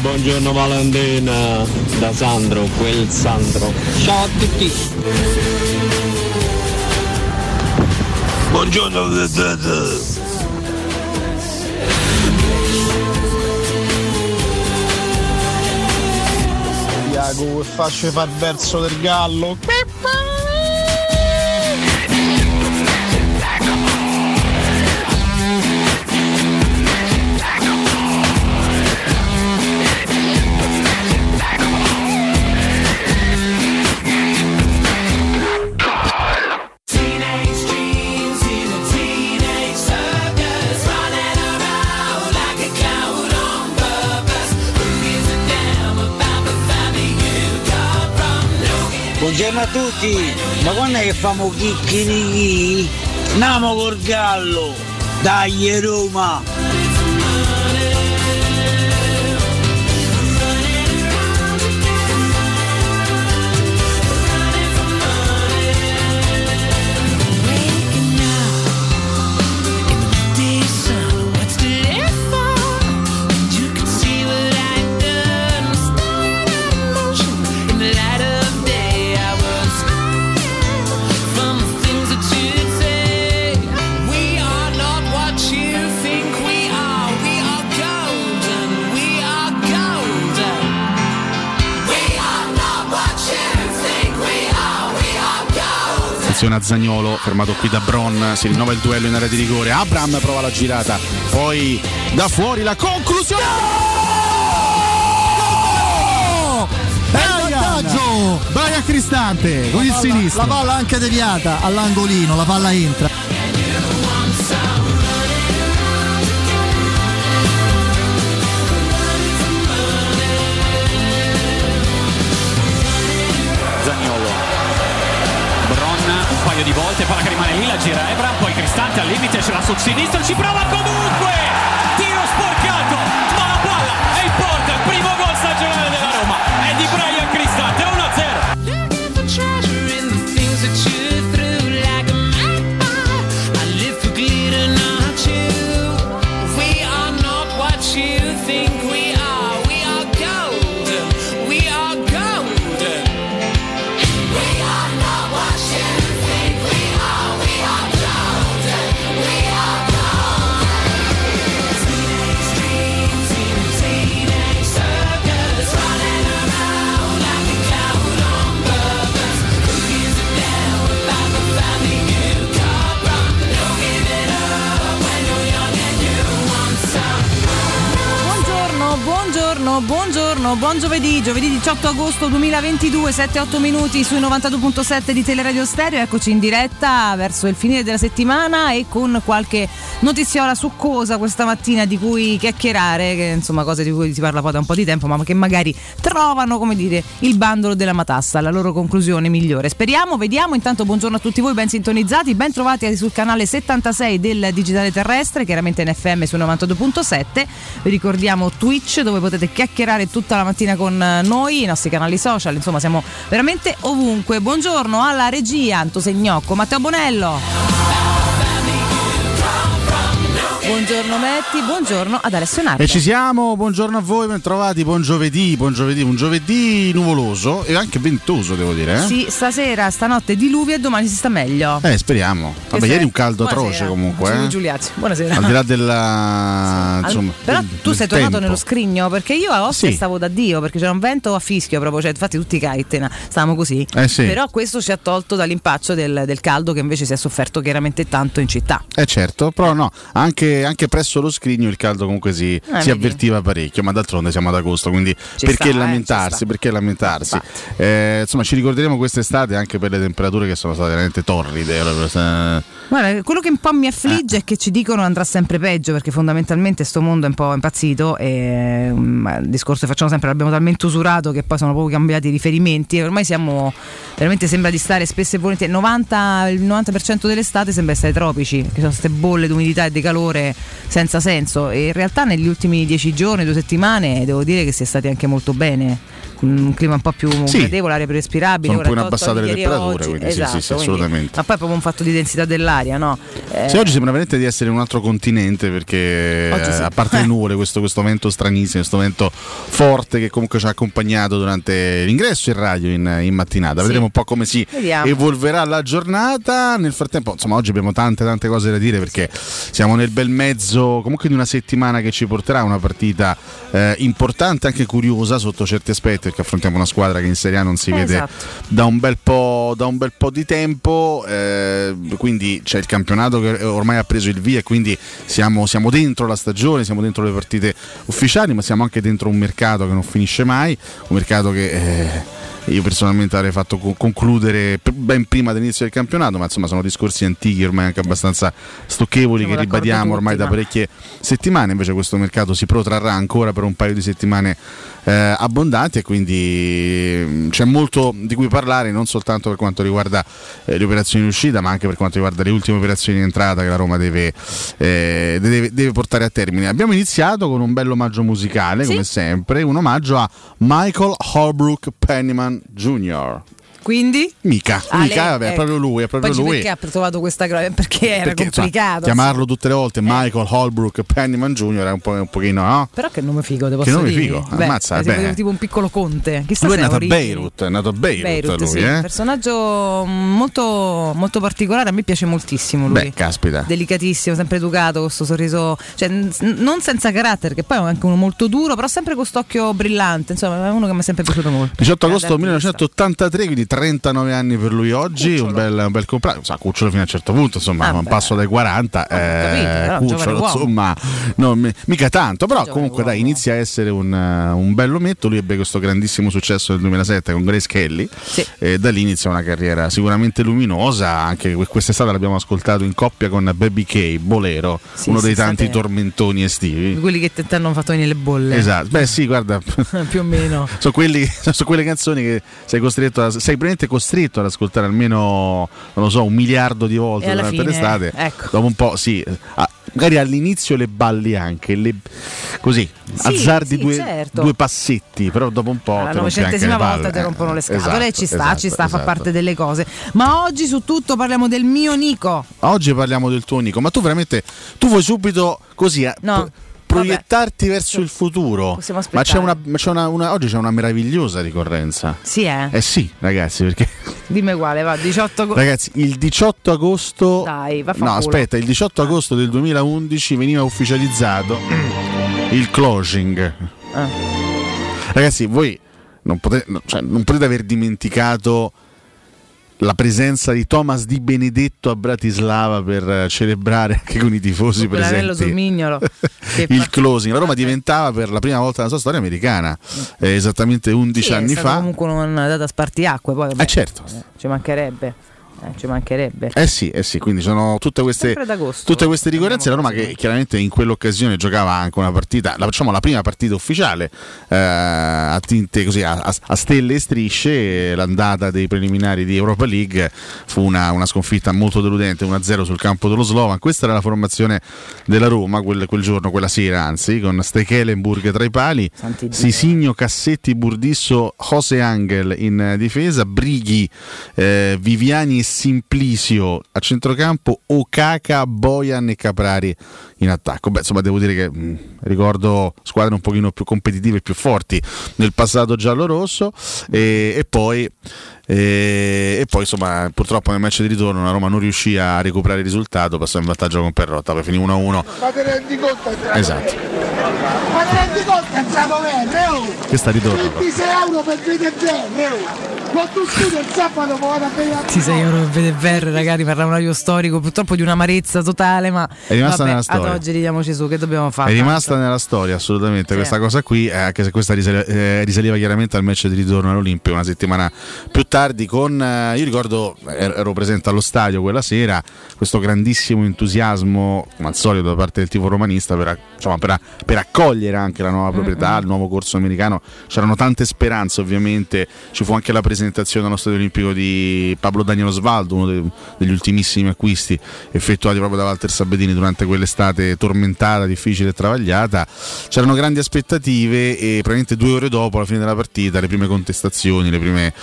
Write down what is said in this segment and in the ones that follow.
Buongiorno Valentina, da Sandro, quel Sandro. Ciao a tutti. Buongiorno. Iago e faccio far verso del gallo. Buongiorno tutti, ma quando è che famo chicchirichi? Namo col gallo, dai Roma! Attenzione a Zagnolo, fermato qui da Bron, si rinnova il duello in area di rigore. Abram prova la girata, poi da fuori la conclusione. È il vantaggio! Brian Cristante con il sinistro. La palla anche deviata all'angolino, la palla entra. Sul sinistro, ci buongiorno, buon giovedì, giovedì 18 agosto 2022, 7-8 minuti sui 92.7 di Teleradio Stereo, eccoci in diretta verso il finire della settimana e con qualche notiziola succosa questa mattina di cui chiacchierare, che insomma cose di cui si parla poi da un po' di tempo, ma che magari trovano, come dire, il bandolo della matassa, la loro conclusione migliore. Speriamo, vediamo, intanto buongiorno a tutti voi ben sintonizzati, ben trovati sul canale 76 del Digitale Terrestre, chiaramente in FM su 92.7, vi ricordiamo Twitch dove potete chiacchierare tutta la mattina con noi, i nostri canali social, insomma siamo veramente ovunque. Buongiorno alla regia Anto Segnocco, Matteo Bonello. Buongiorno Metti, buongiorno ad Alessio Nardo. E ci siamo, buongiorno a voi, bentrovati, buon giovedì, buon giovedì, un giovedì nuvoloso e anche ventoso devo dire. Eh, Sì, stasera, stanotte diluvia e domani si sta meglio. eh speriamo. Vabbè, sei? ieri un caldo Buonasera. atroce comunque. Giulio Eh? Giuliazzi, buonasera. Al di là della... Al- insomma, però del- tu del sei tornato tempo. nello scrigno perché io a Ostia Sì. stavo da Dio perché c'era un vento a fischio proprio, cioè, infatti tutti kite stavamo così. Eh sì. Però questo ci ha tolto dall'impaccio del, del caldo che invece si è sofferto chiaramente tanto in città. Eh certo, però no, anche, anche presso lo scrigno il caldo comunque si, si vedi. avvertiva parecchio, ma d'altronde siamo ad agosto, quindi perché sta, eh, lamentarsi? sta. perché lamentarsi? Eh, insomma, ci ricorderemo quest'estate anche per le temperature che sono state veramente torride. se- Guarda, quello che un po' mi affligge è che ci dicono andrà sempre peggio perché fondamentalmente sto mondo è un po' impazzito e mm, il discorso che facciamo sempre l'abbiamo talmente usurato che poi sono proprio cambiati i riferimenti e ormai siamo veramente sembra di stare spesso e volentieri 90, il 90% dell'estate sembra essere tropici che sono queste bolle d'umidità e di calore senza senso. E in realtà negli ultimi dieci giorni, due settimane devo dire che si è stati anche molto bene un clima un po' più Sì. gradevole, aria più respirabile. Sono un po' abbassate le temperature, oggi. quindi sì, sì, Esatto, sì, quindi- assolutamente. Ma poi è proprio un fatto di densità dell'aria, no? Eh, Sì, oggi sembra veramente di essere un altro continente perché sì. a parte le nuvole, questo, questo vento stranissimo, questo vento forte che comunque ci ha accompagnato durante l'ingresso in radio in, in mattinata. Sì. Vedremo un po' come si Vediamo. evolverà la giornata. Nel frattempo, insomma, oggi abbiamo tante tante cose da dire perché siamo nel bel mezzo comunque di una settimana che ci porterà a una partita eh, importante, anche curiosa sotto certi aspetti, perché affrontiamo una squadra che in Serie A non si Eh, vede esatto. da un bel po', da un bel po' di tempo, eh, quindi c'è il campionato che ormai ha preso il via e quindi siamo, siamo dentro la stagione, siamo dentro le partite ufficiali, ma siamo anche dentro un mercato che non finisce mai, un mercato che... eh, io personalmente avrei fatto co- concludere ben prima dell'inizio del campionato, ma insomma sono discorsi antichi ormai anche abbastanza stocchevoli Siamo che ribadiamo ormai da parecchie settimane, invece questo mercato si protrarrà ancora per un paio di settimane eh, abbondanti e quindi mm, c'è molto di cui parlare non soltanto per quanto riguarda eh, le operazioni in uscita ma anche per quanto riguarda le ultime operazioni in entrata che la Roma deve, eh, deve- deve portare a termine. Abbiamo iniziato con un bello omaggio musicale Sì. come sempre, un omaggio a Michael Holbrook Pennyman Jr. Quindi? Mica, Ah, mica, vabbè, è ecco. proprio lui, è proprio Poi lui. perché ha trovato questa gra- perché era Perché, complicato. chiamarlo tutte le volte Michael Holbrook Pennyman Jr. è un, po', un pochino, no? Però che nome figo, te posso Che nome dire. figo, Beh, ammazza, beh. tipo un piccolo conte. Chissà Lui è nato a. Beirut, è nato a Beirut, lui, sì, eh? personaggio molto, molto particolare, a me piace moltissimo lui. Beh, caspita. Delicatissimo, sempre educato, con questo sorriso, cioè non senza carattere, che poi è anche uno molto duro, però sempre con quest'occhio brillante. Insomma, è uno che mi è sempre piaciuto molto. 18 agosto Grande artista. 1983, quindi 39 anni per lui oggi, un bel, un bel compleanno, sa, cucciolo fino a un certo punto, insomma, Ah, un passo dai 40, capito, però, eh, giovane cucciolo, insomma, no, mi- mica tanto, però comunque dai, uomo. inizia a essere un, eh, un bel ometto, lui ebbe questo grandissimo successo nel 2007 con Grace Kelly, Sì. e da lì inizia una carriera sicuramente luminosa, anche que- quest'estate l'abbiamo ascoltato in coppia con Baby K, Bolero, Sì, uno sì, dei tanti state- tormentoni estivi. Quelli che ti hanno fatto venire le bolle. Esatto, beh sì, guarda, Più o meno. sono, quelli- sono quelle canzoni che sei costretto a, sei praticamente costretto ad ascoltare almeno non lo so un miliardo di volte E durante fine, l'estate ecco. dopo un po' sì ah, magari all'inizio le balli anche le- così Sì, azzardi sì, due, certo. due passetti però dopo un po' anche novecentesima volta ti rompono le Eh, scatole, esatto, ci sta, esatto, ci sta, fa esatto. parte delle cose. Ma oggi su tutto parliamo del mio Nico. oggi parliamo del tuo Nico ma tu veramente tu vuoi subito così eh, No. pro- proiettarti verso il futuro ma c'è, una, c'è una- una- oggi c'è una meravigliosa ricorrenza Sì, eh. eh sì ragazzi perché Dimmi quale, va, 18 go- Ragazzi, il 18 agosto. Dai, No, vaffanculo. aspetta, il 18 agosto del 2011 veniva ufficializzato il closing. Ah. Ragazzi, voi non potete, no, cioè, non potete aver dimenticato la presenza di Thomas Di Benedetto a Bratislava per eh, celebrare anche con i tifosi sul presenti mignolo. Il closing. La Roma diventava per la prima volta nella sua storia americana, eh, esattamente 11 Sì, anni fa. comunque una data spartiacque, poi vabbè, Eh certo. eh, ci mancherebbe. Eh, ci mancherebbe. Eh sì, eh sì, quindi sono tutte queste, tutte queste ricorrenze. La Roma che chiaramente in quell'occasione giocava anche una partita, la, facciamo la prima partita ufficiale eh, a tinte così, a, a- stelle e strisce. L'andata dei preliminari di Europa League fu una, una sconfitta molto deludente, 1-0 sul campo dello Slovan. Questa era la formazione della Roma quel, quel giorno, quella sera, anzi, con Stekelenburg tra i pali. Sisigno, Cassetti, Burdisso, Jose Angel in difesa, Brighi, eh, Viviani Simplicio a centrocampo, Okaka, Boyan e Caprari in attacco. Beh, insomma, devo dire che mh, ricordo squadre un pochino più competitive e più forti nel passato giallo-rosso e, e poi e, e poi insomma purtroppo nel match di ritorno la Roma non riuscì a recuperare il risultato passò in vantaggio con Perrotta poi finì 1-1 Ma te rendi conto? è esatto Ma te rendi conto? È entrato bene, oh! questa ritorno 26 euro per vedere bene, oh! Tu scudo il sabato vado a vedere 26 euro per vedere Verre, ragazzi, parla un audio storico, purtroppo di un'amarezza totale, ma È rimasta vabbè, nella storia. ad oggi ridiamoci su, che dobbiamo fare? È rimasta nella storia assolutamente Sì. questa cosa qui, eh, anche se questa risale- eh, risaliva chiaramente al match di ritorno all'Olimpio una settimana più tardi con, eh, io ricordo, er- ero presente allo stadio quella sera, questo grandissimo entusiasmo, come al solito da parte del tifo romanista, per, insomma, per, per accogliere anche la nuova proprietà, il nuovo corso americano, c'erano tante speranze ovviamente, ci fu anche la presentazione allo Stadio Olimpico di Pablo Daniel Osvaldo, uno dei, degli ultimissimi acquisti effettuati proprio da Walter Sabedini durante quell'estate tormentata, difficile e travagliata. C'erano grandi aspettative e praticamente due ore dopo, alla fine della partita, le prime contestazioni, le prime,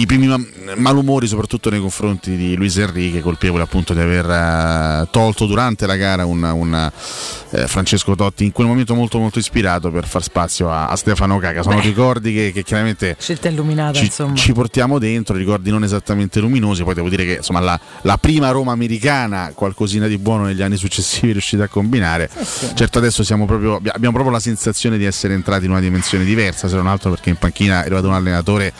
i primi ma- malumori, soprattutto nei confronti di Luis Enrique, colpevole appunto di aver eh, tolto durante la gara un, un, eh, Francesco Totti in quel momento molto molto ispirato per far spazio a, a Stefano Caca. Sono Beh. ricordi che, che chiaramente Scelta illuminata, ci, insomma. ci portiamo dentro, ricordi non esattamente luminosi, poi devo dire che insomma, la, la prima Roma americana qualcosina di buono negli anni successivi riuscita a combinare. Certo adesso siamo proprio, abbiamo proprio la sensazione di essere entrati in una dimensione diversa, se non altro perché in panchina è arrivato un allenatore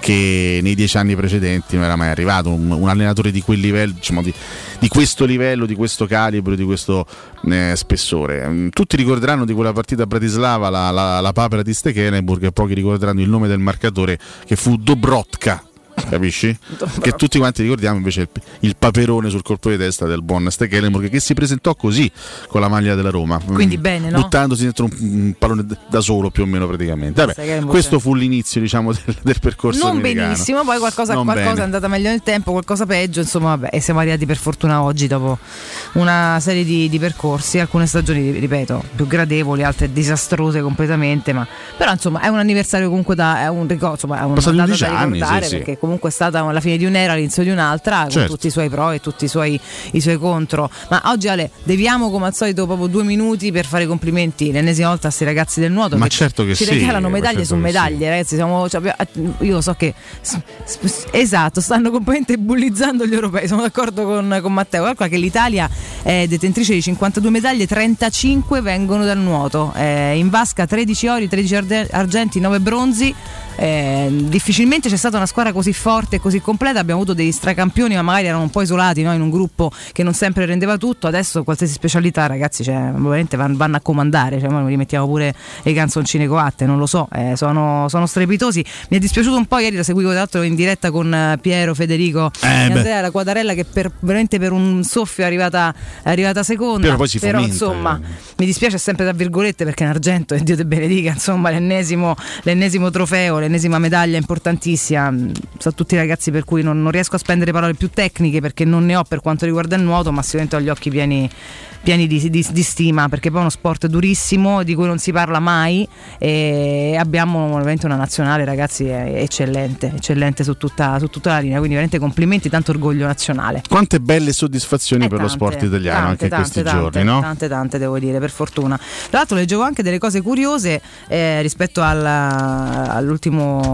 che nei dieci anni precedenti non era mai arrivato, un, un allenatore di quel livello, diciamo, di, di questo livello, di questo calibro, di questo eh, spessore. Mm, Tutti ricorderanno di quella partita a Bratislava la, la, la papera di Stekelenburg e pochi ricorderanno il nome del marcatore che fu Dobrotka. Capisci? Che tutti quanti ricordiamo invece il, il paperone sul colpo di testa del buon Stekelenburg che si presentò così con la maglia della Roma. Quindi Mm, bene, no? Buttandosi dentro un, un pallone da solo più o meno praticamente. Vabbè, questo fu l'inizio diciamo del, del percorso non americano. benissimo, poi qualcosa, qualcosa è andata meglio nel tempo, qualcosa peggio, insomma, vabbè, e siamo arrivati per fortuna oggi dopo una serie di, di percorsi, alcune stagioni, ripeto, più gradevoli, altre disastrose completamente, ma però insomma è un anniversario comunque da è un ricordo, insomma, è una Passati data 11 da anni, sì, sì. perché comunque è stata la fine di un'era, l'inizio di un'altra, con Certo. tutti i suoi pro e tutti i suoi, i suoi contro. Ma oggi Ale, deviamo come al solito proprio due minuti per fare i complimenti l'ennesima volta a questi ragazzi del nuoto Ma che certo che ci sì, regalano medaglie certo su medaglie, ragazzi. Siamo, cioè, abbiamo- io so che esatto, stanno completamente bullizzando gli europei. Sono d'accordo con, con Matteo. Calcola che l'Italia è detentrice di 52 medaglie, 35 vengono dal nuoto. Eh, in vasca 13 ori, 13 arde- argenti, 9 bronzi. Eh, difficilmente c'è stata una squadra così forte e così completa. Abbiamo avuto dei stracampioni, ma magari erano un po' isolati no? in un gruppo che non sempre rendeva tutto. Adesso qualsiasi specialità, ragazzi, cioè, vanno a comandare. Cioè, noi rimettiamo pure le canzoncine coatte, non lo so, eh, sono, sono strepitosi. Mi è dispiaciuto un po' ieri, la seguivo tra l'altro in diretta con eh, Piero, Federico Eh, e. Andrea, la quadarella che per, veramente per un soffio è arrivata, è arrivata seconda. Però poi si Però insomma, eh. mi dispiace sempre tra virgolette perché in argento, e Dio te benedica, insomma, l'ennesimo, l'ennesimo trofeo, l'ennesima medaglia importantissima. Mm, Sono tutti ragazzi per cui non, non riesco a spendere parole più tecniche perché non ne ho per quanto riguarda il nuoto, ma sicuramente ho gli occhi pieni, pieni di, di- di stima perché poi è uno sport durissimo di cui non si parla mai e abbiamo veramente una nazionale, ragazzi, eccellente, eccellente su tutta, su tutta la linea. Quindi veramente complimenti, tanto orgoglio nazionale. Quante belle soddisfazioni Eh, per lo tante, sport italiano tante, anche in questi tante, giorni, tante, no? Tante, tante, devo dire, per fortuna. Tra l'altro leggevo anche delle cose curiose eh, rispetto alla- all'ultimo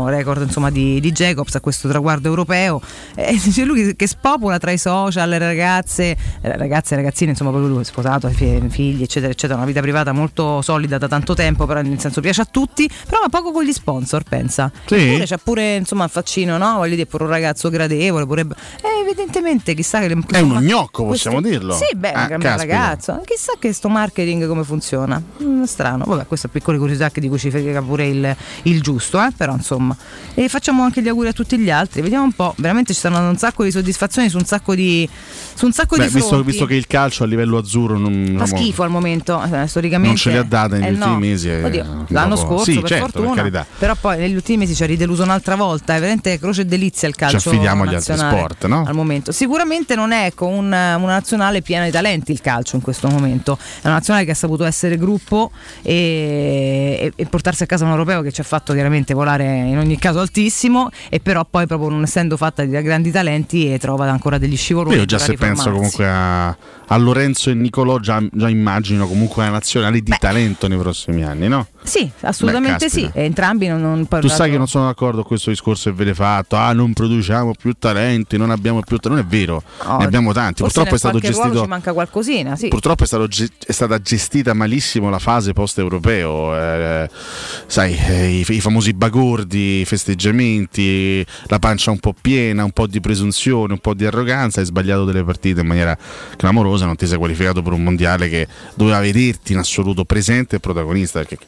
record insomma, di, di Jacobs, a questo traguardo europeo. Eh, c'è lui che, spopola tra i social, le ragazze, eh, ragazze e ragazzine, insomma, proprio lui è sposato, figli, eccetera, eccetera, una vita privata molto solida da tanto tempo, però nel senso piace a tutti, però va poco con gli sponsor, pensa. Sì? Eppure c'è pure insomma il faccino, no? Voglio dire, pure un ragazzo gradevole, pure... Eh, evidentemente chissà che le È uno gnocco, possiamo queste- dirlo. Sì, beh, Ah, un gran ragazzo. Chissà che sto marketing come funziona. Mm, strano. Vabbè, questa è piccole curiosità che di cui ci frega pure il, il giusto, eh? Però insomma. E facciamo anche gli auguri a tutti gli altri. Vediamo un po'. Veramente ci stanno un sacco di soddisfazioni su un sacco di. Su un sacco Beh, di visto, visto che il calcio a livello azzurro non, Fa schifo al momento, eh, storicamente. non ce li ha date negli Eh, ultimi no. mesi, eh, Oddio, l'anno scorso, Sì, per certo, per fortuna. carità. però poi negli ultimi mesi ci ha rideluso un'altra volta. È veramente croce e delizia il calcio. affidiamo agli altri sport, no? Al momento. Sicuramente non è ecco, un- una nazionale piena di talenti il calcio in questo momento. È una nazionale che ha saputo essere gruppo e, e- e portarsi a casa un europeo che ci ha fatto chiaramente volare in ogni caso altissimo. E però poi, proprio non essendo fatta di grandi talenti, e trova ancora degli scivoloni. Io già se penso comunque a, a Lorenzo e Nicolò già, già immagino comunque una nazionale di talento nei prossimi anni, no? Sì, assolutamente Beh, sì. E entrambi non, non Tu sai che non sono d'accordo con questo discorso che viene fatto, ah non produciamo più talenti, non abbiamo più talenti, non è vero, Oh, ne abbiamo tanti, purtroppo è stato gestito... ci manca qualcosina, sì. Purtroppo è, stato è stata gestita malissimo la fase post-europeo, eh, sai, eh, i, i famosi bagordi, i festeggiamenti, la pancia un po' piena, un po' di presunzione, un po' di arroganza, hai sbagliato delle partite in maniera clamorosa, non ti sei qualificato per un mondiale che doveva vederti in assoluto presente e protagonista, perché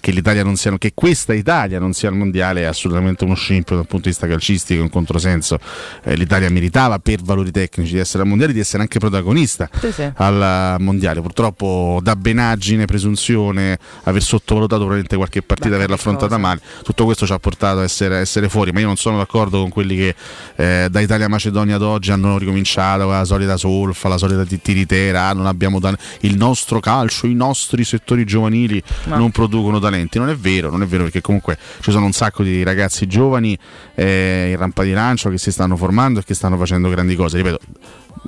che l'Italia non sia, che questa Italia non sia al mondiale è assolutamente uno scempio dal punto di vista calcistico, un controsenso. Eh, L'Italia meritava per valori tecnici di essere al mondiale, di essere anche protagonista Sì, sì. al mondiale. Purtroppo da benaggine, presunzione, aver sottovalutato probabilmente qualche partita, averla affrontata male, tutto questo ci ha portato a essere, a essere fuori. Ma io non sono d'accordo con quelli che eh, da Italia Macedonia ad oggi hanno ricominciato con la solita solfa, la solita tiritera, ah, non abbiamo il nostro calcio, i nostri settori giovanili No. non producono talenti. Non è vero, non è vero perché comunque ci sono un sacco di ragazzi giovani eh, in rampa di lancio che si stanno formando e che stanno facendo grandi cose. Ripeto,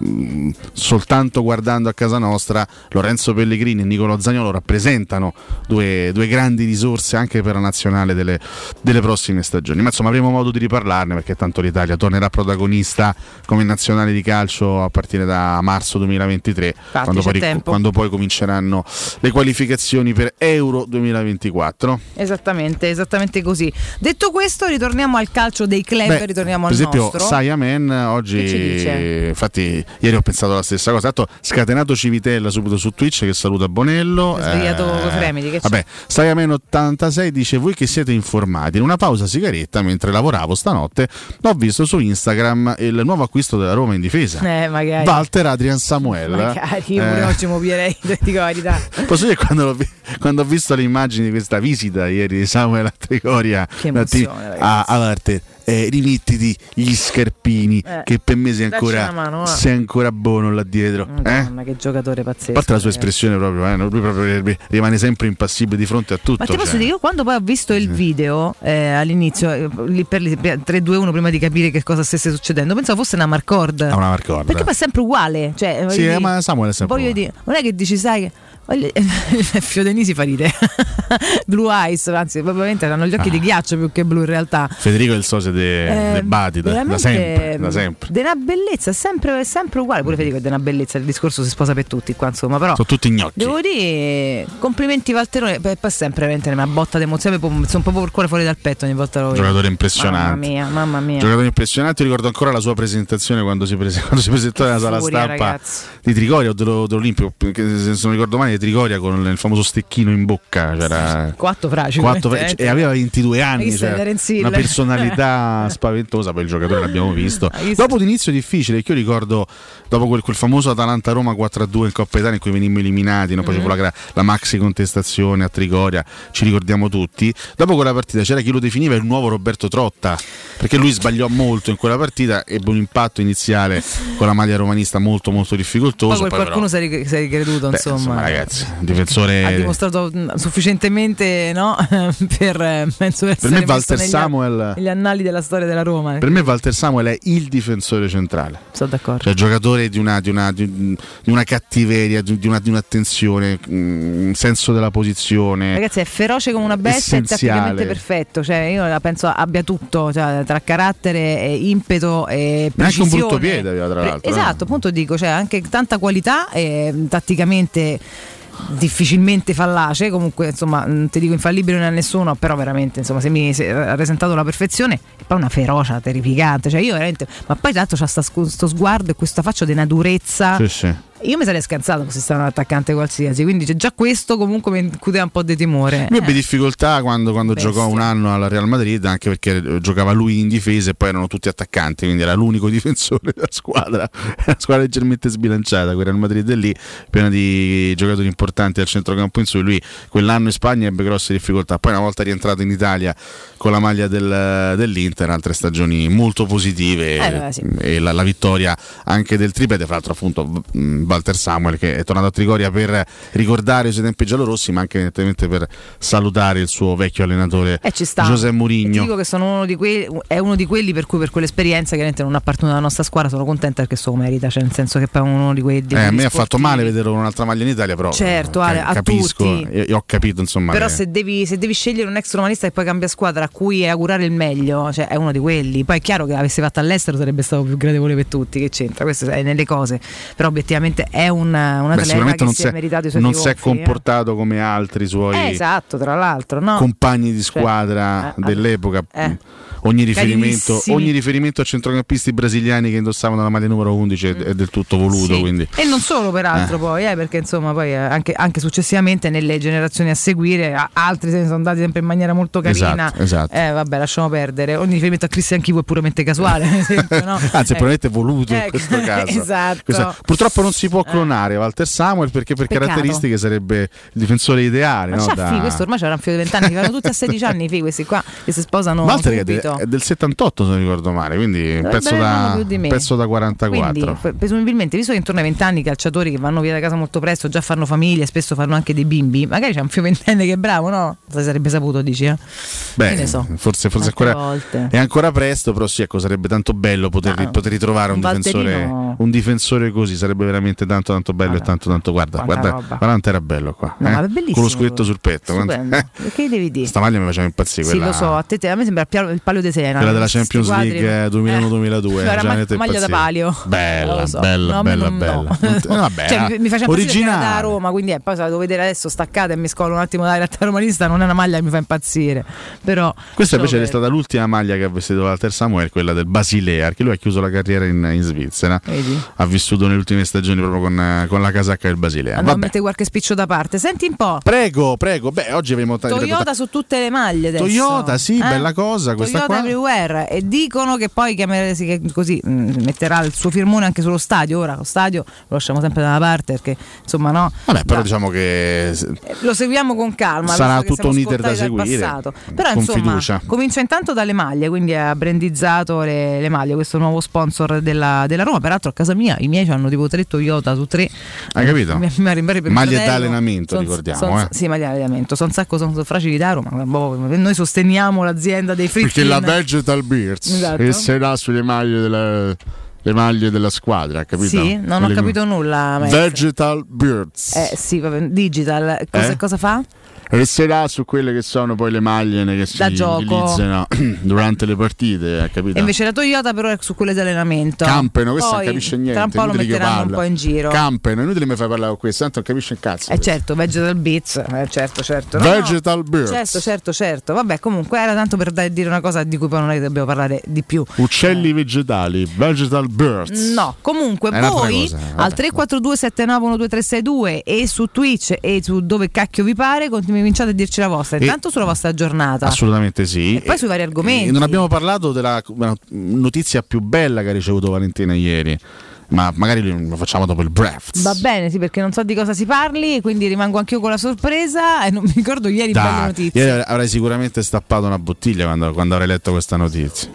mh, soltanto guardando a casa nostra Lorenzo Pellegrini e Nicolo Zagnolo rappresentano due, due grandi risorse anche per la nazionale delle, delle prossime stagioni ma insomma avremo modo di riparlarne perché tanto l'Italia tornerà protagonista come nazionale di calcio a partire da marzo 2023 quando poi, quando poi cominceranno le qualificazioni per Euro 2024 Esattamente, esattamente così. Detto questo, ritorniamo al calcio dei club, Beh, ritorniamo per al esempio nostro. Siamen oggi infatti ieri ho pensato la stessa cosa. Tanto scatenato Civitella subito su Twitch che saluta Bonello Ha svegliato con Fremiti, che vabbè Siamen 86 dice voi che siete informati? In una pausa sigaretta mentre lavoravo stanotte ho visto su Instagram il nuovo acquisto della Roma in difesa. Eh, magari. Walter Adrian Samuel. Magari, io pure Eh, oggi mi dico la verità. Posso dire quando, quando ho visto le immagini di questa visita ieri di Samuel a Trigoria Che emozione, a, a Walter, eh, rimettiti gli scarpini Eh, che per me sei ancora, mano, sei ancora buono là dietro eh? Madonna, che giocatore pazzesco. a parte la sua ragazzi. espressione proprio, eh, lui proprio rimane sempre impassibile di fronte a tutto Ma ti posso cioè. dire, io quando poi ho visto il video eh, all'inizio, eh, lì per lì, 3-2-1 prima di capire che cosa stesse succedendo, pensavo fosse una Marcord. Ha una Marcord. Perché poi è sempre uguale. Cioè, Sì, eh, dire- ma Samuel è sempre voglio uguale. dire, non è che dici, sai che. Voglio- Fiodenisi fa ridere. Blue Eyes, anzi, probabilmente hanno gli occhi Ah. di ghiaccio più che blu in realtà. Federico è il socio de, Eh, Badi da, da sempre, da sempre. De una bellezza, sempre, sempre uguale. Pure Federico è di una bellezza. Il discorso si sposa per tutti qua, insomma. Però sono tutti gnocchi devo dire, complimenti Valterone. Poi poi sempre veramente una botta di emozione. Poi mi sono proprio il cuore fuori dal petto ogni volta lo. Giocatore impressionante. Mamma mia, mamma mia. Giocatore impressionante, ricordo ancora la sua presentazione quando si, prese- quando si presentò nella sala furia, stampa ragazzi. di Trigoria o dello- dell'Olimpico, perché se non ricordo male di Trigoria con il famoso stecchino in bocca, c'era Quattro fragili. quattro- veramente. e aveva 22 anni, cioè, una personalità spaventosa per il giocatore, l'abbiamo visto. Dopo l'inizio difficile, che io ricordo dopo quel, quel famoso Atalanta-Roma 4-2 in Coppa Italia in cui venimmo eliminati, no? poi Mhm. fu la, la maxi contestazione a Trigoria, ci ricordiamo tutti. Dopo quella partita c'era chi lo definiva il nuovo Roberto Trotta, perché lui sbagliò molto in quella partita, ebbe un impatto iniziale con la maglia romanista molto molto difficoltoso. Poi poi qualcuno però- si è ricreduto, Beh, insomma. ragazzi, un difensore ha dimostrato mh, sufficientemente no? per eh, penso essere me Walter Samuel- negli annali della storia della Roma. Per me Walter Samuel è il difensore centrale. Sono d'accordo. Cioè, giocatore di una, di una- di un- di una cattiveria, di, una, di un'attenzione, mm, un senso della posizione. Ragazzi, è feroce come una bestia e Essenziale. tatticamente perfetto. Cioè, io la penso abbia tutto, cioè, tra carattere, e impeto e Ma anche un precisione. brutto piede tra Pre- l'altro, Esatto, appunto dico, cioè anche tanta qualità e tatticamente difficilmente fallace comunque insomma non ti dico infallibile non è nessuno però veramente insomma se mi se- ha presentato la perfezione e poi una ferocia terrificante cioè io veramente ma poi l'altro c'ha sta scu- sto sguardo e questa faccia di una durezza Sì, sì. Io mi sarei scansato se stava un attaccante qualsiasi quindi c'è già questo comunque mi incuteva un po' di timore Lui ebbe Eh. difficoltà quando, quando giocò un anno alla Real Madrid, anche perché eh, giocava lui in difesa e poi erano tutti attaccanti, quindi era l'unico difensore della squadra. Una squadra leggermente sbilanciata, quel Real Madrid è lì, piena di giocatori importanti al centrocampo in su. Lui quell'anno in Spagna ebbe grosse difficoltà. Poi una volta rientrato in Italia con la maglia del- dell'Inter, altre stagioni molto positive Eh, beh, sì. e la, la vittoria anche del triplete, fra l'altro appunto mh, Walter Samuel che è tornato a Trigoria per ricordare i suoi tempi giallorossi, ma anche evidentemente per salutare il suo vecchio allenatore Eh, ci sta. José E Ti Mourinho. dico che sono uno di quelli, è uno di quelli per cui per quell'esperienza chiaramente non appartiene alla nostra squadra sono contenta perché so merita, cioè nel senso che poi è uno di quei di Eh, a quelli me ha fatto sportivi. male vederlo con un'altra maglia in Italia, però Certo, eh, Ale, a capisco, io, io ho capito insomma. Però le- se devi, se devi scegliere un ex romanista che poi cambia squadra a cui augurare il meglio, cioè è uno di quelli. Poi è chiaro che avesse fatto all'estero sarebbe stato più gradevole per tutti, che c'entra, questo è nelle cose. Però obiettivamente sicuramente è una, una Beh, sicuramente che non si è meritato i suoi non si è eh. comportato come altri suoi Eh, esatto, tra l'altro, no? compagni di Cioè, squadra eh, dell'epoca. eh ogni riferimento, ogni riferimento, a centrocampisti brasiliani che indossavano la maglia numero 11 mm. è del tutto voluto. Sì. E non solo peraltro eh. poi, eh, perché insomma poi eh, anche, anche, successivamente nelle generazioni a seguire altri se ne sono andati sempre in maniera molto esatto, carina. Esatto, esatto. Eh, vabbè, lasciamo perdere. Ogni riferimento a Cristian Chivo è puramente casuale. esempio, no? Anzi, eh. probabilmente voluto in eh, questo caso. Esatto. Questo, purtroppo non si può clonare Walter Samuel perché per Peccato. caratteristiche sarebbe il difensore ideale. Ma no? da... Fì, questo ormai c'era un fio di vent'anni, che vanno tutti a 16 anni, i figli questi qua che si sposano. Walter subito. 78. È del 78 se non ricordo male, quindi eh, un pezzo, da, pezzo da 44. Quindi, presumibilmente, visto che intorno ai 20 anni i calciatori che vanno via da casa molto presto, già fanno famiglia, spesso fanno anche dei bimbi, magari c'è un fiorentino che è bravo, no? Se sarebbe saputo, dici? Eh? Beh, so. forse, forse ancora, è ancora presto, però sì, ecco, sarebbe tanto bello poter, ah, no, poter ritrovare un, un, difensore, un, difensore, così, sarebbe veramente tanto tanto bello guarda, e tanto tanto guarda, guarda, roba. guarda quanto era bello qua. No, eh? Con lo scudetto sul petto. Quanto. Che devi dire? Sta maglia mi faceva impazzire. Sì, lo so, a te, a me sembra il palo palio di Siena. quella della Champions. League eh, 2001-2002. Era ma- maglia da palio. Bella, so. bella, No, a bella, non- bella. no. No, vabbè, Cioè, mi, mi faceva impazzire da. Roma, quindi eh, poi se la devo vedere adesso staccata e mi scolo un attimo dalla realtà romanista, non è una maglia che mi fa impazzire. Però Questa invece è per- stata l'ultima maglia che ha vestito Walter Samuel, quella del Basilea, perché lui ha chiuso la carriera in, in Svizzera. Vedi? Ha vissuto nelle ultime stagioni proprio con, eh, con la casacca del Basilea. Andiamo a Vabbè. mettere qualche spiccio da parte. Senti un po'. Prego, prego. Beh, oggi abbiamo t- ripeto, Toyota su tutte le maglie adesso. Toyota, sì, Eh? bella cosa questa Toyota qua. everywhere e dicono che poi chiamer- sì, che così mh, metterà il suo firmone anche sullo stadio. Ora lo stadio lo lasciamo sempre da una parte perché insomma no. Vabbè, però Da- diciamo che s- lo seguiamo con calma. Sarà tutto un iter da seguire, passato. Però con insomma, fiducia. comincia intanto dalle maglie, quindi ha brandizzato le, le maglie, questo nuovo sponsor della, della Roma. Peraltro a casa mia i miei hanno tipo tre Toyota su tre. Hai capito? Mi- mi mio Maglie da allenamento, Son- ricordiamo, son- eh. Sì, maglie da allenamento. Sono un sacco, sono fragili da Roma. ma boh, Noi sosteniamo l'azienda dei perché Fritkin. La Vegetal Beards Esatto. che sarà sulle maglie della, le maglie della squadra, capito? Sì, non ho Quelle- capito nulla. maestro. Vegetal Beards. Eh sì, vabbè, digital. Cosa, Eh? cosa fa? Resterà su quelle che sono poi le maglie che si Da gioco. utilizzano durante le partite, capito? E invece la Toyota però è su quelle di allenamento. Campeno, questo non capisce niente. Tra un po' lo metteranno un po' in giro. Campeno, inutile mi fai parlare con questo, tanto non capisce un cazzo. Eh questo. certo, Vegetal Beats, eh, certo, certo. No, Vegetal no. Beards. Certo, certo, certo. Vabbè, comunque era tanto per dare- dire una cosa di cui poi non è che dobbiamo parlare di più. Uccelli vegetali, Vegetal Birds. No, comunque È voi cosa, vabbè. al 342 7912362 e su Twitch e su dove cacchio vi pare cominciate a dirci la vostra. E- Intanto sulla vostra giornata. Assolutamente sì. E poi sui vari argomenti. E non abbiamo parlato della notizia più bella che ha ricevuto Valentina ieri, ma magari lo facciamo dopo il breath. Va bene, sì, perché non so di cosa si parli, quindi rimango anch'io con la sorpresa e non mi ricordo ieri belle Dai, notizie. ieri avrai sicuramente stappato una bottiglia quando, quando avrai letto questa notizia.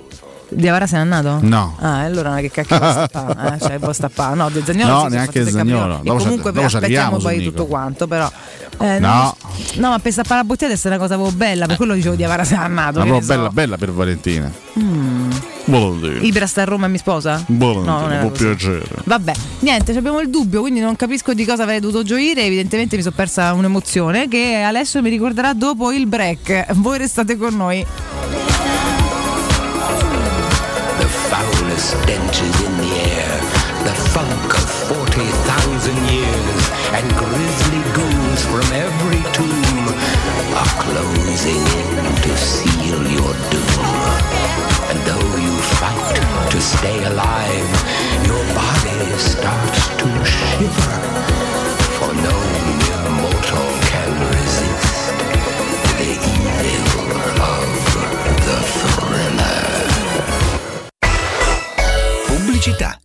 Di Avara se n'è andato? No. Ah, allora che cacchio vuoi stappare? Eh, cioè, vuoi stappare? No, De Zagnolo No, neanche Zaniolo. capire. Dopo E comunque dopo aspettiamo poi Nico. tutto quanto, però. eh, No. No, ma per stappare la bottiglia essere una cosa proprio bella, per quello dicevo di Avara se n'è andato. Che roba ne so. bella, bella per Valentina. Mm. Volentieri. Ibra sta a Roma e mi sposa? Volentieri, No, non può così. piacere. Vabbè, niente, abbiamo il dubbio, quindi non capisco di cosa avrei dovuto gioire. Evidentemente mi sono persa un'emozione che Alessio mi ricorderà dopo il break. Voi restate con noi. Foulest stench is in the air, the funk of 40,000 years, and grisly ghouls from every tomb are closing in to seal your doom. And though you fight to stay alive, your body starts to shiver, Pubblicità.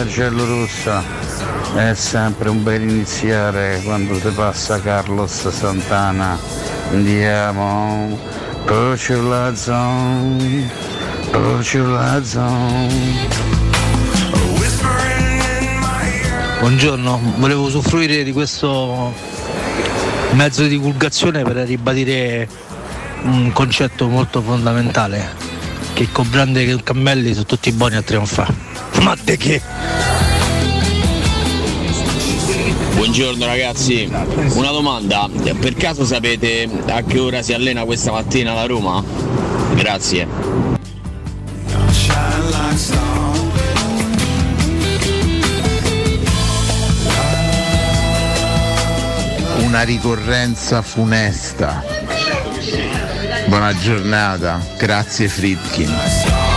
Teresina giallo-rossa. È sempre un bel iniziare quando ti passa Carlos Santana. Andiamo, lights on, put your lights on. Buongiorno, volevo usufruire di questo mezzo di divulgazione per ribadire un concetto molto fondamentale, che con Brande e Cammelli sono tutti buoni a trionfare. Ma de che? Buongiorno ragazzi, una domanda, per caso sapete a che ora si allena questa mattina la Roma? Grazie. Una ricorrenza funesta. Buona giornata, grazie Fritkin.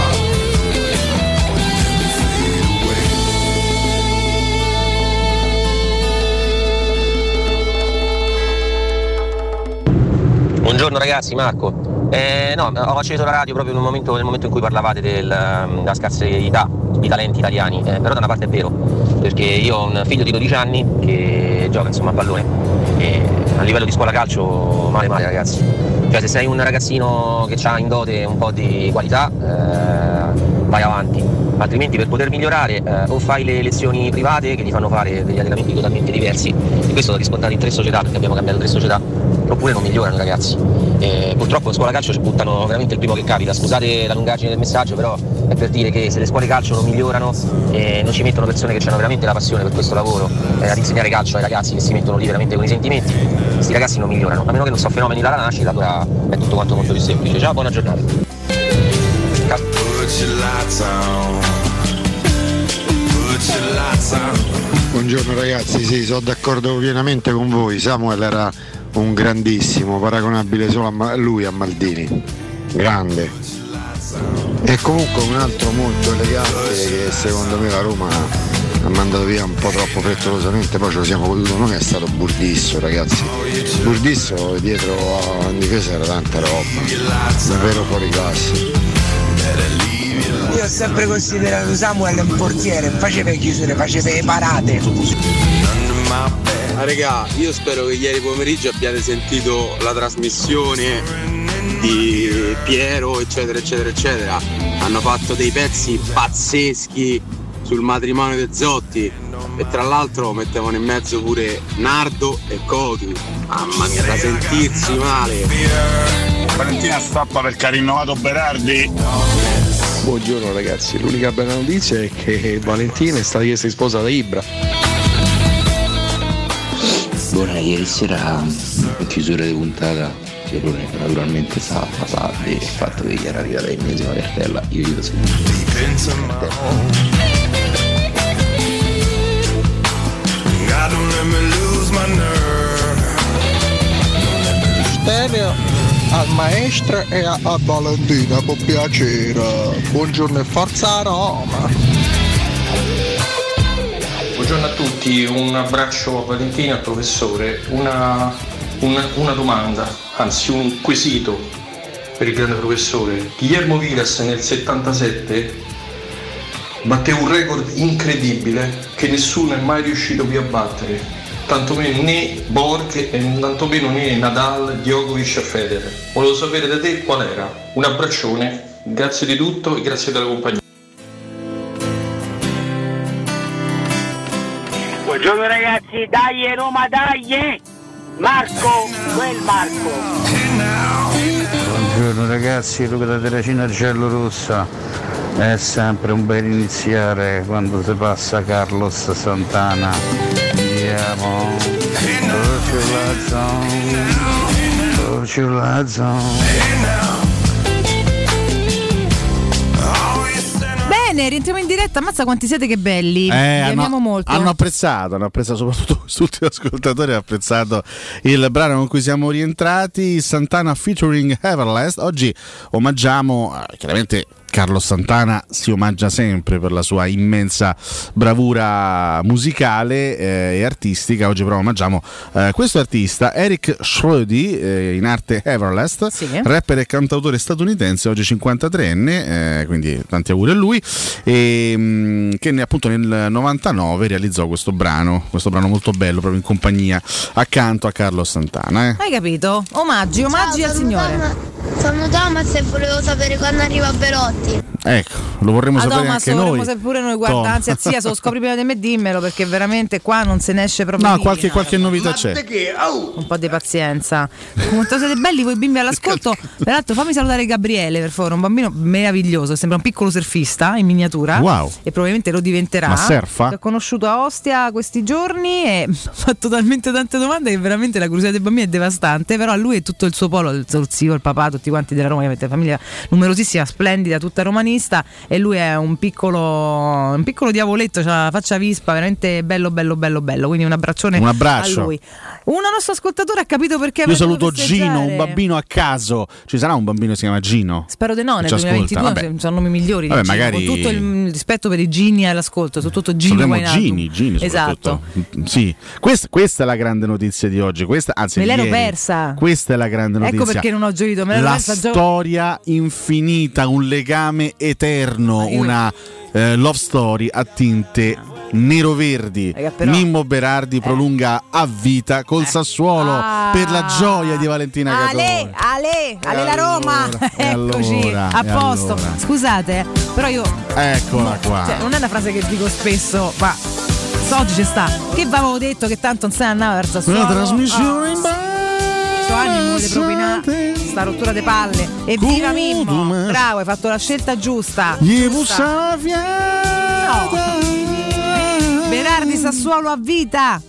Buongiorno ragazzi, Marco. Eh, no, ho acceso la radio proprio nel momento, nel momento in cui parlavate del, ehm, della scarsità di talenti italiani, eh, però da una parte è vero, perché io ho un figlio di 12 anni che gioca insomma a pallone e a livello di scuola calcio male male ragazzi. Cioè se sei un ragazzino che ha in dote un po' di qualità, eh, vai avanti, altrimenti per poter migliorare eh, o fai le lezioni private che ti fanno fare degli allenamenti totalmente diversi, e questo da riscontrare in tre società, perché abbiamo cambiato tre società, oppure non migliorano ragazzi. E purtroppo in scuola calcio ci buttano veramente il primo che capita, scusate la lungaggine del messaggio, però è per dire che se le scuole calcio non migliorano e non ci mettono persone che hanno veramente la passione per questo lavoro, eh, ad insegnare calcio ai ragazzi che si mettono lì veramente con i sentimenti, questi ragazzi non migliorano, a meno che non sono fenomeni dalla nascita, allora è tutto quanto molto più semplice. Ciao, buona giornata. Buongiorno ragazzi, sì, sono d'accordo pienamente con voi. Samuel era un grandissimo, paragonabile solo a lui a Maldini. Grande. E comunque un altro molto elegante che secondo me la Roma ha mandato via un po' troppo frettolosamente, poi ce lo siamo goduto noi, è stato Burdisso ragazzi. Burdisso dietro in difesa era tanta roba, davvero fuori classe. Io ho sempre considerato Samuel un portiere, faceva chiusure, faceva le parate. Regà, io spero che ieri pomeriggio abbiate sentito la trasmissione di Piero, eccetera, eccetera, eccetera. Hanno fatto dei pezzi pazzeschi sul matrimonio di Zotti e tra l'altro mettevano in mezzo pure Nardo e Cotu. Mamma mia, da sentirsi male. Valentina stappa perché ha rinnovato Berardi. Buongiorno ragazzi, l'unica bella notizia è che Valentina è stata chiesta di sposa da Ibra. Buona, ieri sera in chiusura di puntata Fiorone naturalmente stava Fasardi e il fatto che gli era arrivata l'ennesima cartella, io gli do nerve. Stereo al maestro e a, a Valentina, con piacere. Buongiorno e forza Roma. Buongiorno a tutti, un abbraccio a Valentina, al professore, una, una- una domanda, anzi un quesito per il grande professore. Guillermo Vilas nel 77 batté un record incredibile che nessuno è mai riuscito più a battere, tantomeno né Borg e tantomeno né Nadal, Djokovic e Federer. Volevo sapere da te qual era. Un abbraccione, grazie di tutto e grazie della compagnia. Ragazzi, dai Roma, dai! Marco, quel Marco! Buongiorno ragazzi, Luca da Terracina Giallo-Rossa. È sempre un bel iniziare quando si passa Carlos Santana. Andiamo. Torcio la zone. Torcio la zone. Bene, rientriamo in diretta. Ammazza quanti siete che belli. Eh, Vi amiamo molto. hanno apprezzato, hanno apprezzato soprattutto quest'ultimo ascoltatore ha apprezzato il brano con cui siamo rientrati, Santana featuring Everlast. Oggi omaggiamo eh, chiaramente Carlo Santana si omaggia sempre per la sua immensa bravura musicale eh, e artistica. Oggi però omaggiamo eh, questo artista, Eric Schrödi, eh, in arte Everlast, rapper e cantautore statunitense, oggi 53enne, eh, quindi tanti auguri a lui, e, mm, che ne- appunto nel 99 realizzò questo brano, questo brano molto bello, proprio in compagnia accanto a Carlo Santana. eh. Hai capito? Omaggi, omaggi al signore. Sono Thomas e volevo sapere quando arriva Belotti. Ecco, lo vorremmo Ah, sapere anche lo vorremmo noi. sapere pure noi, guarda, anzi, zia, se lo scopri prima di me, dimmelo perché veramente qua non se ne esce proprio. No, qualche, no. qualche novità c'è. Un po' di pazienza. Quanto siete belli voi bimbi all'ascolto. Peraltro fammi salutare Gabriele, per favore, un bambino meraviglioso, sembra un piccolo surfista in miniatura. Wow. E probabilmente lo diventerà. Ma surfa? Che Ho conosciuto a Ostia questi giorni e ha fatto talmente tante domande che veramente la curiosità dei bambini è devastante. Però a lui e tutto il suo polo, il suo zio, il papà, tutti quanti della Roma, ovviamente famiglia numerosissima, splendida, tutta romanista. E lui è un piccolo, un piccolo diavoletto, ha la faccia vispa, veramente bello, bello, bello, bello. Quindi un abbraccione Un abbraccio. a lui. Un nostro ascoltatore ha capito perché Io saluto festeggiare. Gino, un bambino a caso. Ci sarà un bambino che si chiama Gino? Spero di no, nel Ci ascolta, 2022 vabbè. sono nomi migliori. Vabbè, magari- Con tutto il rispetto per i Gini all'ascolto, soprattutto Gino Salutiamo. Gini, Gini Esatto. Sì, questa, questa è la grande notizia di oggi. Questa, anzi, Me l'ero ieri. persa. Questa è la grande notizia. Ecco perché non ho gioito, me l'ero la persa storia infinita, un legame eterno, io- una eh, love story a tinte nero-verdi. Raga, però- Eh. Mimmo Berardi prolunga a vita col Sassuolo Ah. per la gioia di Valentina Ale, Catone. Ale, Ale la Roma. Eccoci, allora, a posto. allora. Scusate, eh, però io Eccola qua. cioè, non è una frase che dico spesso, ma so, oggi ci sta. Che avevo detto che tanto non se ne andava verso Sassuolo. Una trasmissione in animo vuole propinare sta rottura di palle. Evviva Mimmo! Bravo, hai fatto la scelta giusta. Gli Giusta. No. Berardi Sassuolo a vita.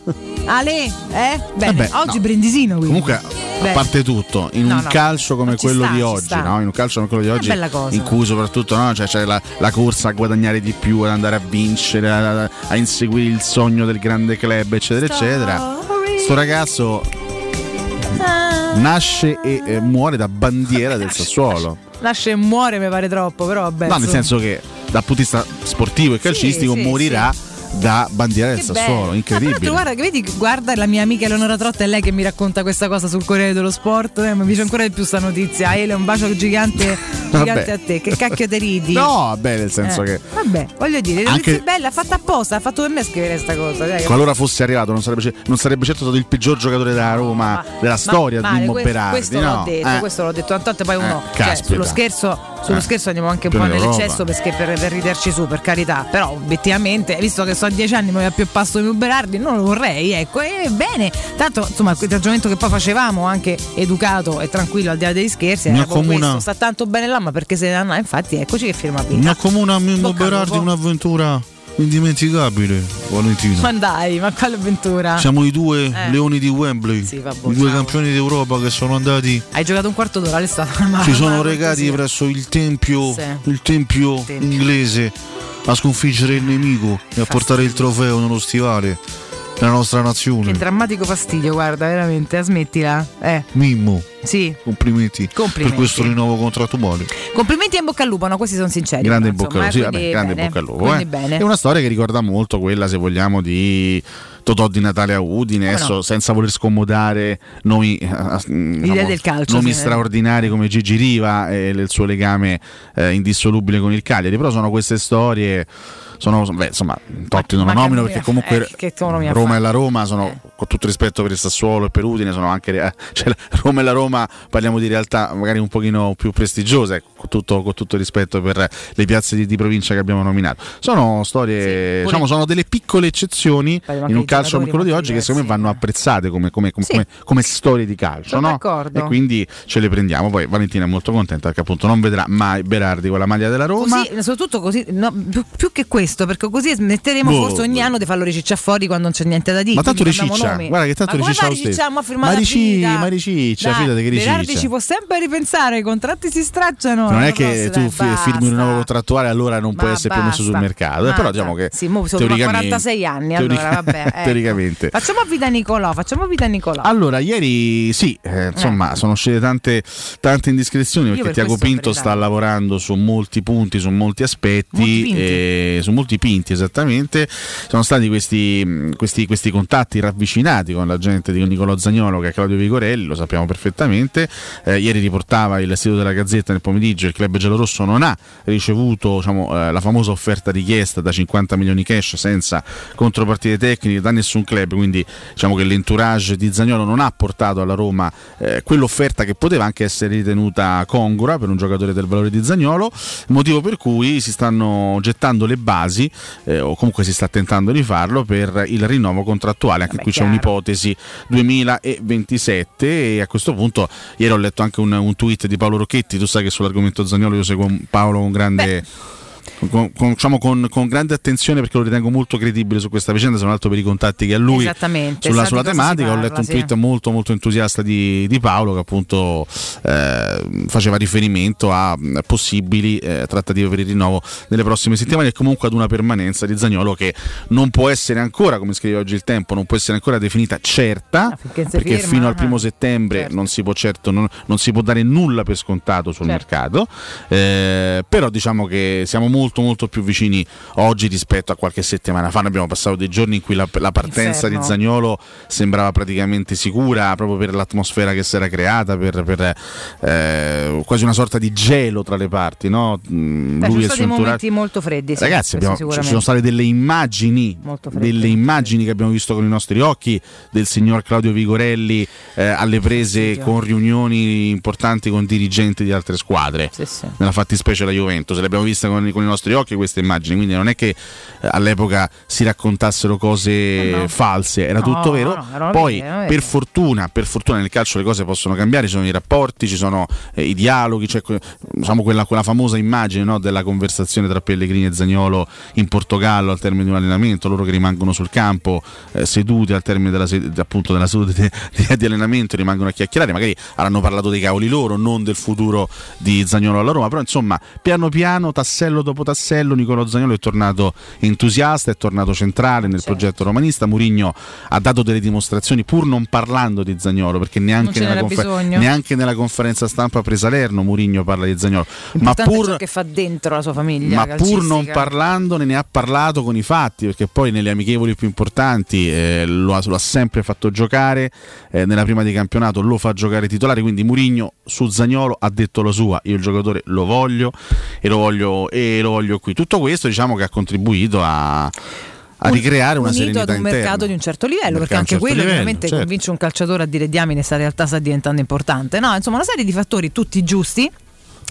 Ale, eh? Bene, Vabbè, oggi no. brindisino quindi. Comunque, a parte tutto, in No, un no, calcio come quello sta, di oggi, no? in un calcio come quello di oggi, cosa. in cui soprattutto no? cioè, c'è la, la corsa a guadagnare di più, ad andare a vincere, a, a inseguire il sogno del grande club, eccetera, eccetera. Sto ragazzo nasce e eh, muore da bandiera del Sassuolo. Nasce e muore, mi pare troppo, però vabbè. No, nel senso che dal punto di vista sportivo e calcistico sì, morirà da bandiera del Che Sassuolo, bello. incredibile. L'altro, guarda, che vedi, guarda la mia amica Eleonora Trotta, è lei che mi racconta questa cosa sul Corriere dello Sport. Eh, mi piace ancora di più sta notizia. Ele, un bacio gigante, gigante a te. Che cacchio te ridi? No, vabbè, nel senso Eh, che Vabbè, voglio dire, la Anche- notizia è bella, fatta apposta, ha fatto per me scrivere questa cosa. dai. qualora fosse arrivato non sarebbe, non sarebbe certo stato il peggior giocatore della Roma della Ma- storia male, di Mimmo questo, questo no? l'ho detto, Eh, questo l'ho detto volte, poi uno cioè, caspita. sullo scherzo, sullo Eh. scherzo andiamo anche un Più po' nell'eccesso perché per, per riderci su, per carità. Però obiettivamente, visto che so a dieci anni mi va più passo di Berardi, non lo vorrei, ecco. E bene, tanto insomma il ragionamento che poi facevamo, anche educato e tranquillo al di là dei scherzi, Mi era accomuna- questo, sta tanto bene là, ma perché se ne andrà? Infatti eccoci che firma mi Pina. accomuna a Mimmo Berardi un'avventura indimenticabile Valentina Ma dai, ma quale avventura? siamo i due Eh. leoni di Wembley Sì, vabbè, i due ciao. campioni d'Europa che sono andati Hai giocato un quarto d'ora all'estate. ma- si sono ma- recati presso il tempio Sì. il tempio Tempio. inglese a sconfiggere il nemico e a portare il trofeo nello stivale della nostra nazione Che drammatico fastidio, guarda, veramente, eh, smettila. Eh. Mimmo Sì. Complimenti, Complimenti. per questo rinnovo contratto buono. Complimenti e in bocca al lupo, no, questi sono sinceri. Grande in bocca al lupo, sì, insomma, vabbè, grande bene, bocca al lupo. eh. bene. È una storia che ricorda molto quella, se vogliamo, di Totò di Natale a Udine, Come adesso no? senza voler scomodare nomi, eh, diciamo, del calcio, nomi straordinari come Gigi Riva e il suo legame eh, indissolubile con il Cagliari, però sono queste storie. Sono, beh, insomma, Totti non lo nomino nomi perché comunque eh, Roma fatto? e la Roma sono, con tutto rispetto per il Sassuolo e per Udine, sono anche eh, cioè, Roma e la Roma parliamo di realtà magari un pochino più prestigiose, ecco, con tutto, con tutto rispetto per le piazze di, di provincia che abbiamo nominato. Sono storie, pure- diciamo, sono delle piccole eccezioni in un calcio come quello di oggi che secondo me vanno apprezzate come, come- come- Sì. come- come storie di calcio. No? E quindi ce le prendiamo. Poi Valentina è molto contenta perché appunto non vedrà mai Berardi con la maglia della Roma. Così, soprattutto così, no, più, più che questo, perché così smetteremo Boh, forse ogni anno di farlo ricicciare fuori quando non c'è niente da dire. Ma tanto riciccia, guarda che tanto ma riciccia lo stesso. Ma ma riciccia, Dai, fidati che Berardi riciccia. ci può sempre ripensare, i contratti si stracciano. Non è che tu dai, fi- basta. firmi un nuovo contrattuale allora non puoi Ma essere più messo sul basta. mercato. Eh, Basta. però diciamo che Sì, mo sono teoricamente- 46 anni, allora teorica- vabbè. ecco. teoricamente. Facciamo vita a Nicolò, facciamo vita a Nicolò. Allora, ieri sì, eh, insomma, sono uscite tante, tante indiscrezioni Io perché per Tiago Pinto sta lavorando su molti punti, su molti aspetti, eh, su molti pinti esattamente. Sono stati questi, questi, questi contatti ravvicinati con la gente di Nicolò Zagnolo che è Claudio Vigorelli, lo sappiamo perfettamente. Eh, ieri riportava il sito della Gazzetta nel pomeriggio, il club giallorosso non ha ricevuto diciamo, eh, la famosa offerta richiesta da 50 milioni cash senza contropartite tecniche da nessun club, quindi diciamo che l'entourage di Zagnolo non ha portato alla Roma eh, quell'offerta che poteva anche essere ritenuta congrua per un giocatore del valore di Zagnolo, motivo per cui si stanno gettando le basi eh, o comunque si sta tentando di farlo per il rinnovo contrattuale, anche qui c'è un'ipotesi 2027 e a questo punto ieri ho letto anche un, un tweet di Paolo Rocchetti, tu sai che sull'argomento Zagnolo io seguo Paolo con grande... Con, con- diciamo con- con grande attenzione perché lo ritengo molto credibile su questa vicenda, se non altro per i contatti che ha lui sulla, sulla tematica. Ho parla, letto un sì. tweet molto molto entusiasta di, di Paolo che appunto eh, faceva riferimento a mh, possibili eh, trattative per il rinnovo nelle prossime settimane e comunque ad una permanenza di Zagnolo che non può essere ancora, come scrive oggi il tempo, non può essere ancora definita certa non si perché firma, fino al ah, primo settembre non si può certo non, non si può dare nulla per scontato sul mercato eh, però diciamo che siamo molto molto più vicini oggi rispetto a qualche settimana fa noi abbiamo passato dei giorni in cui la, la partenza Inferno. di Zagnolo sembrava praticamente sicura proprio per l'atmosfera che si era creata per, per, eh, quasi una sorta di gelo tra le parti no? Mm, Beh, ci sono lui suo entourage momenti molto freddi. sì, Ragazzi, abbiamo- ci sono state delle immagini, Molto delle immagini che abbiamo visto con i nostri occhi del signor Claudio Vigorelli eh, alle prese con riunioni importanti con dirigenti di altre squadre. Nella fattispecie la Juventus, le abbiamo viste con, con i nostri occhi queste immagini, quindi non è che eh, all'epoca si raccontassero cose false, era No, tutto vero. no, Poi vere. per fortuna, per fortuna nel calcio le cose possono cambiare, ci sono i rapporti, ci sono eh, i dialoghi, c'è que- diciamo quella, quella famosa immagine no, della conversazione tra Pellegrini e Zagnolo in Portogallo al termine di un allenamento, loro che rimangono sul campo eh, seduti al termine della, se- appunto della seduta di, di- di allenamento, rimangono a chiacchierare, magari avranno parlato dei cavoli loro, non del futuro di Zagnolo alla Roma, però insomma piano piano, tassello dopo tassello, Nicolò Zagnolo è tornato entusiasta, è tornato centrale nel progetto romanista, Murigno ha dato delle dimostrazioni pur non parlando di Zagnolo, perché neanche, nella, bisogno. neanche nella conferenza stampa presa Salerno Murigno parla di Zagnolo, ma pur che fa dentro la sua famiglia. ma pur non parlandone ne ha parlato con i fatti perché poi nelle amichevoli più importanti eh, lo, ha, lo ha sempre fatto giocare eh, nella prima di campionato lo fa giocare titolare quindi Murigno su Zagnolo ha detto la sua io il giocatore lo voglio e lo voglio, e lo voglio qui tutto questo diciamo che ha contribuito a a ricreare una unito serenità ad un interna. mercato di un certo livello, perché anche certo quello livello, ovviamente certo. convince un calciatore a dire diamine sta realtà sta diventando importante. No, insomma, una serie di fattori tutti giusti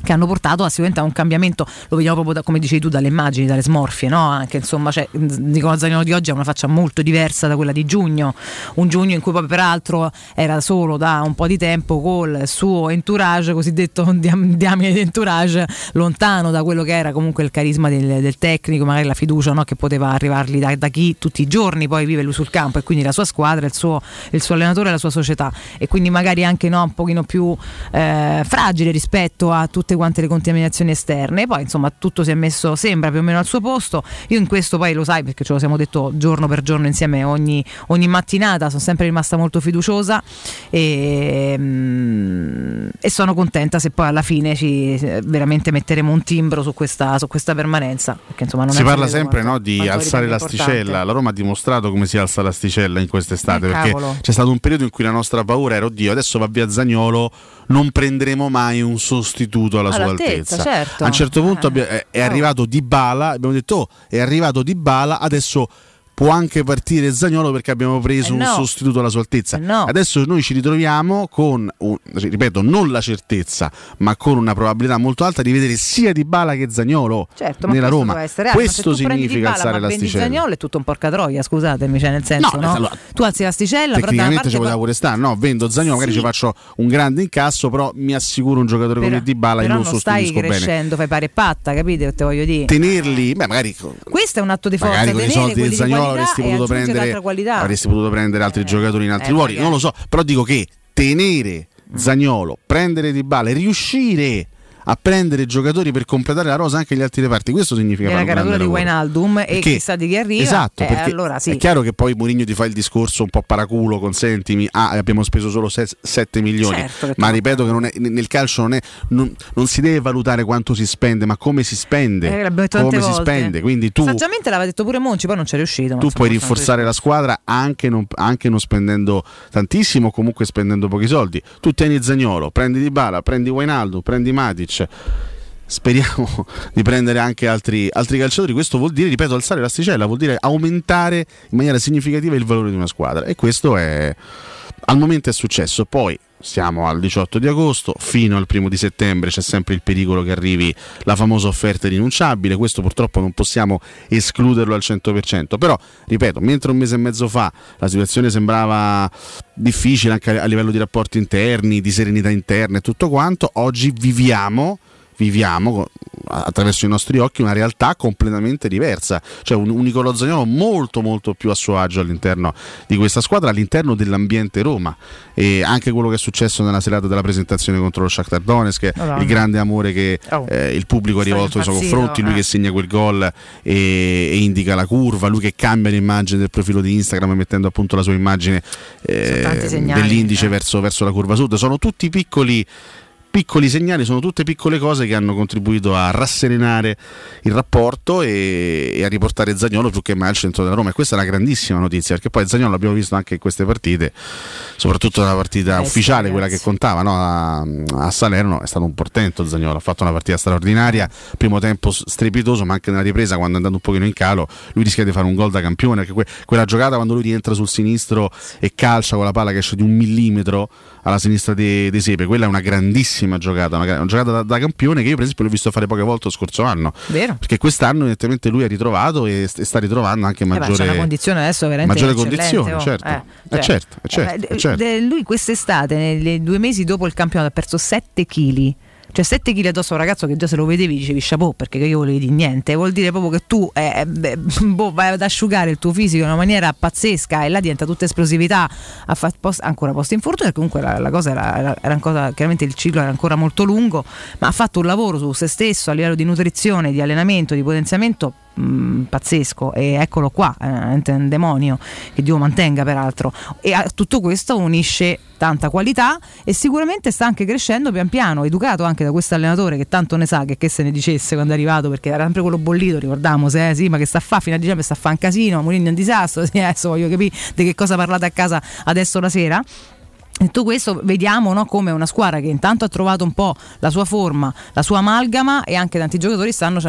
che hanno portato a, sicuramente a un cambiamento, lo vediamo proprio da- come dicevi tu dalle immagini, dalle smorfie, no? Anche insomma, cioè, Nicola Zagnolo di oggi ha una faccia molto diversa da quella di giugno, un giugno in cui poi peraltro era solo da un po' di tempo col suo entourage, cosiddetto diam- diamine di entourage, lontano da quello che era comunque il carisma del, del tecnico, magari la fiducia no? che poteva arrivargli da, da chi tutti i giorni poi vive lui sul campo e quindi la sua squadra, il suo, il suo allenatore la sua società e quindi magari anche no, un pochino più eh, fragile rispetto a tutte tutte quante le contaminazioni esterne. Poi insomma tutto si è messo, sembra più o meno al suo posto. Io in questo poi lo sai perché ce lo siamo detto giorno per giorno insieme ogni, ogni mattinata, sono sempre rimasta molto fiduciosa e, mm, e sono contenta se poi alla fine ci eh, veramente metteremo un timbro su questa, su questa permanenza. Perché, insomma, non si è parla sempre quanto- no, di alzare l'asticella. La Roma ha dimostrato come si alza l'asticella in quest'estate. Eh, perché cavolo. c'è stato un periodo in cui la nostra paura era: oddio, adesso va via Zagnolo, non prenderemo mai un sostituto alla sua altezza. certo. A un certo punto è, è arrivato Di Bala, abbiamo detto: oh, è arrivato Di Bala, adesso. Può anche partire Zagnolo perché abbiamo preso Eh un no. sostituto alla sua altezza. Eh no. Adesso noi ci ritroviamo con, un- ripeto, non la certezza, ma con una probabilità molto alta di vedere sia Di Bala che Zagnolo Certo, nella Roma. essere. Ah, Questo prendi significa Dybala, alzare l'asticella. Zaniolo è tutto un porca troia, scusatemi, cioè nel senso, No, no? allora, tu alzi l'asticella, Tecnicamente ci poteva pure stare, no? Vendo Zagnolo, magari Sì. ci faccio un grande incasso, però mi assicuro un giocatore però, come Di Bala e non stai sostituisco bene. crescendo, fai pare patta, capite che te voglio dire? Tenerli, beh, magari, Questo è un atto di forza, magari con i tenere soldi quelli di qualità avresti potuto, prendere, avresti potuto prendere altri giocatori in altri eh, ruoli. magari. Non lo so, però dico che tenere Zagnolo, prendere Di Bala e riuscire a prendere giocatori per completare la rosa anche gli altri reparti, questo significa fare un caratura di. Wijnaldum e Perché- chissà di chi arriva. Esatto, eh, allora sì. è chiaro che poi Mourinho ti fa il discorso un po' paraculo, consentimi, ah abbiamo speso solo 7 milioni, Certo, ma ripeto che non è- nel calcio non, è, non, non si deve valutare quanto si spende, ma come si spende, Eh, come si spende, quindi tu, Saggiamente l'aveva detto pure Monci, poi non ci è riuscito. tu puoi rinforzare la squadra anche non, anche non spendendo tantissimo comunque spendendo pochi soldi. Tu tieni Zagnolo, prendi Di Bala, prendi Wijnaldum, prendi Matic. Speriamo di prendere anche altri, altri calciatori. Questo vuol dire, ripeto, alzare l'asticella, vuol dire aumentare in maniera significativa il valore di una squadra. E questo è al momento è successo. Poi siamo al 18 di agosto, fino al primo di settembre c'è sempre il pericolo che arrivi la famosa offerta rinunciabile. Questo purtroppo non possiamo escluderlo al 100%. Però, ripeto, mentre un mese e mezzo fa la situazione sembrava difficile anche a livello di rapporti interni, di serenità interna e tutto quanto, oggi viviamo viviamo attraverso i nostri occhi una realtà completamente diversa, cioè un, un Nicolò Zagnolo molto molto più a suo agio all'interno di questa squadra, all'interno dell'ambiente Roma e anche quello che è successo nella serata della presentazione contro lo Shakhtar Donetsk, Madonna. il grande amore che Oh. eh, il pubblico ha rivolto nei suoi confronti, lui eh. che segna quel gol e, e indica la curva, lui che cambia l'immagine del profilo di Instagram mettendo appunto la sua immagine eh, segnali, dell'indice eh. verso, verso la curva sud, sono tutti piccoli piccoli segnali, sono tutte piccole cose che hanno contribuito a rasserenare il rapporto e, e a riportare Zagnolo più che mai al centro della Roma. E questa è una grandissima notizia, perché poi Zagnolo l'abbiamo visto anche in queste partite, soprattutto nella partita Eh sì, ufficiale, quella ragazzi. che contava no? a, a Salerno, è stato un portento Zagnolo, ha fatto una partita straordinaria, primo tempo strepitoso, ma anche nella ripresa quando è andato un pochino in calo, lui rischia di fare un gol da campione, perché que- quella giocata quando lui rientra sul sinistro e calcia con la palla che esce di un millimetro alla sinistra di, di Sepe, quella è una grandissima giocata, una, gra- una giocata da, da campione che io per esempio l'ho visto fare poche volte lo scorso anno, Vero? perché quest'anno evidentemente lui ha ritrovato e, st- sta ritrovando anche Eh beh, maggiore... una condizione adesso veramente maggiore condizione, oh. certo. Eh, Eh, certo, eh, certo, eh, eh, certo. de- lui quest'estate, nei due mesi dopo il campionato, ha perso 7 kg. Cioè 7 kg addosso a un ragazzo che già se lo vedevi dicevi chapeau perché io volevi dire niente, vuol dire proprio che tu eh, beh, boh, vai ad asciugare il tuo fisico in una maniera pazzesca e là diventa tutta esplosività, post- ancora post infortunio, perché comunque la, la cosa era, era, era ancora, chiaramente il ciclo era ancora molto lungo, ma ha fatto un lavoro su se stesso a livello di nutrizione, di allenamento, di potenziamento mh, pazzesco e eccolo qua, è veramente un demonio che Dio mantenga peraltro e a tutto questo unisce tanta qualità e sicuramente sta anche crescendo pian piano, educato anche da questo allenatore che tanto ne sa che, che se ne dicesse quando è arrivato perché era sempre quello bollito, ricordiamo eh, sì, ma che sta a fa fino a dicembre sta a fa un casino, Mourinho è un disastro, sì, adesso voglio capire di che cosa parlate a casa adesso la sera. Detto questo, vediamo no, come una squadra che intanto ha trovato un po' la sua forma, la sua amalgama e anche tanti giocatori stanno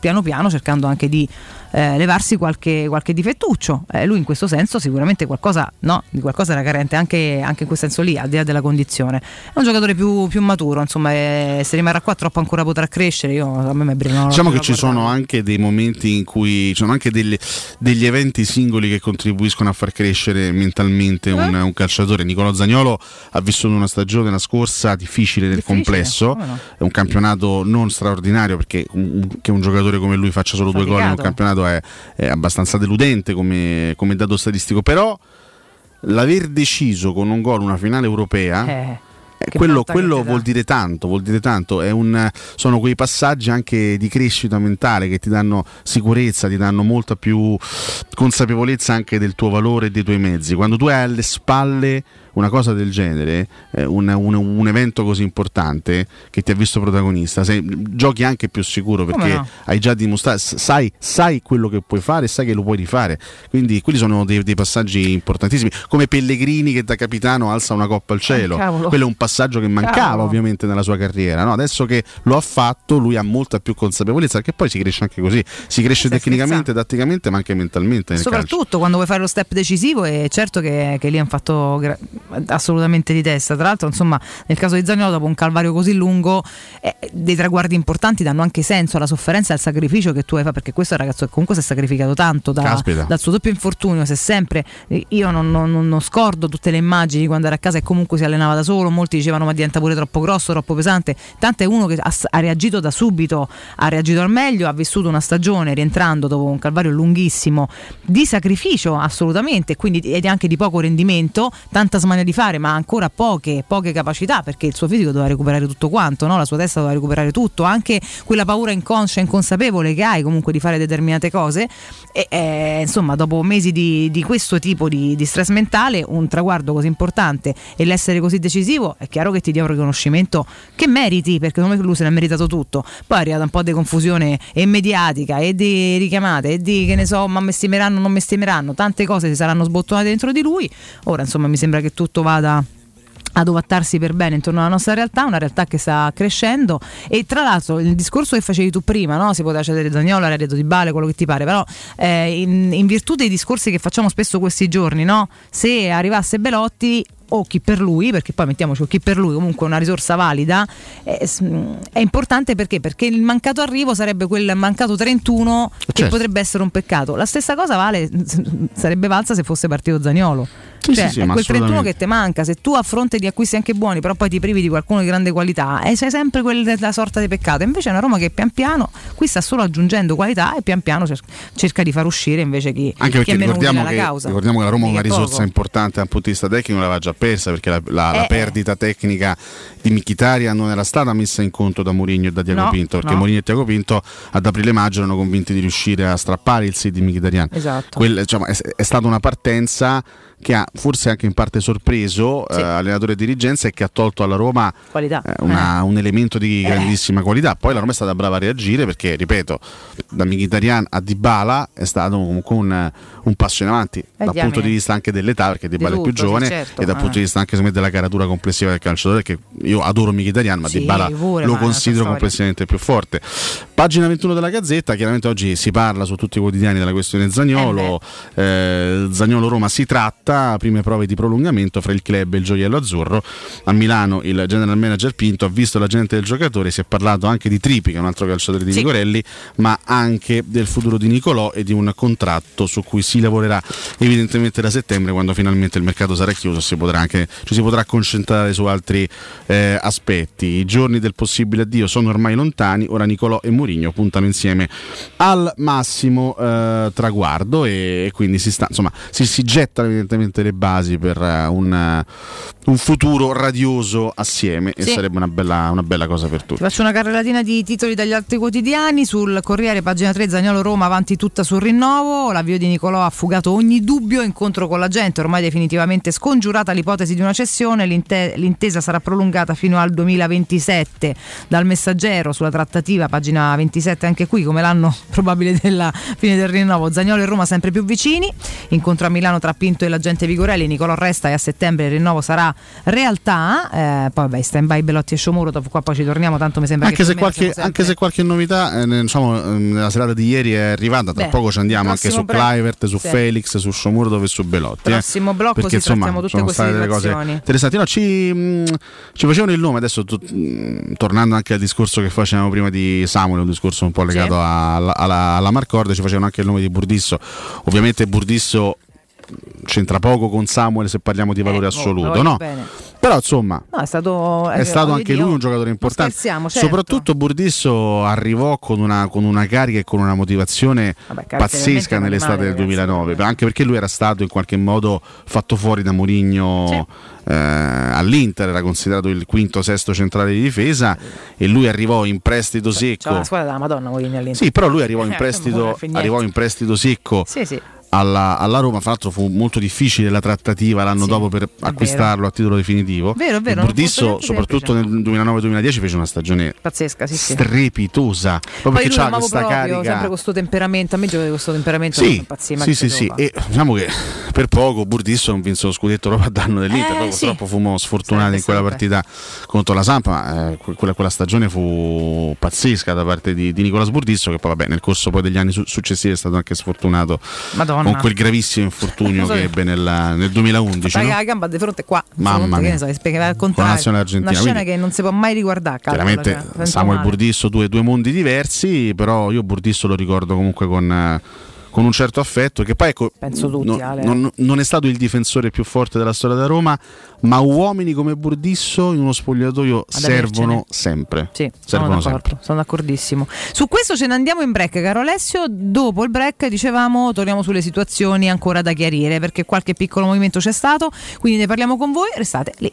piano piano cercando anche di eh, levarsi qualche, qualche difettuccio. Eh, lui in questo senso sicuramente qualcosa, no, di qualcosa era carente anche, anche in quel senso lì, al di là della condizione. È un giocatore più, più maturo, insomma, eh, se rimarrà qua troppo ancora potrà crescere. Io, a me mi brillano Diciamo che ci guardare. sono anche dei momenti in cui ci sono anche degli, degli eventi singoli che contribuiscono a far crescere mentalmente un, un calciatore. Nicolò Zagnolo ha vissuto una stagione la scorsa difficile nel Difficile, complesso, no? è un campionato non straordinario perché un- che un giocatore come lui faccia solo due gol in un Faticato. È, è abbastanza deludente come, come dato statistico, però l'aver deciso con un gol una finale europea Eh. Che quello, quello vuol dire tanto, vuol dire tanto. È un- sono quei passaggi anche di crescita mentale che ti danno sicurezza, ti danno molta più consapevolezza anche del tuo valore e dei tuoi mezzi. Quando tu hai alle spalle una cosa del genere, eh, un, un- un evento così importante che ti ha visto protagonista, sei- giochi anche più sicuro perché no? hai già dimostrato, sai, sai quello che puoi fare e sai che lo puoi rifare. Quindi quelli sono dei, dei passaggi importantissimi. Come Pellegrini che da capitano alza una coppa al cielo. cavolo. Quello è un passaggio che mancava Cavolo. ovviamente nella sua carriera. no? Adesso che lo ha fatto, lui ha molta più consapevolezza, perché poi si cresce anche così. Si cresce tecnicamente, tatticamente, ma anche mentalmente nel calcio. Soprattutto quando vuoi fare lo step decisivo è certo che, che lì hanno fatto gra- assolutamente di testa. Tra l'altro, insomma, nel caso di Zagnolo, dopo un calvario così lungo, eh, dei traguardi importanti danno anche senso alla sofferenza e al sacrificio che tu hai fatto, perché questo ragazzo comunque si è sacrificato tanto da- dal suo doppio infortunio. Se sempre eh, io non, non- non- scordo tutte le immagini di quando era a casa e comunque si allenava da solo, molti dicevano ma diventa pure troppo grosso, troppo pesante. Tanto è uno che ha, ha reagito da subito, ha reagito al meglio, ha vissuto una stagione rientrando dopo un calvario lunghissimo di sacrificio assolutamente, quindi ed anche di poco rendimento, tanta smania di fare, ma ancora poche, poche capacità perché il suo fisico doveva recuperare tutto quanto, no? la sua testa doveva recuperare tutto, anche quella paura inconscia, inconsapevole che hai comunque di fare determinate cose. E, eh, insomma, dopo mesi di, di questo tipo di, di stress mentale, un traguardo così importante e l'essere così decisivo, è chiaro che ti dia un riconoscimento che meriti, perché secondo me lui se ne ha meritato tutto. Poi è arrivata un po' di confusione e mediatica e di richiamate e di che ne so, ma mi stimeranno, non mi stimeranno, tante cose si saranno sbottonate dentro di lui. Ora, insomma, mi sembra che tutto vada ad ovattarsi per bene intorno alla nostra realtà, una realtà che sta crescendo e tra l'altro il discorso che facevi tu prima, no? si poteva cedere Zagnolo, Reddito di Bale, quello che ti pare, però eh, in, in virtù dei discorsi che facciamo spesso questi giorni, no? se arrivasse Belotti o chi per lui, perché poi mettiamoci o chi per lui comunque una risorsa valida, eh, s- è importante perché? Perché il mancato arrivo sarebbe quel mancato 31 che Certo. potrebbe essere un peccato. La stessa cosa vale, sarebbe valsa se fosse partito Zagnolo. Sì, Cioè, sì, sì, è quel 31 assolutamente. che ti manca, se tu a fronte di acquisti anche buoni, però poi ti privi di qualcuno di grande qualità, e sei sempre quella sorta di peccato. Invece è una Roma che pian piano qui sta solo aggiungendo qualità e pian piano cer- cerca di far uscire invece chi, Anche chi è meno utile ricordiamo alla che, causa. ricordiamo che la Roma ha una è risorsa poco. importante dal punto di vista tecnico, l'aveva già persa perché la, la- la Eh, perdita tecnica di Michitaria non era stata messa in conto da Mourinho e da Diago No, Pinto, perché no. Mourinho e Diago Pinto ad aprile-maggio erano convinti di riuscire a strappare il sit di Michitarian. Esatto. Quel- diciamo, è, è stata una partenza che ha forse anche in parte sorpreso Sì. eh, allenatore e dirigenza e che ha tolto alla Roma eh, una- un elemento di grandissima qualità. Poi la Roma è stata brava a reagire perché, ripeto, da Mkhitaryan a Dybala è stato comunque un, un passo in avanti dal diamine. punto di vista anche dell'età, perché Dybala è più tutto, sì, giovane certo, e dal eh. punto di vista anche me, della caratura complessiva del calciatore, che io adoro Mkhitaryan, ma Sì, Dybala pure, lo considero complessivamente più forte. Pagina 21 della Gazzetta, chiaramente oggi si parla su tutti i quotidiani della questione Zagnolo. Eh, Zagnolo Roma si tratta, prime prove di prolungamento fra il club e il gioiello azzurro. A Milano il general manager Pinto ha visto la gente del giocatore, si è parlato anche di Tripi, che è un altro calciatore di Sì. Nicorelli, ma anche del futuro di Nicolò e di un contratto su cui si lavorerà evidentemente da settembre quando finalmente il mercato sarà chiuso si potrà anche, ci si potrà concentrare su altri eh, aspetti. I giorni del possibile addio sono ormai lontani, ora Nicolò e Mourinho puntano insieme al massimo eh, traguardo e, quindi si, sta, insomma, si, si gettano evidentemente le basi per eh, un, eh, un futuro radioso assieme e Sì. sarebbe una bella, una bella cosa per tutti. Ti faccio una carrellatina di titoli dagli altri quotidiani. Sul Corriere, pagina 3, Zagnolo Roma avanti tutta sul rinnovo. L'avvio di Nicolò ha fugato ogni dubbio. Incontro con la gente, ormai definitivamente scongiurata l'ipotesi di una cessione. L'inte- l'intesa sarà prolungata fino al 2027. Dal messaggero sulla trattativa, pagina 27, anche qui come l'anno probabile della fine del rinnovo. Zagnolo e Roma sempre più vicini. Incontro a Milano tra Pinto e l'agente Vigorelli. Nicolò resta e a settembre il rinnovo sarà realtà. Eh, poi vabbè, stand by Belotti e Sciomuro. Dopo qua poi ci torniamo. Tanto mi sembra Anche che se, qualche, siamo anche se sempre- qualche novità eh, diciamo, eh, nella serata di ieri è arrivata, tra Beh, poco ci andiamo anche su break- Clivert, su sì. Felix, su Shomurdo e su Belotti. eh. Prossimo blocco Perché insomma trattiamo tutte sono queste state delle cose interessanti. No, ci, mh, ci facevano il nome adesso, tu- mh, tornando anche al discorso che facevamo prima di Samuel, un discorso un po' legato alla, alla, alla Marcord, ci facevano anche il nome di Burdisso. Ovviamente Burdisso c'entra poco con Samuel se parliamo di valore Eh, assoluto, no? bene. Però insomma, No, è stato, è stato anche dire, lui un giocatore importante. certo. Soprattutto Burdisso arrivò con una, con una carica e con una motivazione caratterialmente pazzesca nell'estate rimane, del 2009, anche perché lui era stato in qualche modo fatto fuori da Mourinho eh, all'Inter, era considerato il quinto sesto centrale di difesa e lui arrivò in prestito C'ha secco. la squadra della Madonna, Mourinho all'Inter. Sì, però lui arrivò in Eh, prestito, arrivò in prestito secco Sì, sì. Alla, alla Roma. Fra l'altro fu molto difficile la trattativa l'anno dopo per acquistarlo a titolo definitivo. Vero, vero, neanche soprattutto nel 2009-2010, fece una stagione Pazzesca, sì, sì. strepitosa. Proprio Poi perché c'ha questa proprio, carica. sempre questo temperamento. A me gioca con questo temperamento Sì, non impazzì, ma sì, sì, sì. E diciamo che per poco Burdisso non vinse lo scudetto proprio a danno dell'Inter. Eh, Poi sì. purtroppo fummo sfortunati in quella partita contro la Sampa. Ma eh, que- quella, quella stagione fu pazzesca da parte di, di Nicolas Burdisso, che poi vabbè, nel corso poi degli anni su- successivi è stato anche sfortunato Madonna. Con quel gravissimo infortunio so che ebbe nel, nel 2011. Dai, no? la gamba di fronte qua. Mamma mia. ne so, Con la nazionale argentina, Una scena quindi- che non si può mai riguardare. Chiaramente cioè, Samuel male. Burdisso, due, due mondi diversi, però io Burdisso lo ricordo comunque con, eh, con un certo affetto, che poi ecco, Penso tutti, no- Ale. non, non è stato il difensore più forte della storia da Roma, ma uomini come Burdisso in uno spogliatoio Ad servono avercene. sempre. Sì, sono servono d'accordo, sempre. sono d'accordissimo. Su questo ce ne andiamo in break, caro Alessio. Dopo il break, dicevamo, torniamo sulle situazioni ancora da chiarire perché qualche piccolo movimento c'è stato. Quindi ne parliamo con voi. Restate lì.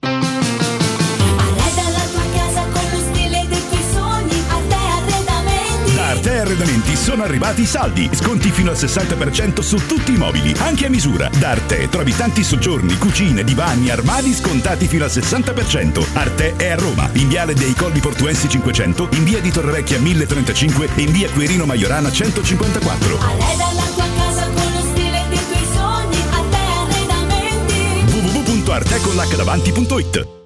Arreda la tua casa con lo stile dei tuoi sogni, Arte Arredamenti. Da Arte Arredamenti sono arrivati i saldi. Sconti fino al 60% su tutti i mobili, anche a misura. Da Arte trovi tanti soggiorni, cucine, divani, armadi scontati fino al 60%. Arte è a Roma, in viale dei Colli Portuensi 500, in via di Torrevecchia 1035 e in via Quirino Maiorana 154. Arreda la tua casa www.artecollacdavanti.it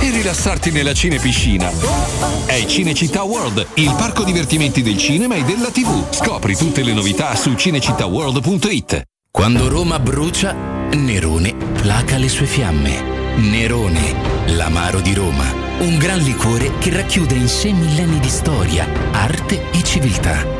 e rilassarti nella cinepiscina. È Cinecittà World, il parco divertimenti del cinema e della TV. Scopri tutte le novità su cinecittàworld.it. Quando Roma brucia, Nerone placa le sue fiamme. Nerone, l'amaro di Roma. Un gran liquore che racchiude in sé millenni di storia, arte e civiltà.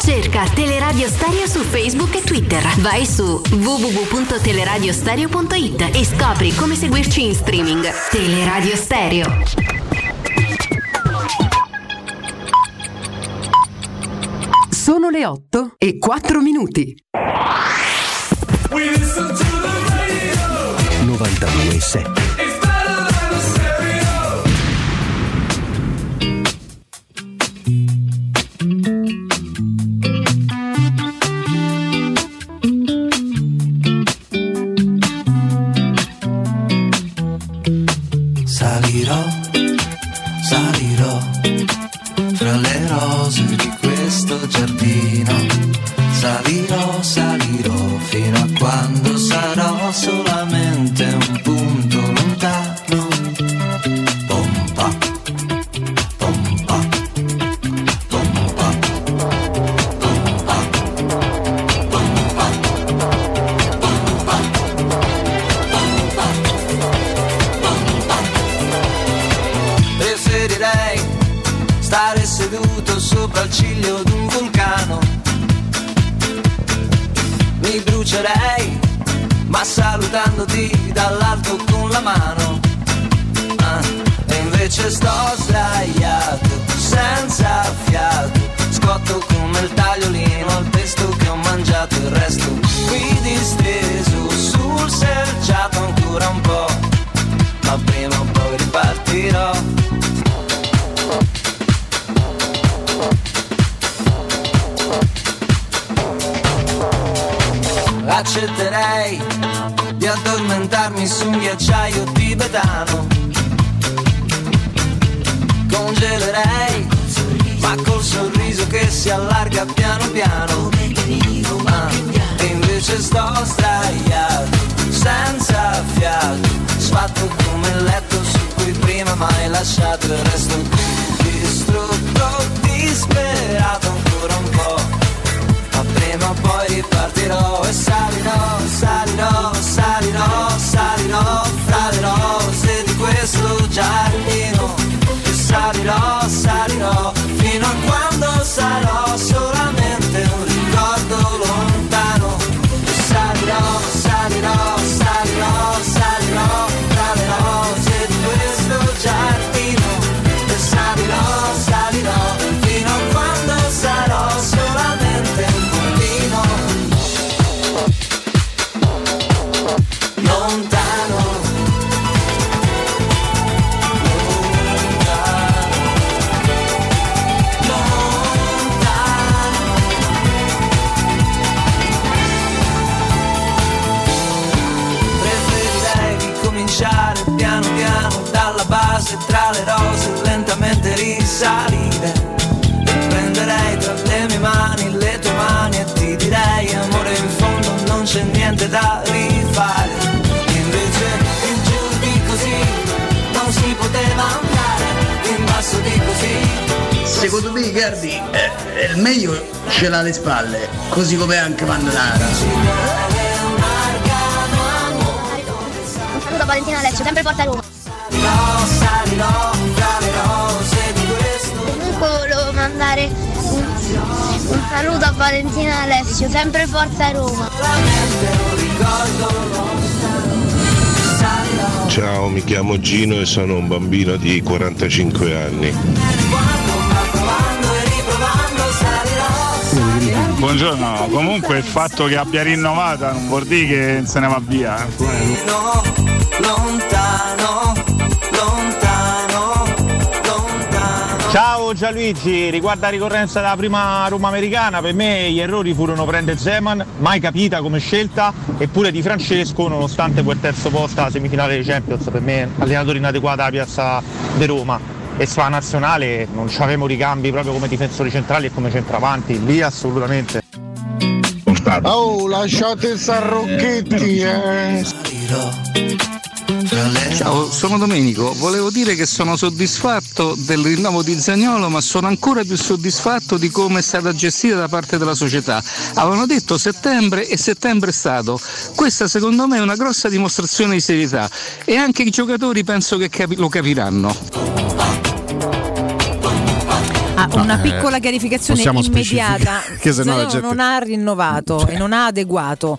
Cerca Teleradio Stereo su Facebook e Twitter. Vai su www.teleradiostereo.it e scopri come seguirci in streaming. Teleradio Stereo. Sono le 8 e 4 minuti. 92.7 questo giardino. Salirò, salirò fino a quando sarò solamente un punto Mi brucerei, ma salutandoti dall'alto con la mano. Ah, e invece sto sdraiato, senza fiato. Scotto come il tagliolino al pesto che ho mangiato il resto. Qui disteso sul selciato ancora un po', ma prima o poi ripartirò. Accetterei di addormentarmi su un ghiacciaio tibetano. Congelerei, ma col sorriso che si allarga piano piano. Ah, e invece sto sdraiato, senza fiato, sfatto come il letto su cui prima mai lasciato il resto qui, distrutto, disperato e salirò, salirò, salirò, salirò fra le rose di questo giardino. E salirò, salirò fino a quando sarò solamente risalire e prenderei tra le mie mani le tue mani e ti direi amore in fondo non c'è niente da rifare invece in giù di così non si poteva andare in basso di così Secondo me Icardi eh, eh, il meglio ce l'ha alle spalle, così come anche Mannara. Un saluto a Valentina Alessio, sempre Forza Roma. Un saluto a Valentina Alessio, sempre Forza Roma. Ciao, mi chiamo Gino e sono un bambino di 45 anni. Buongiorno, comunque il fatto che abbia rinnovata non vuol dire che se ne va via. lontano, Ciao Gianluigi, riguardo la ricorrenza della prima Roma americana, per me gli errori furono prendere Zeman, mai capita come scelta, eppure di Francesco, nonostante quel terzo posto alla semifinale dei Champions, per me allenatore inadeguato alla piazza di Roma. E sulla nazionale non avevamo ricambi proprio come difensori centrali e come centravanti, lì assolutamente. Oh, lasciate sarrocchetti, eh. Ciao, sono Domenico. Volevo dire che sono soddisfatto del rinnovo di Zagnolo, ma sono ancora più soddisfatto di come è stata gestita da parte della società. Avevano detto settembre e settembre è stato. Questa secondo me è una grossa dimostrazione di serietà e anche i giocatori penso che capi- lo capiranno. Ah, una No, eh, piccola chiarificazione immediata. che se no non ha rinnovato e non ha adeguato.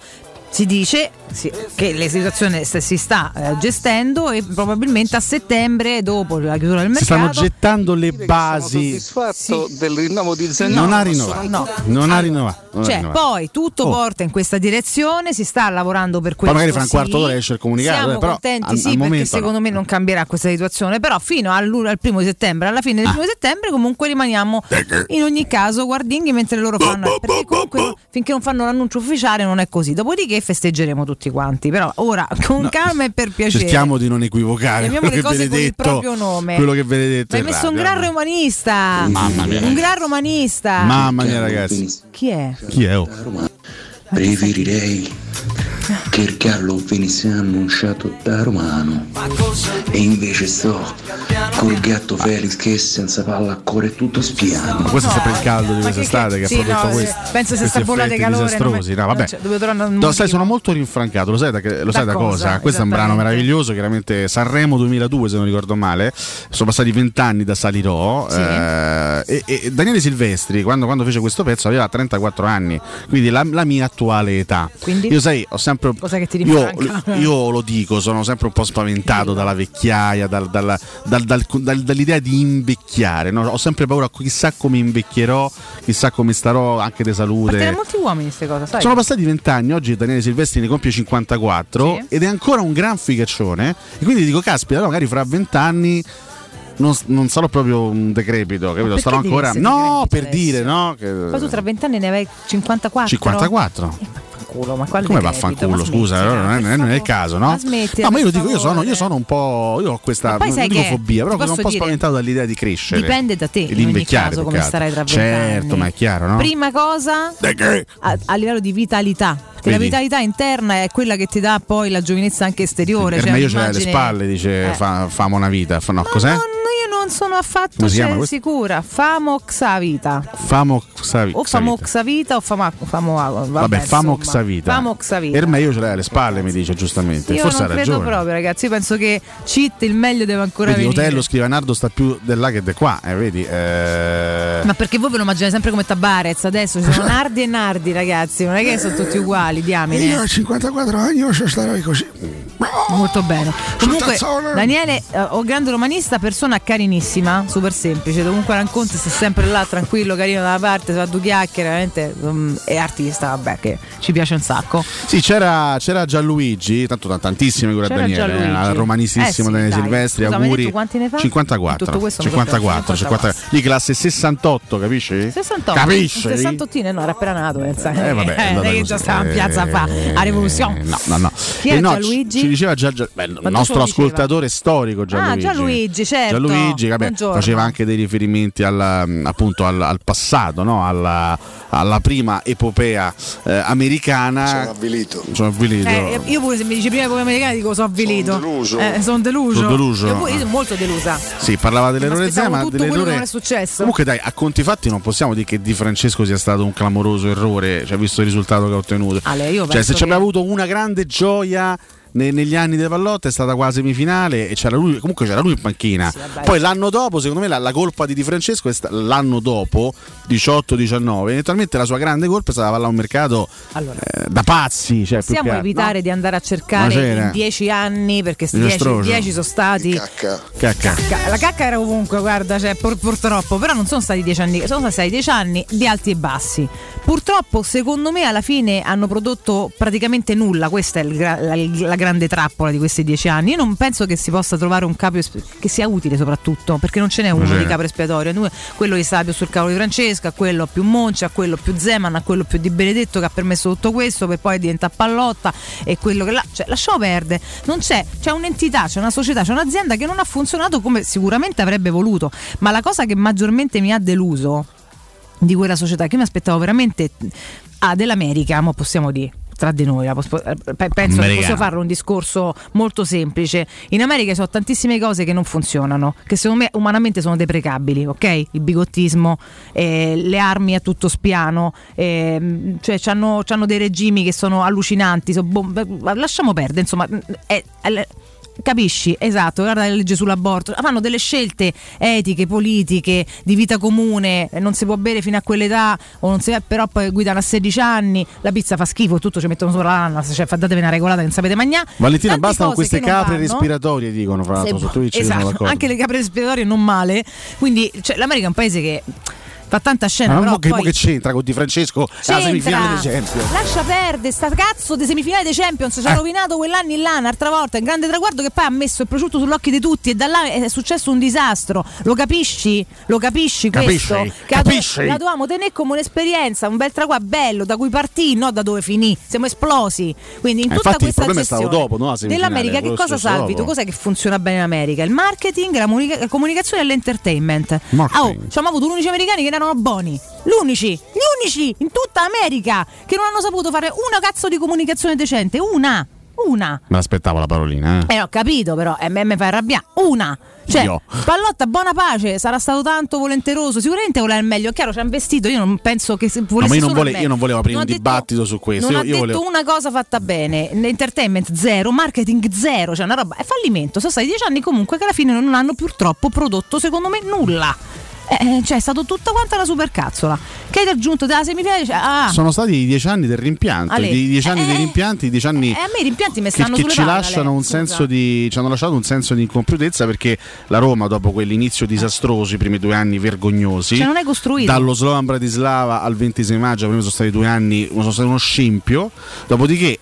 Si dice sì, che la situazione si sta eh, gestendo e probabilmente a settembre, dopo la chiusura del Si mercato, stanno gettando le basi. soddisfatto del rinnovo di Zagnolo. Non ha rinnovato. sono No. Non ha rinnovato. Cioè, rinnovato. poi tutto Oh. porta in questa direzione, si sta lavorando per Poi questo. magari fra un sì. quarto d'ora esce il comunicato, Siamo eh, però contenti, al- sì, al perché momento secondo me non cambierà questa situazione. Però fino al, al primo di settembre, alla fine del Ah. primo di settembre, comunque rimaniamo in ogni caso guardinghi mentre loro fanno. Perché comunque no- finché non fanno l'annuncio ufficiale non è così. Dopodiché festeggeremo tutti quanti. Però ora con calma e per piacere. Cerchiamo di non equivocare Chiamiamo quello le che cose con il detto. proprio nome. Quello che viene detto. Ma hai messo un gran romanista. Mamma mia. Un gran romanista. Mamma mia, ragazzi. Chi è? Chi è? Oh? Preferirei che il Carlo venisse annunciato da Romano e invece sto col gatto Felix che senza palla corre tutto spiano. Ma questo è sempre il caldo di che- quest'estate che, che- ha sì, prodotto no, questo. penso sia questi sta bolla di calore, disastrosi. non- No, vabbè. No, sai, sono molto rinfrancato, lo sai da, lo sai Da da cosa? cosa? Questo è un brano meraviglioso, chiaramente Sanremo 2002 se non ricordo male, sono passati vent'anni da Salirò Sì. eh, e, e Daniele Silvestri quando, quando fece questo pezzo aveva 34 anni, quindi la, la mia attuale età. Quindi? Io sai, ho sempre... Cos'è che ti io, rinfranca? io lo dico, sono sempre un po' spaventato dalla vecchiaia, dal- dal- dal- dal- dal- dall'idea di invecchiare. no? Ho sempre paura, chissà come invecchierò, chissà come starò anche di salute. Perché molti uomini queste cose, sai? Sono passati vent'anni, oggi Daniele Silvestri ne compie 54 Sì. ed è ancora un gran figaccione. E quindi dico, caspita, magari fra vent'anni non, non sarò proprio un decrepito, capito? devi ancora. No, per adesso? dire, no? Che... Ma tu tra vent'anni ne avevi 54? 54. Culo, ma quale Come vaffanculo, Ma scusa, non è, non è il caso, no? Ma smettila, no, ma io lo dico, io sono, io sono un po'. Io ho questa. Ma Non dico fobia, però sono un po' spaventato dall'idea di crescere. Dipende da te, e di invecchiare. caso, come starai tra Certo, ma è chiaro, no? Prima cosa a, a livello di vitalità. Perché Vedi? la vitalità interna è quella che ti dà poi la giovinezza anche esteriore. Per cioè me io ce l'hai alle spalle, dice Eh. fa, famo una vita. No, cos'è? No, io non sono affatto questo? sicura. Famo Xavita. Famo Xavi. O famo Xavita o famo, famo vabbè, Vabbè, famo insomma. Xavita. Famo Xavita. Per me io ce l'hai alle spalle, mi dice giustamente. Io Forse non credo ragione. proprio, ragazzi. Io penso che cheat il meglio deve ancora Vedi, venire. Otello scrive Nardo sta più del là che di qua, eh, vedi? eh. Ma perché voi ve lo immaginate sempre come Tabarez? Adesso ci sono Nardi e Nardi, ragazzi. Non è che sono tutti uguali, diamine. Io a 54 anni ci starei così. Molto bene. Comunque. Daniele, eh, o grande romanista, persona carinissima, super semplice. Comunque racconta, sta sempre là, tranquillo, carino dalla parte, fa due chiacchiere, veramente. mm, è artista, vabbè, che ci piace un sacco. Sì, c'era, c'era Gianluigi, tanto tantissime a C'era Daniele, eh, romanistissimo Eh Daniele. Silvestri, Scusa, auguri. detto quanti ne fa? 54. Tutto questo non lo sapevo, 54, 54. Lì classe 68, capisci? 68. Capisci? 68 no, era appena nato, pensa. Eh, vabbè, è Eh, non andata è che così. già stava in piazza a Eh, fa rivoluzione. No, no, no. Chi è Eh, no, Gianluigi? Ci, diceva già, già- beh, il nostro ascoltatore storico Gianluigi. Ah, Gianluigi, certo. Gianluigi, vabbè, Buongiorno. faceva anche dei riferimenti alla- appunto al, al passato, no? alla, alla prima epopea eh, americana. Sono avvilito. Sono avvilito. Eh, io pure se mi dici prima come americani dico sono avvilito. Sono deluso. Eh, sono deluso. Sono deluso. Io, pure- io sono molto delusa. Sì, parlava dell'errore Zema, tutto quello che dell'errore non è successo. Comunque dai, a conti fatti non possiamo dire che Di Francesco sia stato un clamoroso errore, cioè visto il risultato che ha ottenuto. Ale, io cioè se ci che- aveva avuto una grande gioia ne- negli anni della pallotta è stata qua semifinale e c'era lui, comunque c'era lui in panchina. vabbè. Poi l'anno dopo, secondo me la, la colpa di Di Francesco è sta- l'anno dopo, 18-19, eventualmente la sua grande colpa è stata avere un mercato eh, da pazzi, cioè più Possiamo evitare di andare a cercare in dieci anni perché sti Disastroso. dieci, dieci sono stati. Cacca. Ca- La cacca era ovunque, guarda, cioè, pur- purtroppo, però non sono stati dieci anni, sono stati dieci anni di alti e bassi. Purtroppo, secondo me, alla fine hanno prodotto praticamente nulla. Questa è il la, la grande trappola di questi dieci anni. Io non penso che si possa trovare un capo che sia utile soprattutto, perché non ce n'è uno c'è. di capo espiatorio. Noi- Quello di Sabio sul cavolo di Francesca, quello più Moncia, quello più Zeman, a quello più di Benedetto che ha permesso tutto questo per poi diventare pallotta e quello che là, cioè, lasciamo perdere. Non c'è, c'è un'entità, c'è una società, c'è un'azienda che non ha funzionato come sicuramente avrebbe voluto. Ma la cosa che maggiormente mi ha deluso di quella società che mi aspettavo veramente ah, dell'America, ma possiamo dire tra di noi, eh, pe- penso che posso fare un discorso molto semplice. In America ci sono tantissime cose che non funzionano, che secondo me umanamente sono deprecabili, ok? Il bigottismo, eh, le armi a tutto spiano, ehm, cioè c'hanno dei regimi che sono allucinanti, so- bom- lasciamo perdere, insomma, è- è- Capisci? Esatto, guarda la legge sull'aborto. Fanno delle scelte etiche, politiche, di vita comune, eh, non si può bere fino a quell'età, o non si, però poi guidano a 16 anni, la pizza fa schifo, tutto ci mettono sopra l'ananas, cioè fa- datevi una regolata che non sapete mangiare. Valentina, Tante bastano queste capre vanno. respiratorie, dicono fra l'altro, esatto, anche le capre respiratorie non male. Quindi cioè, l'America è un paese che fa tanta scena, Ma però mo che, poi che c'entra con Di Francesco alla semifinale dei Champions? Lascia perdere, sta cazzo di semifinale dei Champions ci ha Eh. rovinato quell'anno in là, un'altra volta, un grande traguardo che poi ha messo il prosciutto sull'occhio di tutti e da là è successo un disastro. Lo capisci? Lo capisci questo? Capisci? Che la, Capisci? la dovevamo tenere come un'esperienza, un bel traguardo bello da cui partì, no da dove finì. Siamo esplosi. Quindi in Eh, tutta infatti il questa problema è dopo, no, la dell'America che cosa salvi? Tu cos'è che funziona bene in America? Il marketing, la, comunica- la comunicazione e l'entertainment. Marketing. Ah, oh, ci abbiamo avuto gli unici americani che erano buoni. L'unici, gli unici in tutta America che non hanno saputo fare una cazzo di comunicazione decente. Una, una. Me l'aspettavo la parolina, eh. Eh, ho capito, però, e me mi fa arrabbiare. Una. Cioè, Io. Pallotta, buona pace, sarà stato tanto volenteroso. Sicuramente voleva il meglio. Chiaro, ci ha investito. Io non penso che se No, volesse ma io non, vole- io non volevo aprire Non un detto- dibattito su questo. Non Io, ha io detto volevo... una cosa fatta bene, l'entertainment zero, marketing zero, cioè una roba, è fallimento. Sono stati dieci anni comunque che alla fine non hanno purtroppo prodotto, secondo me, nulla. Eh, cioè è stato tutta quanta la supercazzola. Che hai raggiunto dalla semifinale? Cioè, ah, Sono stati i dieci anni del rimpianto, Ale. i dieci anni Eh, dei rimpianti, i dieci anni eh, a me i rimpianti mi che, stanno che sulle ci palle, lasciano Ale, un scusa. senso di ci hanno lasciato un senso di incompiutezza perché la Roma dopo quell'inizio disastroso i primi due anni vergognosi Cioè, non è costruito. dallo Slovan Bratislava al 26 maggio prima sono stati due anni sono stati uno scempio dopodiché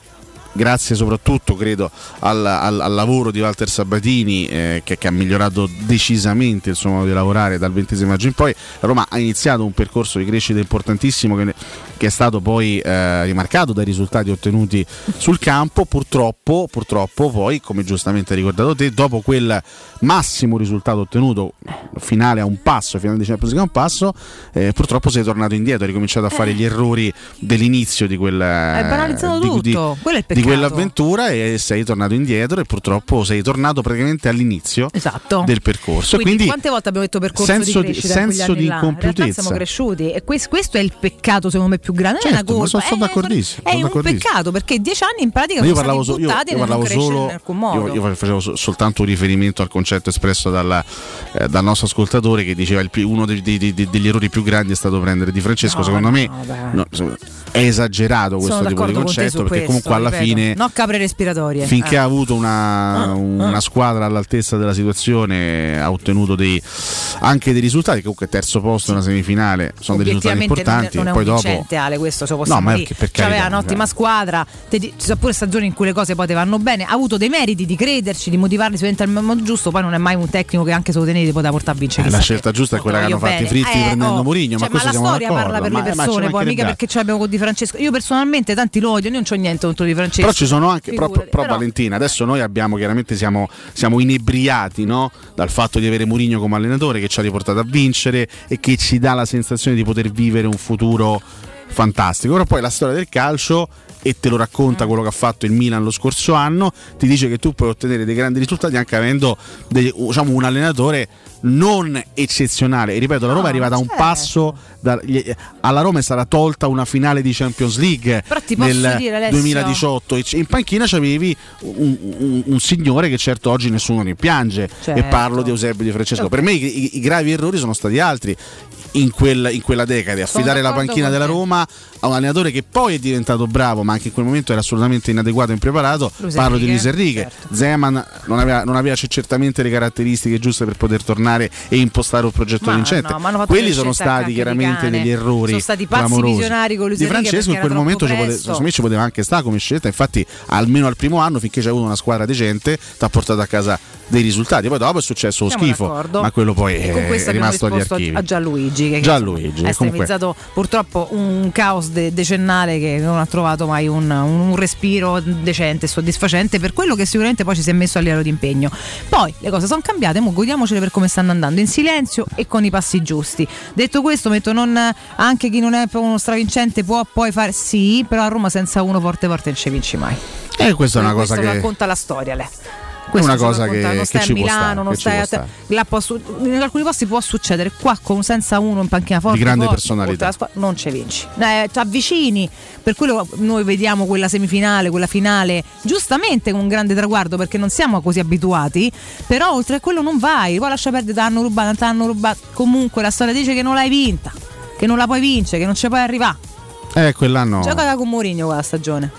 grazie soprattutto credo al, al- al lavoro di Walter Sabatini eh, che, che ha migliorato decisamente il suo modo di lavorare dal 26 maggio in poi la Roma ha iniziato un percorso di crescita importantissimo che, che è stato poi eh, rimarcato dai risultati ottenuti sul campo purtroppo, purtroppo poi come giustamente hai ricordato te dopo quel massimo risultato ottenuto finale a un passo finale di Champions League a un passo eh, purtroppo sei tornato indietro hai ricominciato a fare gli errori dell'inizio di quel Hai banalizzato di- di- tutto. Quello è il di peccato. Quell'avventura e sei tornato indietro e purtroppo sei tornato praticamente all'inizio del percorso. Quindi, Quindi, quante volte abbiamo detto percorso senso di di- senso di incompiutezza. siamo cresciuti e quest- questo è il peccato secondo me più grande. non è Certo, una ma colpa, sono- sono è- d'accordissimo, È sono un d'accordissimo. peccato perché dieci anni in pratica Ma io sono parlavo, so- io- io parlavo solo in alcun modo. io, io facevo so- soltanto un riferimento al concetto espresso dalla- eh, dal nostro ascoltatore che diceva il uno dei- dei- dei- degli errori più grandi è stato prendere Di Francesco. No, Secondo no, me no, è esagerato questo sono tipo di concetto perché questo, comunque alla ripeto. fine no capre respiratorie. finché Eh. ha avuto una, una squadra all'altezza della situazione ha ottenuto dei, anche dei risultati. Comunque terzo posto nella semifinale. Sono dei risultati Obiettivamente non è, importanti. non è poi un dopo Ale questo se lo possiamo No, ma dire perché, per C'aveva carità, un'ottima cioè. squadra. Te ci sono pure stagioni in cui le cose poi te vanno bene. Ha avuto dei meriti di crederci di motivarli sicuramente al modo giusto. Poi non è mai un tecnico che anche se lo tenevi ti poteva portare a vincere Eh, la scelta giusta è quella che hanno fatto i fritti Eh, prendendo oh, Mourinho cioè, ma questo la storia parla per ma- le ma persone poi mica perché ce l'abbiamo con Di Francesco. Io personalmente tanti lo odio io non c'ho niente contro Di Francesco Però ci sono anche, però, però, però- Valentina, adesso noi abbiamo chiaramente siamo, siamo inebriati no? dal fatto di avere Mourinho come allenatore che ci ha riportato a vincere e che ci dà la sensazione di poter vivere un futuro fantastico. Però poi la storia del calcio e te lo racconta quello che ha fatto il Milan lo scorso anno, ti dice che tu puoi ottenere dei grandi risultati anche avendo dei- diciamo, un allenatore non eccezionale. E ripeto, la Roma è arrivata a un passo, da- alla Roma è stata tolta una finale di Champions League nel dire, Alessio- 2018 e c- in panchina c'avevi un, un- un signore che certo oggi nessuno ne piange Certo. e parlo di Eusebio Di Francesco. Per me i, i- i gravi errori sono stati altri. In, quel- in quella decade, affidare la panchina della. Roma a un allenatore che poi è diventato bravo, ma anche in quel momento era assolutamente inadeguato e impreparato. Luis Parlo di Enrique, Luis Enrique. certo. Zeman non aveva, non aveva certamente le caratteristiche giuste per poter tornare e impostare un progetto Ma vincente. no, Quelli sono stati chiaramente degli errori Sono stati pazzi clamorosi. visionari con Luis Di Francesco in quel momento ci troppo pote- presto. secondo me ci poteva anche stare come scelta, infatti almeno al primo anno finché c'è avuto una squadra decente ti ha portato a casa dei risultati, poi dopo è successo lo Siamo schifo, d'accordo. ma quello poi è, è rimasto agli archivi. a Gianluigi che Gianluigi, ha comunque- estremizzato purtroppo un caos de- decennale che non ha trovato mai un, un respiro decente, soddisfacente per quello che sicuramente poi ci si è messo a livello di impegno. Poi le cose sono cambiate, mo godiamocele per come stanno andando, in silenzio e con i passi giusti. Detto questo, metto non, anche chi non è uno stravincente può poi fare sì, però a Roma senza uno forte forte non ci vinci mai. E questa è una cosa Questo che racconta la storia, lei. è Questo una cosa che, non che stai ci a può Milano, non che stai a te- su- in alcuni posti può succedere, qua con senza uno in panchina forte Di grande forte, personalità. squadra, non ci vinci. Eh, ti avvicini, per quello noi vediamo quella semifinale, quella finale, giustamente con un grande traguardo perché non siamo così abituati, però oltre a quello non vai, poi lascia perdere, t'hanno rubato, t'hanno rubato. Comunque la storia dice che non l'hai vinta, che non la puoi vincere, che non ci puoi arrivare. Eh, quell'anno, Gioca con Mourinho quella stagione.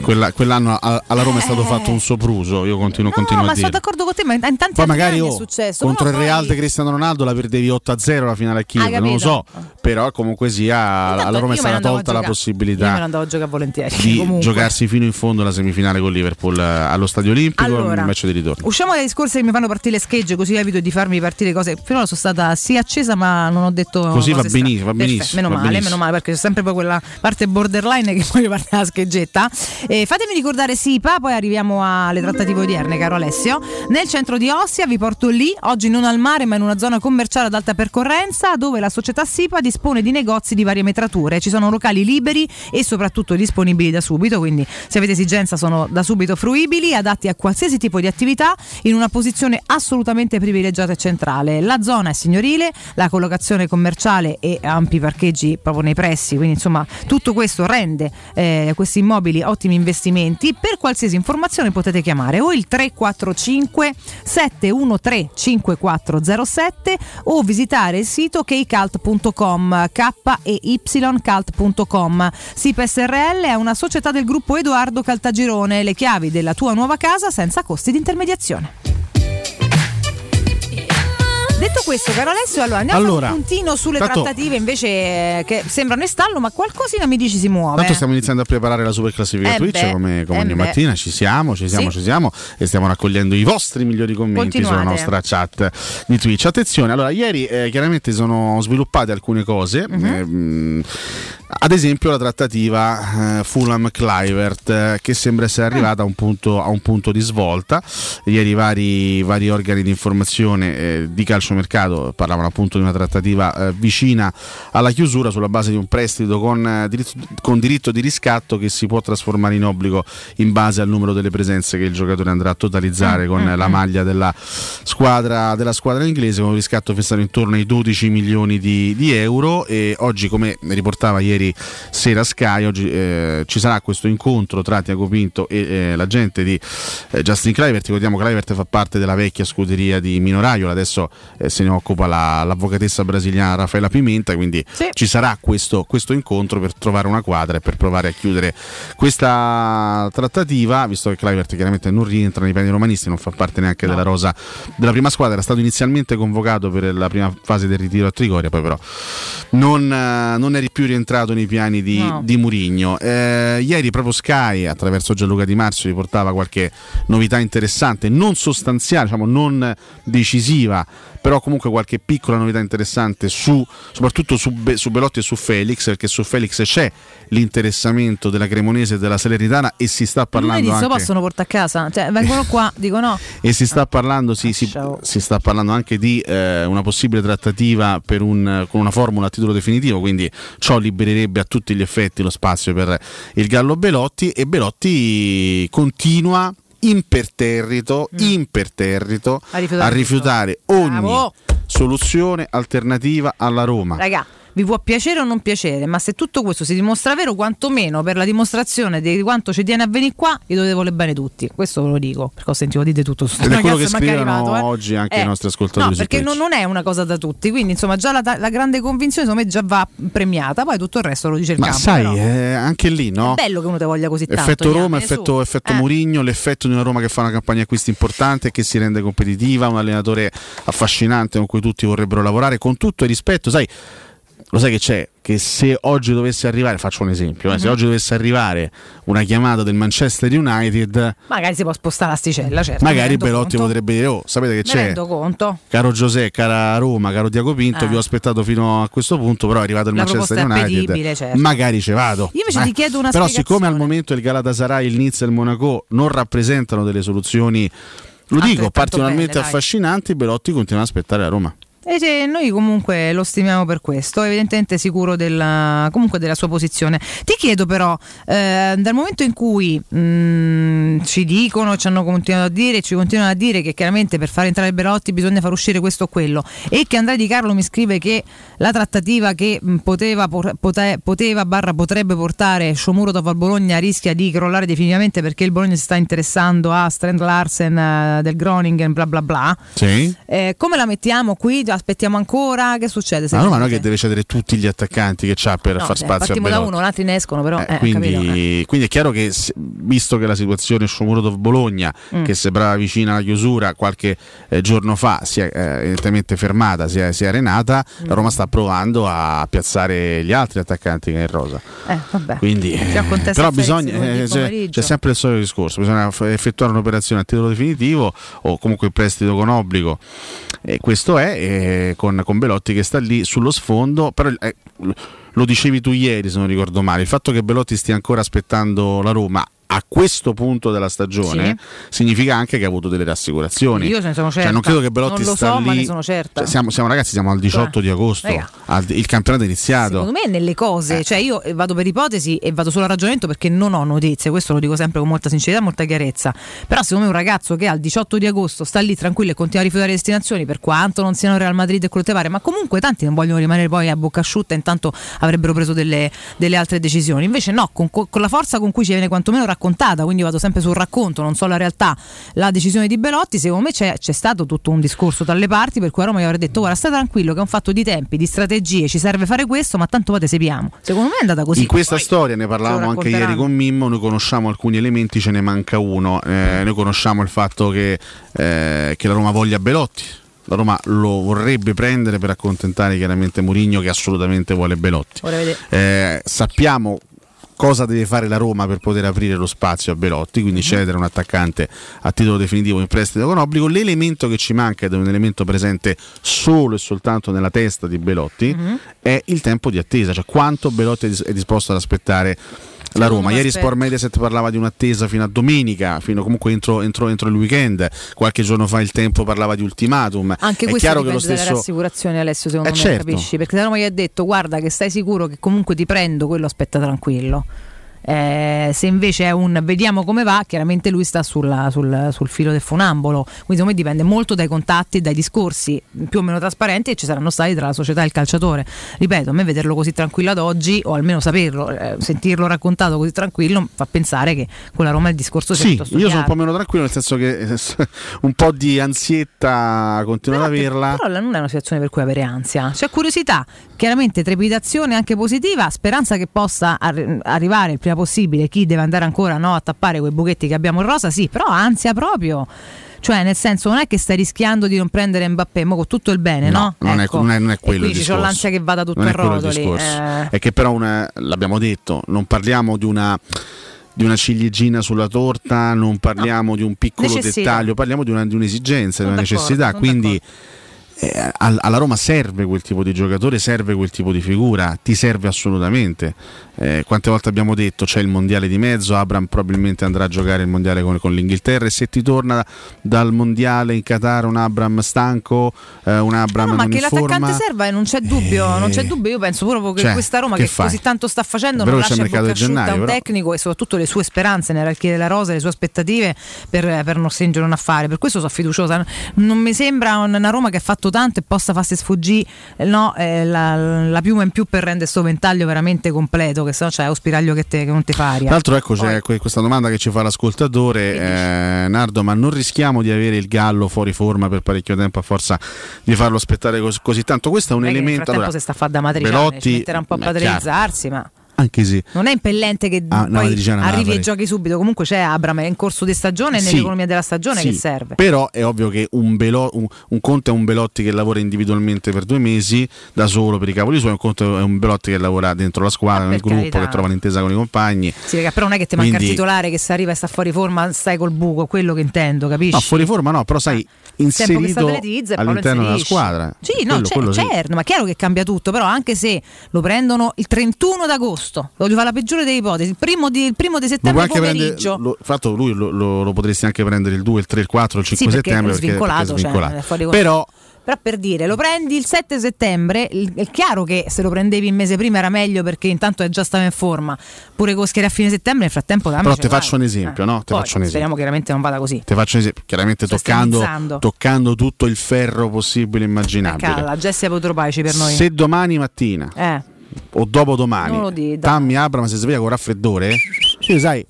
Quella- quell'anno a- alla Roma è stato fatto un sopruso, io continuo, continuo Eh. No, a ma sono dire. d'accordo con te, ma in tanti Poi magari anni è oh, successo. contro il Real poi- di Cristiano Ronaldo la perdevi 8-0 la finale a Kiev, non lo so, però comunque sia alla Roma è stata tolta la possibilità ne andavo a giocare volentieri. di comunque. giocarsi fino in fondo la semifinale con Liverpool eh, allo Stadio Olimpico, Allora, match di ritorno. Usciamo dai discorsi che mi fanno partire le schegge, così evito di farmi partire cose. Finora sono stata sì accesa, ma non ho detto. Così va benissimo, va Perfetto, benissimo, Meno va male, benissimo. meno male, perché c'è sempre poi quella parte borderline che poi parte la scheggetta. Eh, fatemi ricordare SIPA, poi arriviamo alle trattative odierne, caro Alessio. Nel centro di Ostia vi porto lì, oggi non al mare, ma in una zona commerciale ad alta percorrenza, dove la società SIPA dispone di negozi di varie metrature. Ci sono locali liberi e soprattutto disponibili da subito, quindi se avete esigenza sono da subito fruibili, adatti a qualsiasi tipo di attività, in una posizione assolutamente privilegiata e centrale. La zona è signorile, la collocazione commerciale e ampi parcheggi proprio nei pressi, quindi insomma tutto questo rende eh, questi immobili ottimi investimenti. Per qualsiasi informazione potete chiamare o il 345 713 5407 o visitare il sito keycult.com k e ycult.com. SIPA SRL è una società del gruppo Edoardo Caltagirone, le chiavi della tua nuova casa senza costi di intermediazione. Detto questo, caro Alessio, allora andiamo Allora, un puntino sulle tanto- trattative invece eh, che sembrano in stallo, ma qualcosina mi dici si muove. Tanto stiamo iniziando a preparare la super classifica Eh Twitch beh, come, come eh ogni beh. mattina, ci siamo, ci siamo, Sì. ci siamo e stiamo raccogliendo i vostri migliori commenti sulla Continuate. nostra chat di Twitch. Attenzione, allora ieri eh, chiaramente sono sviluppate alcune cose, Mhm. Ad esempio la trattativa eh, Fulham-Clivert eh, che sembra essere Ah. arrivata a un punto, a un punto di svolta. Ieri vari, vari organi di informazione eh, di calciomercato parlavano appunto di una trattativa eh, vicina alla chiusura sulla base di un prestito con, eh, diritto, con diritto di riscatto che si può trasformare in obbligo in base al numero delle presenze che il giocatore andrà a totalizzare con eh, la maglia della squadra, della squadra inglese con un riscatto fissato intorno ai 12 milioni di, di euro e oggi come riportava ieri sera Sky oggi eh, ci sarà questo incontro tra Tiago Pinto e eh, l'agente di eh, Justin Clivert ricordiamo che Clivert fa parte della vecchia scuderia di Mino Raiola adesso eh, se ne occupa la- l'avvocatessa brasiliana Raffaella Pimenta quindi ci sarà questo, questo incontro per trovare una quadra e per provare a chiudere questa trattativa visto che Clivert chiaramente non rientra nei piani romanisti non fa parte neanche della rosa della prima squadra. Era stato inizialmente convocato per la prima fase del ritiro a Trigoria poi però non, eh, non è più rientrato nei piani di, No. di Murigno. Eh, ieri proprio Sky, attraverso Gianluca Di Marzio, riportava qualche novità interessante, non sostanziale, diciamo non decisiva, però comunque qualche piccola novità interessante su, soprattutto su, Be- su Belotti e su Felix, perché su Felix c'è l'interessamento della Cremonese e della Salernitana e si sta Lunedì parlando anche... possono portare a casa, cioè vengono qua, dico no. E si sta parlando, sì, si, si sta parlando anche di eh, una possibile trattativa per un- con una formula a titolo definitivo, quindi ciò libererebbe a tutti gli effetti lo spazio per il Gallo Belotti e Belotti continua imperterrito, imperterrito A rifiutare a rifiutare ogni Bravo. soluzione alternativa alla Roma. Raga, vi può piacere o non piacere, ma se tutto questo si dimostra vero, quantomeno per la dimostrazione di quanto ci tiene a venire qua, gli dovete voler bene tutti. Questo ve lo dico, perché ho sentito dite tutto su che ragazzo, manca scrivono arrivato, eh. oggi anche Eh, i nostri ascoltatori. No, perché non, non è una cosa da tutti, quindi insomma già la, la grande convinzione secondo me già va premiata, poi tutto il resto lo dice il Ma campo. sai, però eh, anche lì, no? È bello che uno te voglia così tanto. Effetto Roma, Iane, su. effetto, effetto Eh. Murigno, l'effetto di una Roma che fa una campagna acquisti importante e che si rende competitiva, un allenatore affascinante con cui tutti vorrebbero lavorare, con tutto il rispetto, sai, lo sai che c'è? Che se oggi dovesse arrivare, faccio un esempio, eh, se Mhm. oggi dovesse arrivare una chiamata del Manchester United, Magari si può spostare l'asticella, certo. magari Belotti conto. potrebbe dire, oh, sapete che c'è? Caro Giuseppe, cara Roma, caro Diaco Pinto, Eh. vi ho aspettato fino a questo punto, però è arrivato il La Manchester United. certo. Magari ci vado. Io invece ti chiedo una Però siccome al momento il Galatasaray, il Nizza e il Monaco non rappresentano delle soluzioni, lo dico, Altrettanto particolarmente belle, affascinanti, Belotti continua ad aspettare a Roma. E noi comunque lo stimiamo per questo, evidentemente sicuro della, comunque della sua posizione. Ti chiedo però, eh, dal momento in cui mh, ci dicono, ci hanno continuato a dire, ci continuano a dire che chiaramente per far entrare Belotti bisogna far uscire questo o quello, e che Andrea Di Carlo mi scrive che la trattativa che mh, poteva, pote- poteva barra potrebbe portare Sciomuro al Bologna rischia di crollare definitivamente perché il Bologna si sta interessando a Strand Larsen eh, del Groningen, bla bla bla. Sì. Eh, come la mettiamo qui? Aspettiamo ancora? Che succede? Ma Roma secondo non è che deve cedere tutti gli attaccanti che c'ha per No, far cioè, spazio a partiamo da uno, altri ne escono, però. eh, quindi, capito, eh. quindi è chiaro che visto che la situazione Shomurotov Bologna Mm. che sembrava vicina alla chiusura qualche eh, giorno fa si è eh, evidentemente fermata, si è, si è arenata, Mm. la Roma sta provando a piazzare gli altri attaccanti che in rosa. Eh. Quindi, eh, però bisogna, eh, c'è, c'è sempre il solito discorso, bisogna effettuare un'operazione a titolo definitivo o comunque il prestito con obbligo. E questo è eh, con, con Belotti che sta lì sullo sfondo, però eh, lo dicevi tu ieri se non ricordo male, il fatto che Belotti stia ancora aspettando la Roma a questo punto della stagione significa anche che ha avuto delle rassicurazioni. Io ne sono certa. Cioè, non credo che Belotti Non lo so, lì. ma ne sono certa. Cioè, siamo, siamo ragazzi, siamo al 18 Cioè, di agosto, al- il campionato è iniziato. Secondo me è nelle cose, cioè io eh, vado per ipotesi e vado solo a ragionamento perché non ho notizie, questo lo dico sempre con molta sincerità e molta chiarezza. Però secondo me un ragazzo che al 18 di agosto sta lì tranquillo e continua a rifiutare le destinazioni, per quanto non siano Real Madrid e quello te pare, ma comunque tanti non vogliono rimanere poi a bocca asciutta, intanto avrebbero preso delle, delle altre decisioni. Invece no, con, con la forza con cui ci viene quantomeno raccontata, quindi vado sempre sul racconto, non so la realtà, la decisione di Belotti, secondo me c'è, c'è stato tutto un discorso tra le parti per cui a Roma gli avrei detto guarda stai tranquillo che è un fatto di tempi, di strategie, ci serve fare questo, ma tanto poi te sepiamo. Secondo me è andata così. In questa Poi storia ne parlavamo anche ieri con Mimmo, noi conosciamo alcuni elementi, ce ne manca uno. Eh, noi conosciamo il fatto che, eh, che la Roma voglia Belotti. La Roma lo vorrebbe prendere per accontentare chiaramente Mourinho che assolutamente vuole Belotti. Eh, sappiamo cosa deve fare la Roma per poter aprire lo spazio a Belotti, quindi cedere un attaccante a titolo definitivo in prestito con obbligo. L'elemento che ci manca ed è un elemento presente solo e soltanto nella testa di Belotti è il tempo di attesa, cioè quanto Belotti è disposto ad aspettare la Roma. Ieri. Sport Mediaset parlava di un'attesa fino a domenica, fino comunque entro, entro- entro il weekend. Qualche giorno fa il tempo parlava di ultimatum. Anche è questo chiaro che lo stesso rassicurazioni Alessio secondo Eh, me certo. capisci perché la Roma gli ha detto guarda che stai sicuro che comunque ti prendo quello aspetta tranquillo Eh, se invece è un vediamo come va chiaramente lui sta sulla- sul, sul filo del funambolo. Quindi secondo me dipende molto dai contatti e dai discorsi più o meno trasparenti che ci saranno stati tra la società e il calciatore. Ripeto a me vederlo così tranquillo ad oggi o almeno saperlo eh, sentirlo raccontato così tranquillo fa pensare che con la Roma il discorso sia Sì, io sono un po' meno tranquillo, nel senso che eh, un po' di ansietta continuo ad averla. Però non è una situazione per cui avere ansia, c'è curiosità, chiaramente trepidazione anche positiva, speranza che possa arri- arrivare il prima possibile chi deve andare ancora no, a tappare quei buchetti che abbiamo in rosa, sì, però ansia proprio. Cioè, nel senso, non è che stai rischiando di non prendere Mbappé, ma con tutto il bene, no? non, Ecco. è, non è- non è E quello il quindi discorso. l'ansia che vada tutto non a rotoli. discorso. eh. È che però una- l'abbiamo detto, non parliamo di una di una ciliegina sulla torta, non parliamo di un piccolo Necessità. dettaglio, parliamo di, una- di un'esigenza, di una d'accordo, necessità. Quindi eh, al- alla Roma serve quel tipo di giocatore, serve quel tipo di figura, ti serve assolutamente. Eh, quante volte abbiamo detto c'è il mondiale di mezzo, Abram probabilmente andrà a giocare il mondiale con, con l'Inghilterra e se ti torna dal mondiale in Qatar un Abram stanco, eh, un Abram No, ma non che l'attaccante forma, serva e non c'è dubbio, non c'è dubbio. Io penso proprio che Cioè, questa Roma che che, così tanto sta facendo non lascia bocca asciutta gennaio, un tecnico e soprattutto le sue speranze nell'archie della rosa, le sue aspettative per, per non stringere un affare. Per questo sono fiduciosa. Non mi sembra una Roma che ha fatto tanto e possa farsi sfuggire no, eh, la, la piuma in più per rendere questo ventaglio veramente completo, che se no c'è lo spiraglio che, te, che non ti fa aria. Tra l'altro, ecco c'è que- questa domanda che ci fa l'ascoltatore, eh, Nardo, ma non rischiamo di avere il gallo fuori forma per parecchio tempo a forza di farlo aspettare cos- così tanto? Questo è un è che nel elemento. frattempo allora, si sta a fare da matriciane, Belotti- ci metterà un po' a padronizzarsi, ma Anche sì. non è impellente che Ah, arrivi e giochi subito. Comunque c'è Abram, è in corso di stagione e Sì, nell'economia della stagione sì, che serve. Però è ovvio che un, Belo- un- un conto è un Belotti che lavora individualmente per due mesi da solo per i cavoli suoi, un conto è un Belotti che lavora dentro la squadra, nel per gruppo, carità. che trova l'intesa con i compagni. Sì, raga, però non è che ti manca il Quindi- titolare che se arriva e sta fuori forma, stai col buco, quello che intendo, capisci? No, fuori forma no, però sai, che inserito all'interno della squadra. Sì, no, Quello- c'è- quello sì. certo, ma chiaro che cambia tutto, però anche se lo prendono il 31 d'agosto, voglio fare la peggiore delle ipotesi, il primo di, il primo di settembre pomeriggio. lo, fatto lui lo, lo- lo potresti anche prendere il 2, il 3, il 4, il 5 Sì, perché settembre è perché, perché svincolato, è svincolato. cioè, è fuori Però Però per dire, lo prendi il 7 settembre, è chiaro che se lo prendevi il mese prima era meglio perché intanto è già stava in forma. Pure Coscheri a fine settembre, nel frattempo dammi Però ti faccio un esempio, no? Ti Poi, faccio un esempio. Speriamo chiaramente non vada così. Ti faccio un esempio, chiaramente toccando, toccando tutto il ferro possibile e immaginabile. Calla, Jessia Potropaici per noi. Se domani mattina Eh, o dopodomani di, dai. Tammy Abram si sveglia con raffreddore, sì, sai,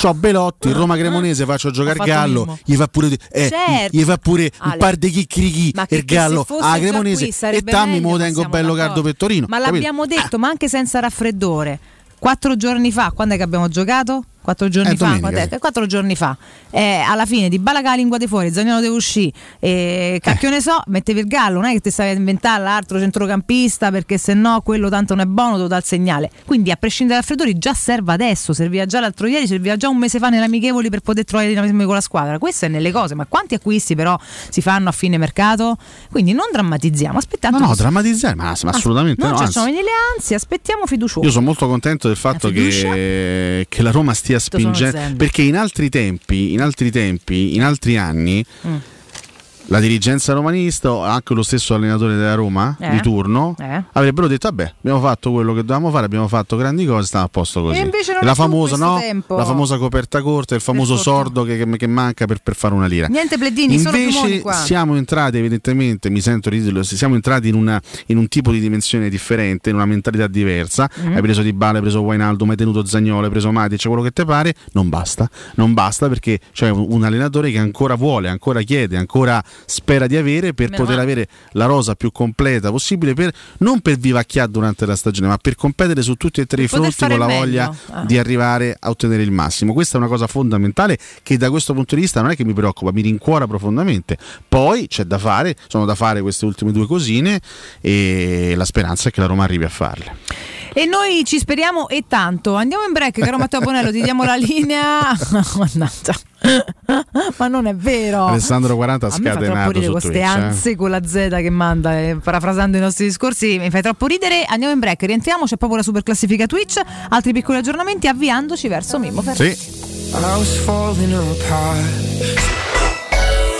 c'ho Belotti, il Roma Cremonese, faccio giocare Ah. Il fatto Gallo, Mimmo. gli fa pure, eh, Certo. gli fa pure Ale. un par di chicchirichi e il Gallo a Cremonese e Tammy me lo tengo bello caldo pettorino. Ma capito? l'abbiamo detto, ma anche senza raffreddore. Quattro giorni fa, quando è che abbiamo giocato? Quattro giorni Eh, fa? sì. Quattro giorni fa. Eh, alla fine di Balaga la lingua di fuori, Zagnolo deve uscire. Eh, cacchio ne so, mettevi il gallo, non è che ti stavi a inventare l'altro centrocampista perché se no quello tanto non è buono, te lo dà il segnale. Quindi a prescindere dai raffreddori già serve adesso, serviva già l'altro ieri, serviva già un mese fa nelle amichevoli per poter trovare i dinamismi con la squadra. Questo è nelle cose, ma quanti acquisti però si fanno a fine mercato? Quindi non drammatizziamo, aspettiamo. No, no, drammatizzare, ma, ma assolutamente non no. ci anzi. facciamo venire le ansie, aspettiamo fiducioso. Io sono molto contento del fatto che, che la Roma stia zen. perché in altri tempi, in altri tempi, in altri anni Mm. La dirigenza romanista o anche lo stesso allenatore della Roma Eh. di turno Eh. avrebbero detto vabbè abbiamo fatto quello che dovevamo fare abbiamo fatto grandi cose stiamo a posto così E invece non la famosa, no? tempo. la famosa coperta corta il famoso sordo che, che- che manca per, per fare una lira Niente piumoni Invece siamo entrati evidentemente, mi sento di dirlo, siamo entrati in, una- in un tipo di dimensione differente, in una mentalità diversa. Mhm. Hai preso Di Bale, hai preso Wainaldo, hai tenuto Zagnolo, hai preso Matic, quello che ti pare, non basta. Non basta perché c'è un, un allenatore che ancora vuole, ancora chiede, ancora spera di avere per Meno poter male. avere la rosa più completa possibile per non per vivacchiare durante la stagione, ma per competere su tutti e tre i Per poter fronti con la meglio. voglia Ah. di arrivare a ottenere il massimo. Questa è una cosa fondamentale che da questo punto di vista non è che mi preoccupa, mi rincuora profondamente. Poi c'è da fare, sono da fare queste ultime due cosine e la speranza è che la Roma arrivi a farle. E noi ci speriamo e tanto. Andiamo in break, caro Matteo Bonello, ti diamo la linea. Mannaggia. Ma non è vero. Alessandro 40 ha A me fa troppo scatenato ridere su queste Twitch. eh. ansie con la Z che manda, eh, parafrasando i nostri discorsi, mi fai troppo ridere. Andiamo in break, rientriamo, c'è proprio la super classifica Twitch, altri piccoli aggiornamenti avviandoci verso Mimmo Ferrari. Sì.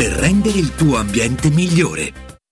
per rendere il tuo ambiente migliore.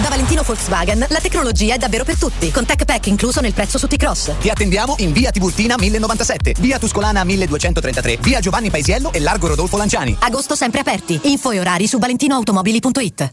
Da Valentino Volkswagen la tecnologia è davvero per tutti, con Tech Pack incluso nel prezzo su T-Cross. Ti attendiamo in via Tiburtina 1097, via Tuscolana 1233, via Giovanni Paisiello e largo Rodolfo Lanciani. Agosto sempre aperti. Info e orari su valentinoautomobili.it.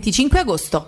25 agosto.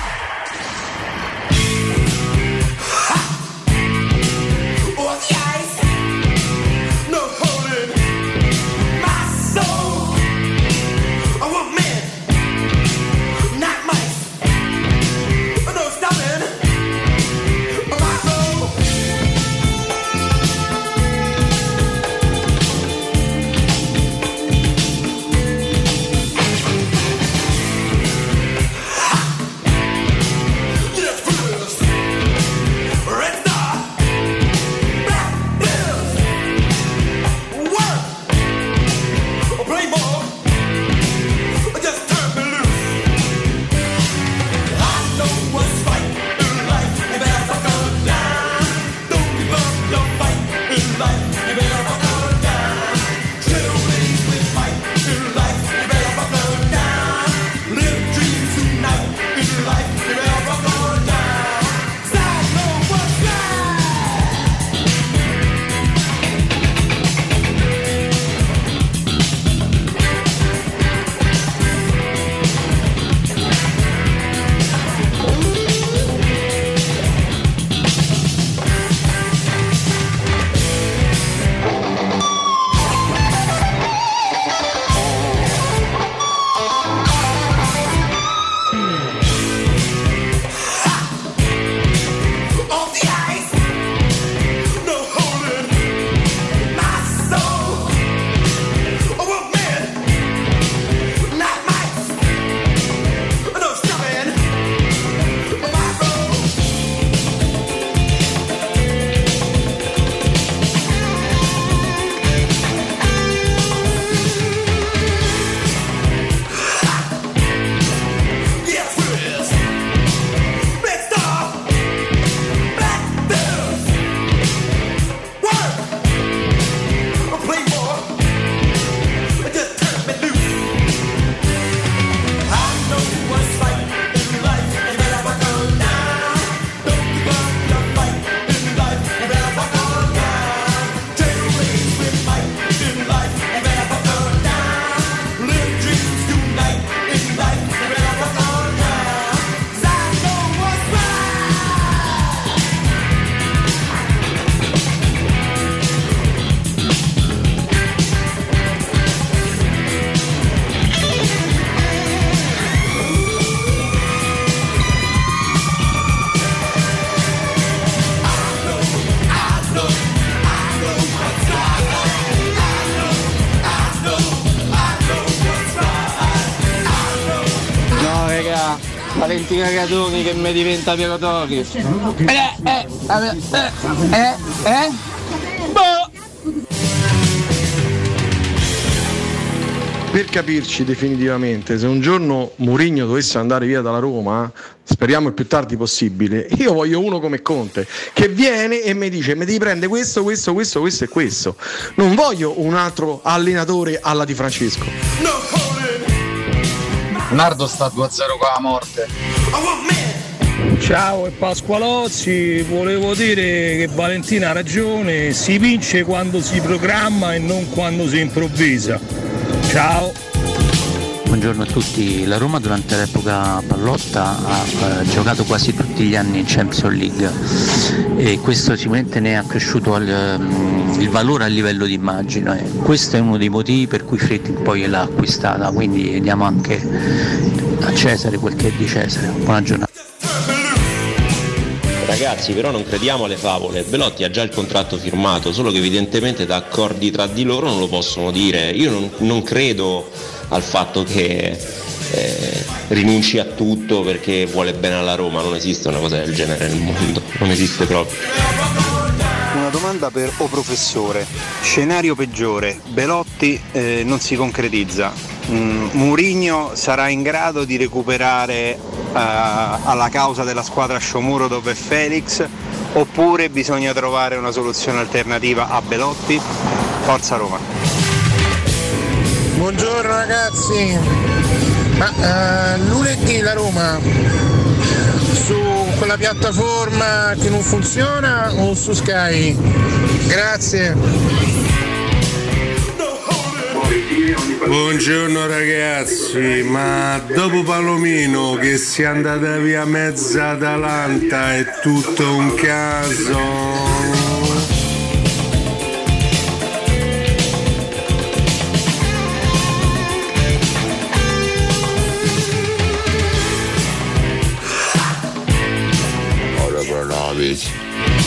cagatoni che mi diventa Pierotori. Eh, eh, eh, eh, eh, eh. Boh. Per capirci definitivamente, se un giorno Mourinho dovesse andare via dalla Roma, speriamo il più tardi possibile, io voglio uno come Conte, che viene e mi dice mi devi prendere questo, questo, questo, questo e questo. Non voglio un altro allenatore alla di Francesco. Nardo sta 2-0 con la morte. Ciao e Pasqualozzi, volevo dire che Valentina ha ragione, si vince quando si programma e non quando si improvvisa. Ciao! Buongiorno a tutti, la Roma durante l'epoca Pallotta ha eh, giocato quasi tutti gli anni in Champions League e questo sicuramente ne ha accresciuto il, mm, il valore a livello di immagine. Questo è uno dei motivi per cui Fritting poi l'ha acquistata, quindi diamo anche a Cesare quel che è di Cesare. Buona giornata. Ragazzi, però non crediamo alle favole. Belotti ha già il contratto firmato, solo che evidentemente da accordi tra di loro non lo possono dire. Io non, non credo al fatto che eh, rinunci a tutto perché vuole bene alla Roma, non esiste una cosa del genere nel mondo, non esiste proprio. Una domanda per o professore. Scenario peggiore, Belotti eh, non si concretizza. Mm, Murigno sarà in grado di recuperare eh, alla causa della squadra Shomurodov e Felix oppure bisogna trovare una soluzione alternativa a Belotti? Forza Roma. Buongiorno ragazzi, ma eh, lunedì la Roma su quella piattaforma che non funziona o su Sky? Grazie. Buongiorno ragazzi, ma dopo Palomino che si è andata via mezza Atalanta è tutto un caso?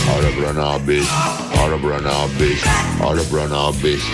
Out of run our bitch. Out of run our bitch. Out of run our bitch.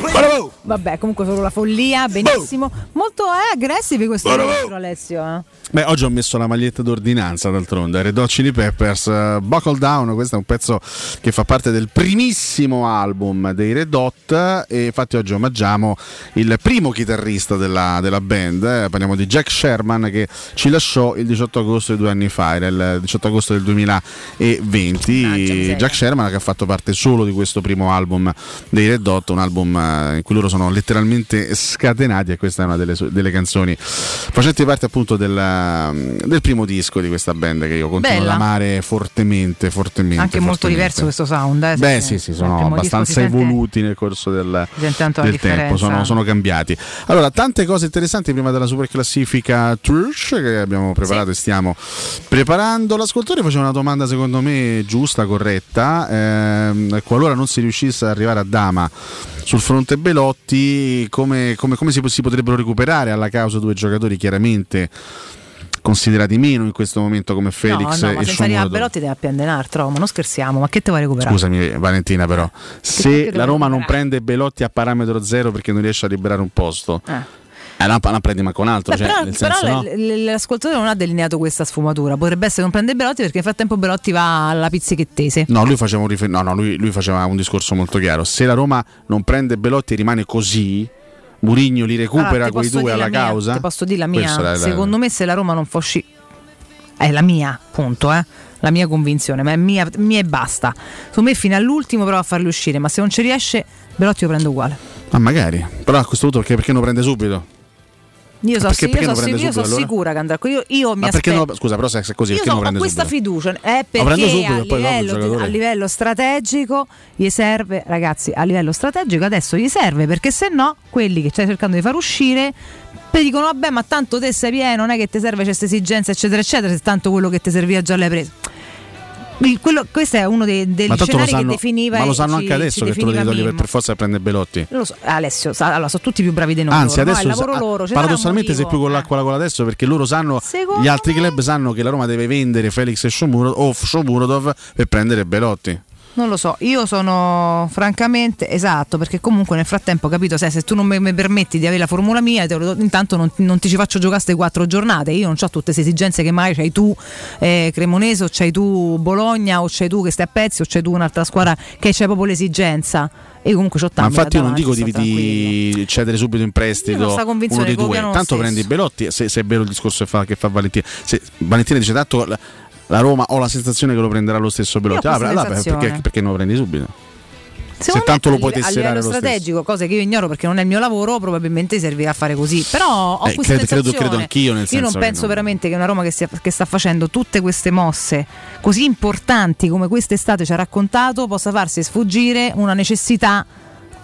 What? Vabbè, comunque solo la follia, benissimo. Molto eh, aggressivi questo nostro Alessio. Eh. Beh, oggi ho messo la maglietta d'ordinanza d'altronde, Red Hot Chili Peppers, uh, Buckle Down, questo è un pezzo che fa parte del primissimo album dei Red Hot e infatti oggi omaggiamo il primo chitarrista della, della band, eh, parliamo di Jack Sherman che ci lasciò il 18 agosto di due anni fa, era il 18 agosto del 2020, Jack Sherman che ha fatto parte solo di questo primo album dei Red Hot, un album eh, in cui loro sono letteralmente scatenati e questa è una delle, delle canzoni facenti parte appunto del, del primo disco di questa band che io continuo Bella. ad amare fortemente, fortemente. Anche molto fortemente. diverso questo sound. Eh, Beh, sì, sì, sono abbastanza evoluti nel corso del, del tempo, sono, sono cambiati. Allora, tante cose interessanti prima della super classifica Trush che abbiamo preparato e stiamo preparando. L'ascoltatore faceva una domanda secondo me giusta, corretta. Ehm, qualora non si riuscisse ad arrivare a Dama sul fronte Belotti, come, come- come si, si potrebbero recuperare alla causa due giocatori chiaramente considerati meno in questo momento come Felix no, no, e Shomurodov. Belotti deve appendere un altro, ma non scherziamo, ma che te vuoi recuperare? Scusami Valentina però, se la Roma non prende Belotti a parametro zero perché non riesce a liberare un posto, Eh. Eh, non, non prendi manco un altro, Beh, cioè, però senso, no? l'ascoltatore non ha delineato questa sfumatura. Potrebbe essere che non prende Belotti perché nel frattempo Belotti va alla pizzichettese. No, lui faceva, un rifer- no, no, lui, lui faceva un discorso molto chiaro. Se la Roma non prende Belotti e rimane così, Murigno li recupera Allora, quei due alla la mia, causa. Ti posso dire la mia. è la- Secondo me, se la Roma non uscire, è la mia, punto, eh. La mia convinzione, ma è mia, mia e basta. Secondo me, fino all'ultimo prova a farli uscire, ma se non ci riesce, Belotti lo prende uguale. Ma magari, però a questo punto perché, perché non prende subito? Io sono so, so subito, allora? sicura che andrà. Io, io mi aspetto. no? Scusa, però se è così, Io perché so- non prende questa subito? fiducia è perché subito a, livello, a livello strategico gli serve, ragazzi, a livello strategico adesso gli serve perché se no quelli che stai cercando di far uscire poi dicono vabbè ma tanto te sei pieno, non è che ti serve questa esigenza eccetera eccetera, se tanto quello che ti serviva già l'hai preso. Il- quello- questo è uno dei, degli scenari sanno, che definiva ma lo sanno ci- anche adesso ci che tu lo devi togliere per, forza prende Belotti. Lo so, Alessio, sa- allora, sono tutti più bravi di noi. Anzi, loro, no? adesso lavoro sa- loro. paradossalmente sei più con l'acqua alla gola adesso perché loro sanno, Secondo gli altri club sanno che la Roma deve vendere Felix e Shomurodov, o Shomurodov per prendere Belotti. Non lo so, io sono francamente esatto, perché comunque nel frattempo, capito, sai, se tu non mi, mi permetti di avere la formula mia, lo- intanto non, non ti ci faccio giocare queste quattro giornate. Io non ho tutte queste esigenze che magari c'hai tu eh, Cremonese, o c'hai tu Bologna, o c'hai tu che stai a pezzi, o c'hai tu un'altra squadra che c'è proprio l'esigenza. E comunque c'ho Ma tanto. infatti io non dico di, di cedere subito in prestito ho uno dei due, copiano lo tanto stesso. prendi Belotti, se, se è vero il discorso che fa, che fa Valentina. Se Valentina dice tanto la, Roma ho la sensazione che lo prenderà lo stesso Belotti, Ah, sensazione. perché, perché non lo prendi subito? se Secondo tanto me lo puoi tesserare a lo livello strategico, cose che io ignoro perché non è il mio lavoro, probabilmente servirà a fare così. Però ho Eh, questa credo- credo- sensazione. credo anch'io, nel io non penso non- veramente che una Roma che, stia- che sta facendo tutte queste mosse così importanti come quest'estate ci ha raccontato possa farsi sfuggire una necessità.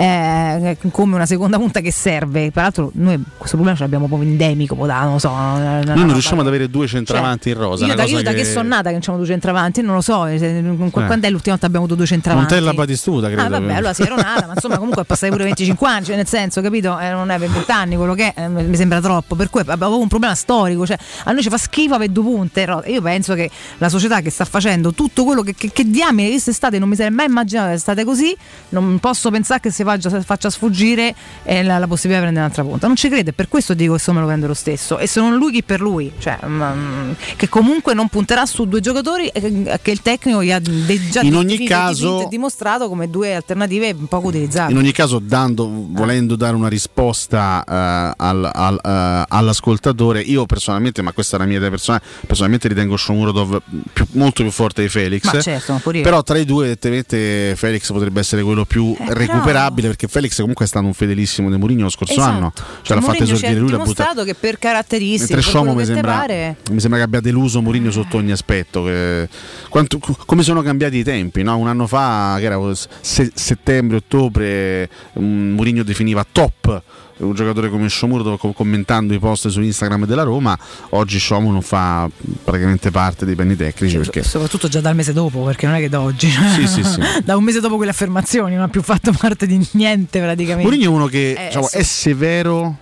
Eh, come una seconda punta che serve, peraltro noi questo problema ce l'abbiamo proprio endemico, da- non so. una- Noi non riusciamo ad avere due centravanti in rosa. io da, io da che... che sono nata che non c'erano due centravanti, non lo so. eh, se- Quando è l'ultima volta abbiamo avuto due centravanti? Montella Batistuta, credo. Ah, vabbè, allora sì, ero nata, ma insomma, comunque è passati pure 25 anni, cioè nel senso, capito? Eh, non è per 20 anni quello che è, eh, mi sembra troppo. Per cui avevo un problema storico, cioè a noi ci fa schifo avere due punte. Io penso che la società che sta facendo tutto quello che, che, che diamine quest'estate non mi sarei mai immaginato che estate così, non posso pensare che si faccia, faccia sfuggire eh, la, la possibilità di prendere un'altra punta. Non ci credo, e per questo dico che me lo prende lo stesso. E se non lui, chi per lui? Cioè, mm, che comunque non punterà su due giocatori eh, che il tecnico gli ha de- già In ogni caso- dimostrato come due alternative poco utilizzate. In ogni caso, dando, volendo dare una risposta eh, al- al- eh, all'ascoltatore, io personalmente, ma questa è la mia idea personale, personalmente ritengo Shomurodov più- molto più forte di Felix. Ma certo, ma. Però tra i due, evidentemente, Felix potrebbe essere quello più Eh, recuperabile, perché Felix comunque è stato un fedelissimo di Mourinho lo scorso Esatto. anno. Cioè, l'ha ha esordire lui, l'ha dimostrato che per caratteristiche, Mentre quello mi sembra, pare, mi sembra che abbia deluso Mourinho sotto ogni aspetto. che- quanto- co- come sono cambiati i tempi? no? Un anno fa, che era se- settembre, ottobre, um, Mourinho definiva top un giocatore come Shomuro commentando i post su Instagram della Roma. Oggi Shomo non fa praticamente parte dei piani tecnici perché soprattutto già dal mese dopo, perché non è che da oggi, Sì, sì, sì. da un mese dopo quelle affermazioni non ha più fatto parte di niente praticamente. Mourinho è uno che Eh, diciamo, è severo.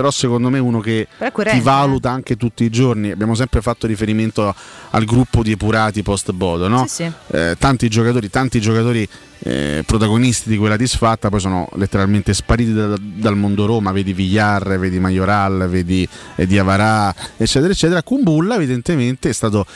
Però secondo me uno che ti valuta anche tutti i giorni. Abbiamo sempre fatto riferimento al gruppo di epurati post Bodo, no? Sì, sì. Eh, tanti giocatori, tanti giocatori eh, protagonisti di quella disfatta poi sono letteralmente spariti da- dal mondo Roma. Vedi Villar, vedi Majoral, vedi eh, Diavarà, eccetera, eccetera. Kumbulla evidentemente è stato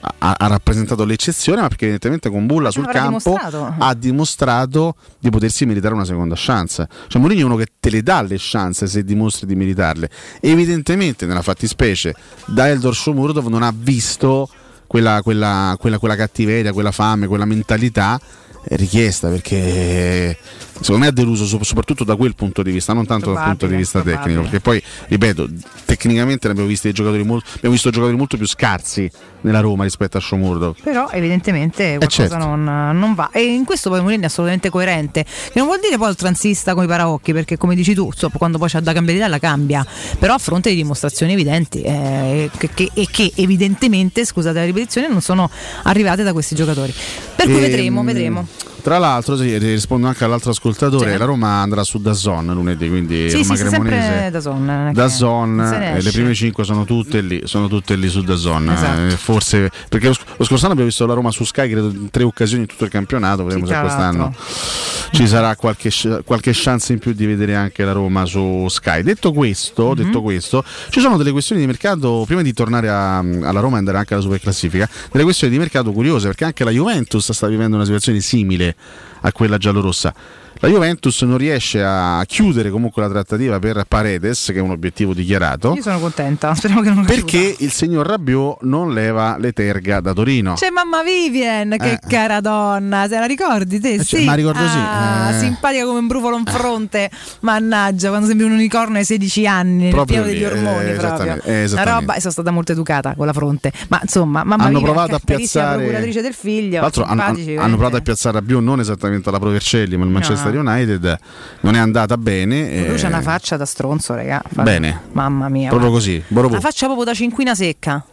ha, ha rappresentato l'eccezione, ma perché evidentemente con Bulla sul Avrà campo dimostrato. ha dimostrato di potersi meritare una seconda chance. Cioè Mourinho è uno che te le dà le chance se dimostri di meritarle. Evidentemente nella fattispecie da Eldor Shomurdov non ha visto quella, quella- quella- quella cattiveria, quella fame, quella mentalità eh, richiesta perché secondo me ha deluso so- soprattutto da quel punto di vista, non tanto dal punto di Probabile, vista probabile. tecnico, perché poi ripeto, tecnicamente ne abbiamo visti giocatori molto, abbiamo visto giocatori molto più scarsi nella Roma rispetto a Shomurdov. Però evidentemente qualcosa certo. non, non va. E in questo poi Mourinho è assolutamente coerente. Che non vuol dire poi il transista con i paraocchi, perché come dici tu, insomma, quando poi c'è da cambiare la cambia. Però a fronte di dimostrazioni evidenti eh, che, che- e che evidentemente, scusate la ripetizione, non sono arrivate da questi giocatori. Per cui Ehm, vedremo, vedremo. Tra l'altro, sì, rispondo anche all'altro ascoltatore, Sì. la Roma andrà su Dazon lunedì, quindi Sì, Roma sì, Cremonese. Dazon, ne eh, le prime 5 sono tutte lì, sono tutte lì su Dazon. Esatto. eh, forse perché lo, sc- lo scorso anno abbiamo visto la Roma su Sky, credo in tre occasioni in tutto il campionato. Vedremo se quest'anno ci sarà qualche, qualche chance in più di vedere anche la Roma su Sky. Detto questo, Mhm. detto questo, ci sono delle questioni di mercato, prima di tornare a- alla Roma e andare anche alla superclassifica, delle questioni di mercato curiose, perché anche la Juventus sta vivendo una situazione simile a quella giallorossa. La Juventus non riesce a chiudere comunque la trattativa per Paredes, che è un obiettivo dichiarato, Io sono contenta, speriamo che non perché il signor Rabiot non leva le terga da Torino. C'è mamma Vivian, che Eh. cara donna, se la ricordi te? Eh, sì. cioè, ma ricordo sì, Ah, eh. simpatica come un brufolo in fronte, mannaggia, quando sembri un unicorno ai 16 anni, nel Proprio pieno lì, degli ormoni eh, proprio. esattamente, eh, Una roba, e sono stata molto educata con la fronte. Ma insomma, mamma hanno Vivian, provato a piazzare procuratrice del figlio, Tra l'altro hanno, hanno provato a piazzare Rabiot non esattamente alla Provercelli ma il Manchester No. United non è andata bene Lui eh, c'ha una faccia da stronzo, raga. Bene. Mamma mia. proprio guarda. così Borobo. La faccia proprio da cinquina secca.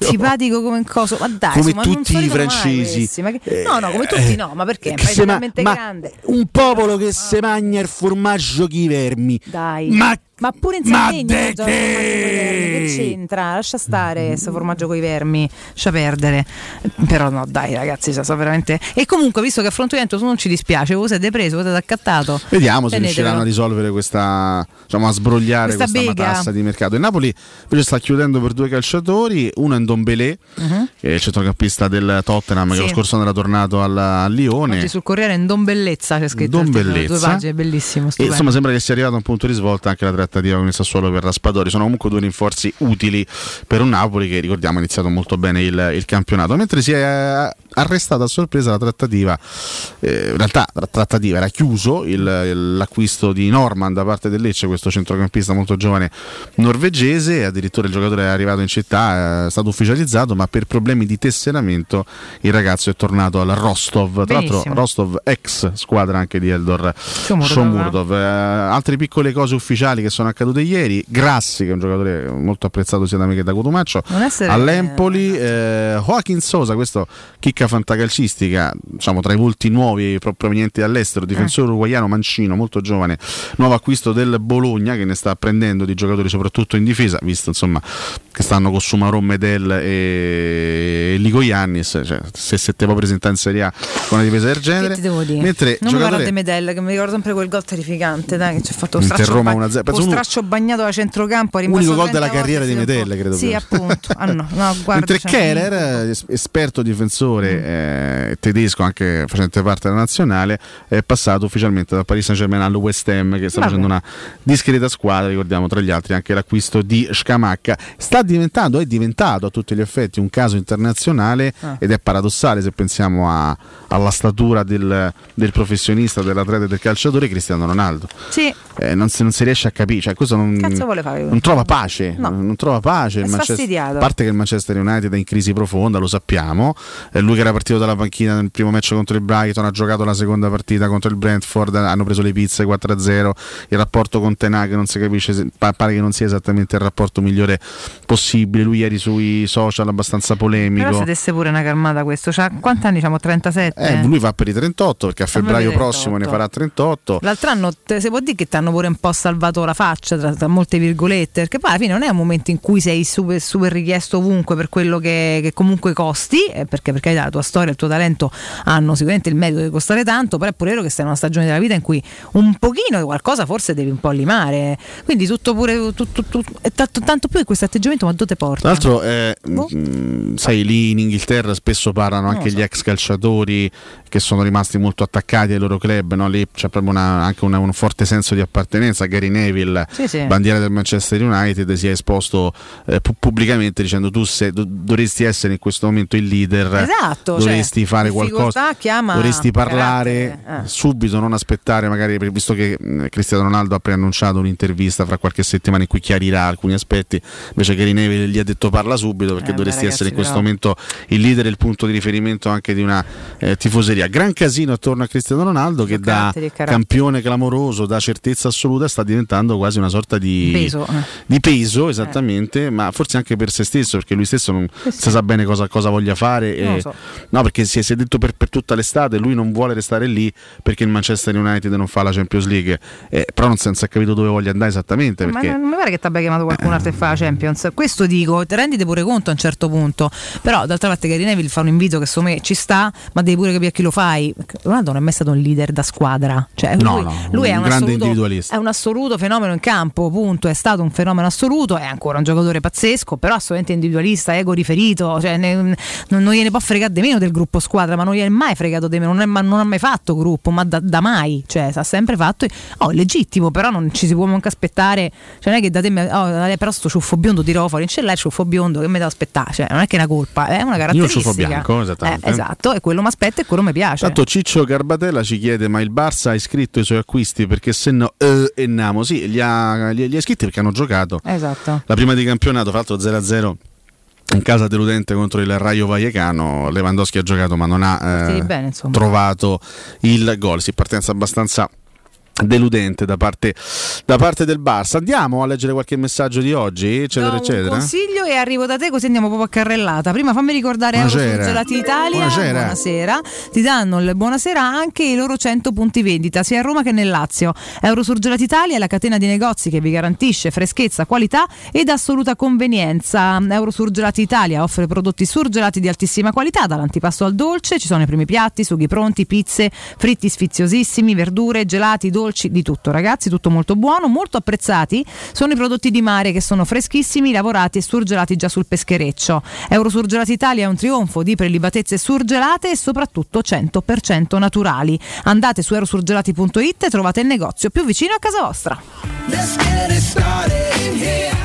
Simpatico come un coso, ma dai, Come su, ma non tutti i francesi. che- No, no, come tutti no, ma perché? È talmente grande. un popolo che se mangia il formaggio chi vermi Dai. ma Ma pure in Ma Sardegna de mangiano moderno, che c'entra? Lascia stare questo formaggio coi vermi, lascia perdere. Però no, dai ragazzi, so veramente... E comunque, visto che affronto Juventus non ci dispiace, voi siete preso, voi siete accattato. Vediamo se riusciranno a risolvere questa, diciamo, a sbrogliare Questa questa, matassa di mercato. Il Napoli invece sta chiudendo per due calciatori, uno è Ndombele, che è il centrocampista del Tottenham, che Sì. lo scorso anno era tornato al, a Lione. Oggi sul Corriere in Don Bellezza c'è scritto Don il titolo, Bellezza. due pagine, bellissimo. E insomma sembra che sia arrivato a un punto di svolta anche la trattativa con il Sassuolo per Raspadori. Sono comunque due rinforzi utili per un Napoli che ricordiamo ha iniziato molto bene il, il campionato. Mentre si è arrestata a sorpresa la trattativa, eh, in realtà la trattativa era chiuso il- l'acquisto di Norman da parte del Lecce, questo centrocampista molto giovane norvegese. Addirittura il giocatore è arrivato in città, è stato ufficializzato, ma per problemi di tesseramento il ragazzo è tornato al Rostov. Tra l'altro. Rostov ex squadra anche di Eldor. Shomurdov. Eh, altre piccole cose ufficiali che sono accadute ieri. Grassi, che è un giocatore molto apprezzato sia da me che da Cotumaccio, Non essere- all'Empoli. Eh, Joaquin Sosa, questo chicca fantacalcistica, diciamo tra i volti nuovi pro- provenienti dall'estero, difensore uruguaiano mancino, molto giovane, nuovo acquisto del Bologna che ne sta prendendo di giocatori soprattutto in difesa, visto insomma che stanno con Sumaron Medel e Ligo Iannis, cioè, se, se te puoi presentare in Serie A con una difesa del genere. Che ti devo dire? Mentre non mi giocatore- parla di Medella, che mi ricordo sempre quel gol terrificante, dai, che ci ha fatto un straccio, Roma ba- 1-0. Penso un uno- straccio bagnato da centrocampo. è rimasto Unico gol 30 della carriera di. Medel, credo. Sì, appunto. Ah, no, no, guarda, Mentre cioè, Keller, es- esperto difensore Mm. eh, tedesco, anche facente parte della nazionale, è passato ufficialmente dal Paris Saint Germain al West Ham, che sta Vabbè. facendo una discreta squadra. Ricordiamo tra gli altri anche l'acquisto di Scamacca. Sta diventando, è diventato a tutti gli effetti un caso internazionale Ah. ed è paradossale se pensiamo a- alla statura del, del professionista, dell'atleta e del calciatore Cristiano Ronaldo. Sì, Eh, non, si, non si riesce a capire, cioè, questo non, non trova pace. No. Non trova pace. A parte che il Manchester United è in crisi profonda, lo sappiamo. Eh, lui che era partito dalla panchina nel primo match contro il Brighton, ha giocato la seconda partita contro il Brentford, hanno preso le pizze 4-0. Il rapporto con Tenag non si capisce, se- pa- pare che non sia esattamente il rapporto migliore possibile. Lui ieri sui social abbastanza però polemico. se desse pure una calmata questo. C'ha, quanti anni diciamo? 37? Eh, lui va per i 38 perché a febbraio 38. prossimo ne farà 38. L'altro anno si può dire che ti hanno pure un po' salvato la faccia tra, tra molte virgolette, perché poi alla fine non è un momento in cui sei super, super richiesto ovunque per quello che, che comunque costi, eh, perché per carità la tua storia e il tuo talento hanno sicuramente il merito di costare tanto, però è pure vero che sei in una stagione della vita in cui un pochino di qualcosa forse devi un po' limare. Quindi tutto pure tutto, tutto- tanto, tanto più questo atteggiamento ma dove te porta? Tra l'altro, eh, mh, sai, lì in Inghilterra spesso parlano anche lo gli ex calciatori che sono rimasti molto attaccati ai loro club, no? lì c'è proprio una- anche una- un forte senso di appartenenza. Gary Neville, Sì, sì. bandiera del Manchester United, si è esposto eh, pu- pubblicamente dicendo tu se- do- dovresti essere in questo momento il leader, Esatto, dovresti cioè, fare qualcosa, dovresti parlare eh. subito, non aspettare magari, visto che mh, Cristiano Ronaldo ha preannunciato un'intervista fra qualche settimana in cui chiarirà alcuni aspetti, invece Gary Neville gli ha detto parla subito perché Eh, beh, dovresti ragazzi, essere in questo però- momento il leader e il punto di riferimento anche di una eh, tifoseria. Gran casino attorno a Cristiano Ronaldo che da campione clamoroso, da certezza assoluta sta diventando quasi una sorta di Peso, eh. di peso esattamente, ma forse anche per se stesso, perché lui stesso non Sì, sì. si sa bene cosa, cosa voglia fare. E- so. No, perché si è, si è detto per, per tutta l'estate, lui non vuole restare lì perché il Manchester United non fa la Champions League, Eh, però non si non si è capito dove voglia andare esattamente. Ma Perché non mi pare che ti abbia chiamato qualcun altro e fa la Champions. Questo dico, te rendite pure conto a un certo punto. Però d'altra parte Gary Neville fa un invito che secondo me ci sta, ma devi pure capire chi lo fai. Ronaldo non è mai stato un leader da squadra. Cioè, No, lui, no, lui è un un, grande assoluto, individualista. è un assoluto fenomeno in campo, punto. È stato un fenomeno assoluto, è ancora un giocatore pazzesco, però assolutamente individualista, ego riferito. Cioè, ne- non, non gliene può fregare di meno del gruppo squadra, ma non gliene è mai fregato di meno. Non, è ma- non ha mai fatto gruppo, ma da, da mai. Cioè, ha sempre fatto. Oh, è legittimo, però non ci si può manco aspettare. Cioè, non è che da te, oh, eh, però sto ciuffo biondo tiro fuori, non ce l'hai il ciuffo biondo, che mi devo aspettare? Cioè, non è che è una colpa, è una Io caratteristica. ciuffo bianco, esattamente. Eh, esatto, e quello mi aspetta e quello mi piace. Tanto Ciccio Garbatella ci chiede: ma il Barça ha iscritto i suoi acquisti perché se no eh, e Namo? Sì, li ha, li, li ha iscritti perché hanno giocato. Esatto. La prima di campionato, fra l'altro 0-0 in casa deludente contro il Raio Vallecano. Lewandowski ha giocato ma non ha eh, bene, trovato il gol. Sì, partenza abbastanza deludente da parte, da parte del Barça. Andiamo a leggere qualche messaggio di oggi, eccetera, Do eccetera. Un consiglio e arrivo da te così andiamo proprio a carrellata. Prima fammi ricordare Euro Buonasera. Surgelati Italia. Buonasera. Buonasera. Ti danno il buonasera anche i loro 100 punti vendita sia a Roma che nel Lazio. Euro Surgelati Italia è la catena di negozi che vi garantisce freschezza, qualità ed assoluta convenienza. Euro Surgelati Italia offre prodotti surgelati di altissima qualità, dall'antipasto al dolce, ci sono i primi piatti, sughi pronti, pizze, fritti sfiziosissimi, verdure, gelati, dolci, di tutto ragazzi, tutto molto buono, molto apprezzati sono i prodotti di mare che sono freschissimi, lavorati e surgelati già sul peschereccio. Eurosurgelati Italia è un trionfo di prelibatezze surgelate e soprattutto 100% naturali. Andate su eurosurgelati.it e trovate il negozio più vicino a casa vostra.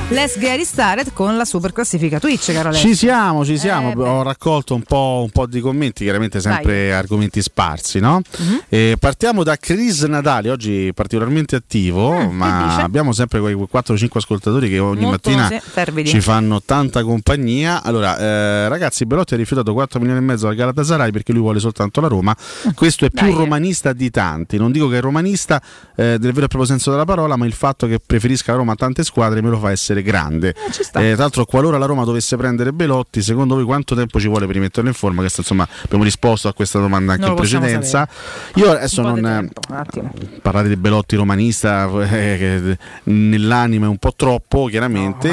Let's get started con la super classifica Twitch, caro. Ci siamo, ci siamo. Eh. Ho raccolto un po', un po' di commenti, chiaramente sempre argomenti sparsi. No? Mhm. E partiamo da Chris Natali, oggi particolarmente attivo, Ah, ma abbiamo sempre quei 4-5 ascoltatori che ogni Molto, mattina fervidi. ci fanno tanta compagnia. Allora, eh, ragazzi, Belotti ha rifiutato 4 milioni e mezzo al Galatasaray perché lui vuole soltanto la Roma. Questo è più Dai, eh. romanista di tanti. Non dico che è romanista eh, nel vero e proprio senso della parola, ma il fatto che preferisca la Roma a tante squadre me lo fa essere grande. ci sta. Eh, tra l'altro, qualora la Roma dovesse prendere Belotti, secondo voi quanto tempo ci vuole per rimetterlo in forma? Questo, insomma, abbiamo risposto a questa domanda anche Non in precedenza. Io adesso non tempo, attimo. parlare di Belotti romanista eh, che nell'anima è un po' troppo, chiaramente.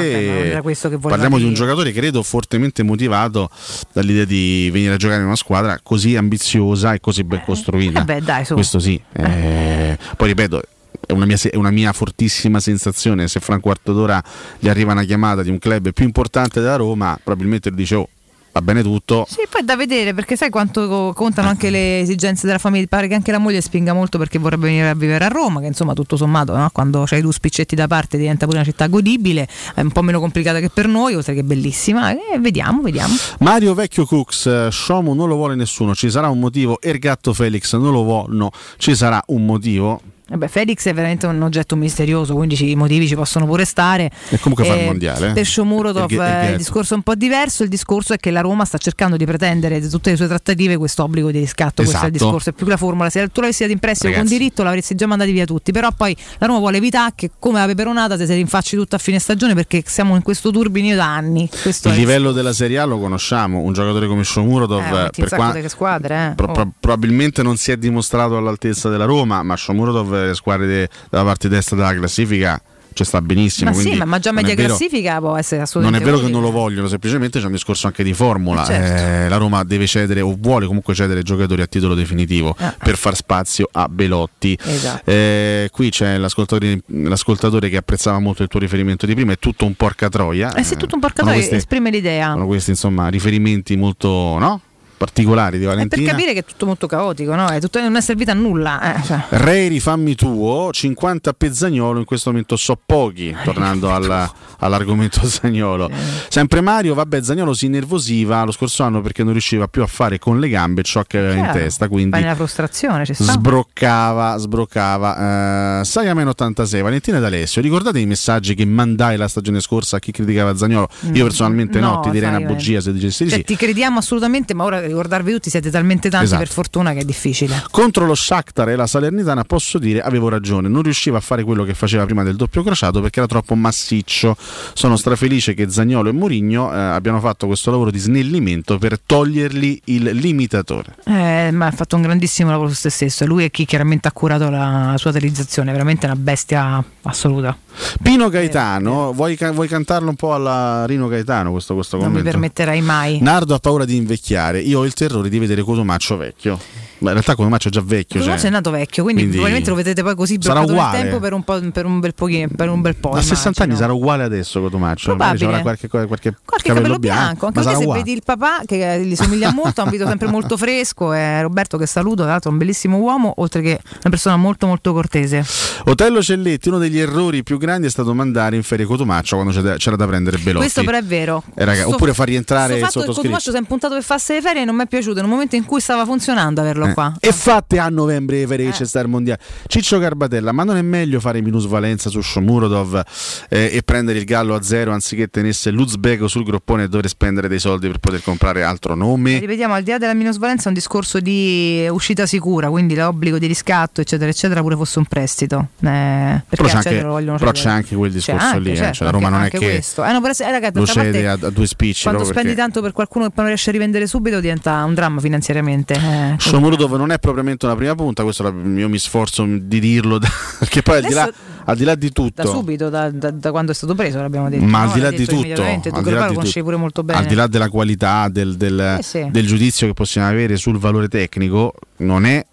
che voleva Parliamo di un giocatore credo fortemente motivato dall'idea di venire a giocare in una squadra così ambiziosa e così ben costruita. eh beh, dai. Questo sì. Eh, poi ripeto. È una, mia, è una mia fortissima sensazione. Se fra un quarto d'ora gli arriva una chiamata di un club più importante della Roma, probabilmente lui dice: Oh, va bene tutto. Sì, poi è da vedere perché sai quanto co- contano anche le esigenze della famiglia. Pare che anche la moglie spinga molto perché vorrebbe venire a vivere a Roma, che insomma tutto sommato no? quando c'hai due spiccetti da parte diventa pure una città godibile, è un po' meno complicata che per noi, oltre che bellissima. E vediamo, vediamo. Mario Vecchio Cooks, eh, Shomu non lo vuole nessuno, ci sarà un motivo. Ergatto Felix non lo vuole, ci sarà un motivo. Eh beh, Felix è veramente un oggetto misterioso, quindi i motivi ci possono pure stare. E comunque fa il Eh, mondiale, eh. Per Shomurodov Il il eh, il discorso è un po' diverso. Il discorso è che la Roma sta cercando di pretendere da tutte le sue trattative questo obbligo di riscatto. Questo è il Esatto. discorso. È più che la formula. Se tu l'avessi dato in prestito con diritto, l'avresti già mandati via tutti. Però poi la Roma vuole evitare che, come la peperonata, te se rinfacci tutta a fine stagione perché siamo in questo turbinio da anni. Questo Il livello della Serie A lo conosciamo, un giocatore come Shomurodov eh, per qua- squadre. Eh. pro- Oh. pro- probabilmente non si è dimostrato all'altezza della Roma, ma Shomurodov le squadre de- dalla parte destra della classifica ci sta benissimo. ma sì, ma, ma già non è media vero- classifica può essere Non assolutamente è vero che non lo vogliono, semplicemente c'è un discorso anche di formula. Eh, certo. Eh, la Roma deve cedere o vuole comunque cedere giocatori a titolo definitivo Ah. per far spazio a Belotti. Esatto. Eh, qui c'è l'ascoltatore, l'ascoltatore che apprezzava molto il tuo riferimento di prima, è tutto un porca troia. Eh, se tutto un porcatoio questi- esprime l'idea. Sono questi insomma riferimenti molto no? Particolari di È per Valentina. capire che è tutto molto caotico, no? È tutto- non è servito a nulla. eh, cioè. Ray rifammi tuo, 50 a Pezzagnolo, in questo momento so pochi, tornando alla- all'argomento Zagnolo. Sempre Mario, vabbè Zagnolo si innervosiva lo scorso anno perché non riusciva più a fare con le gambe ciò che aveva in testa, quindi nella frustrazione, sbroccava, sbroccava. Eh, Saiamen 86, Valentina D'Alessio, ricordate i messaggi che mandai la stagione scorsa a chi criticava Zagnolo? Io personalmente no, no, ti direi una bugia se dicessi di Cioè, sì. Ti crediamo assolutamente, ma ora ricordarvi tutti siete talmente tanti Esatto. per fortuna che è difficile. Contro lo Shakhtar e la Salernitana posso dire avevo ragione, non riusciva a fare quello che faceva prima del doppio crociato perché era troppo massiccio. Sono strafelice che Zagnolo e Mourinho eh, abbiano fatto questo lavoro di snellimento per togliergli il limitatore. Eh, ma ha fatto un grandissimo lavoro su se stesso. Lui è chi chiaramente ha curato la sua realizzazione, veramente una bestia assoluta. Pino Gaetano, vuoi, ca- vuoi cantarlo un po' alla Rino Gaetano questo, questo Non mi commento? permetterai mai. Nardo ha paura di invecchiare, io ho il terrore di vedere Cotomaccio vecchio. Ma in realtà Cotomaccio è già vecchio. Comunque cioè. è nato vecchio, quindi, Quindi probabilmente lo vedrete poi così sarà bloccato nel uguale. tempo per un, po', per un bel pochino, per un bel po'. A 60 anni immagino. sarà uguale adesso Cotomaccio. Probabile. Avrà qualche, qualche, Qualche capello, capello bianco, anche perché sarà se vedi il papà che gli somiglia molto, ha un video sempre molto fresco, è Roberto che saluto, tra l'altro è un bellissimo uomo, oltre che una persona molto molto cortese. Otello Celletti, uno degli errori più grandi è stato mandare in ferie Cotomaccio quando c'era c'era da prendere Belotti. Questo però è vero. Eh, raga, Sto- oppure far rientrare sto il fatto che il sottoscritto. Cotumaccio si è impuntato per farsi le ferie non mi è piaciuto nel momento in cui stava funzionando averlo eccolo Eh, qua. E fatte a novembre per il Star mondiale. Ciccio Carbatella, ma non è meglio fare minusvalenza su Shomurodov eh, e prendere il gallo a zero anziché tenesse l'Uzbeko sul groppone e dover spendere dei soldi per poter comprare altro nome? Ripetiamo, al di là della minusvalenza è un discorso di uscita sicura, quindi l'obbligo di riscatto, eccetera, eccetera, pure fosse un prestito. Eh, perché Però c'è, anche, però c'è anche quel C'è discorso anche, lì, eh. certo, cioè, la Roma non è che questo. Eh, no, per essere- ragazzi, lo cede a, a due spicci. Quando spendi perché tanto per qualcuno che poi non riesce a rivendere subito diventa un dramma finanziariamente. Eh, Shomurodov non è propriamente una prima punta, questo io mi sforzo di dirlo, perché poi al di, là, al di là di da tutto, subito, da, da- da quando è stato preso, l'abbiamo detto. ma no? al di là di tutto, al di là di tutto, al di là della qualità del, del- Eh sì. del giudizio che possiamo avere sul valore tecnico, non è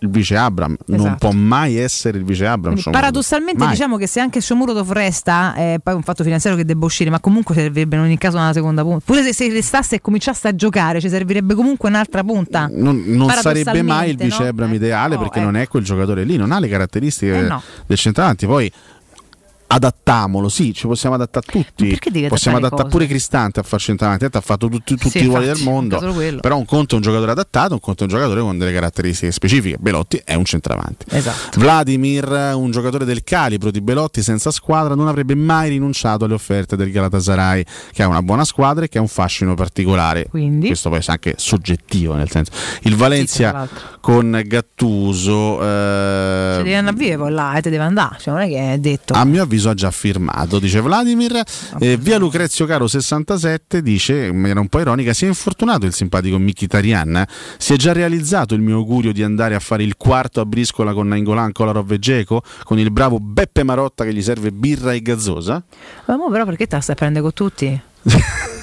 il vice Abram, non Esatto. può mai essere il vice Abram. Paradossalmente Mai. diciamo che se anche Shomurodov resta, è poi un fatto finanziario che debba uscire, ma comunque servirebbe in ogni caso una seconda punta. Pure se, se restasse e cominciasse a giocare, ci servirebbe comunque un'altra punta. non, non sarebbe mai il vice no? Abram ideale no, perché eh. non è quel giocatore lì, non ha le caratteristiche Eh no. del centravanti. Poi adattamolo, sì, ci possiamo adattare tutti. Possiamo adattare cose? puri Cristante a far centravanti, ha fatto tutti, tutti Sì, i ruoli del mondo. Però un conto è un giocatore adattato, un conto è un giocatore con delle caratteristiche specifiche. Belotti è un centravanti. Esatto. Vladimir, un giocatore del calibro di Belotti senza squadra, non avrebbe mai rinunciato alle offerte del Galatasaray, che ha una buona squadra e che ha un fascino particolare. Quindi? Questo poi è anche soggettivo, nel senso. Il Valencia l'altro. con Gattuso. eh, Se devi andare a poi là e te deve andare, cioè non è che è detto. a mio avviso ha già firmato, dice Vladimir. Eh, via Lucrezio Caro 67 dice in maniera un po' ironica: si è infortunato il simpatico Mkhitaryan. Si è già realizzato il mio augurio di andare a fare il quarto a briscola con Nainggolan, Kolarov e Geco, con il bravo Beppe Marotta che gli serve birra e gazzosa. Ma mo però perché te la stai a prendere con tutti?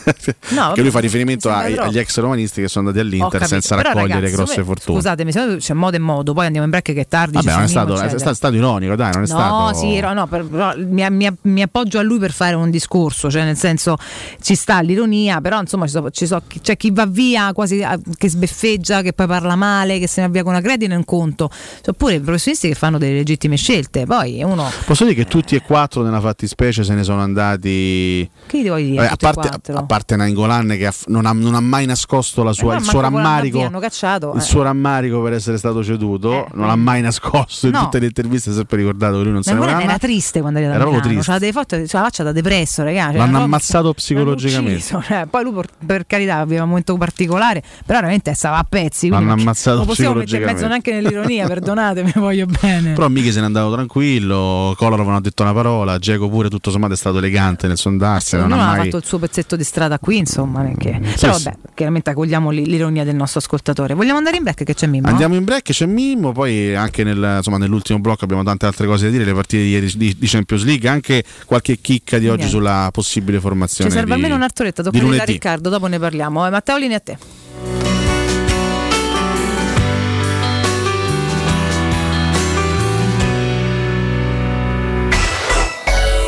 No, che lui fa riferimento ai- agli ex romanisti che sono andati all'Inter capito. senza raccogliere ragazzi, grosse me- fortune. Scusatemi, c'è modo e modo, poi andiamo in break che è tardi. Vabbè, non è stato, è, sta- stato ironico, dai, non è No, stato. sì, no, per- però mi, mi- mi appoggio a lui per fare un discorso, cioè nel senso ci sta l'ironia, però insomma ci so- ci so- c'è chi va via quasi a- che sbeffeggia, che poi parla male, che se ne va via con una credine è un conto. C'è pure i professionisti che fanno delle legittime scelte, poi uno... Posso dire che tutti e quattro nella fattispecie se ne sono andati. Che gli devo dire? Vabbè, a, parte, parte Nainggolan che non, ha, non ha mai nascosto la sua- Eh no, il suo rammarico. Cacciato, Il eh. suo rammarico per essere stato ceduto, non ha mai nascosto in No. tutte le interviste. Si è sempre ricordato che lui non se ne era andare. triste quando era Era proprio triste. delle foto, c'aveva la faccia da depresso, ragazzi. Cioè, L'hanno ammazzato psicologicamente. ucciso, cioè, poi lui per, per carità aveva un momento particolare, però veramente stava a pezzi. L'hanno non- ammazzato Non possiamo mettere in mezzo neanche nell'ironia, perdonatemi, voglio bene. Però Michi se n'è andato tranquillo. Kolarov non ha detto una parola. Geco pure tutto sommato è stato elegante nel suo andarsene. Non ha ha mai. fatto il suo pezzetto di strada qui, insomma. è che- Però sì. vabbè, chiaramente accogliamo l'i- l'ironia del nostro ascoltatore. Vogliamo andare in break che c'è Mimmo? Andiamo in break, c'è Mimmo, poi anche nel- insomma, nell'ultimo blocco abbiamo tante altre cose da dire, le partite di ieri di, di Champions League, anche qualche chicca di oggi Niente. sulla possibile formazione. Ci serve di- almeno un'artoretta, di tocca a. Riccardo, dopo ne parliamo. Eh, Matteo Lini a te.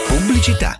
Pubblicità.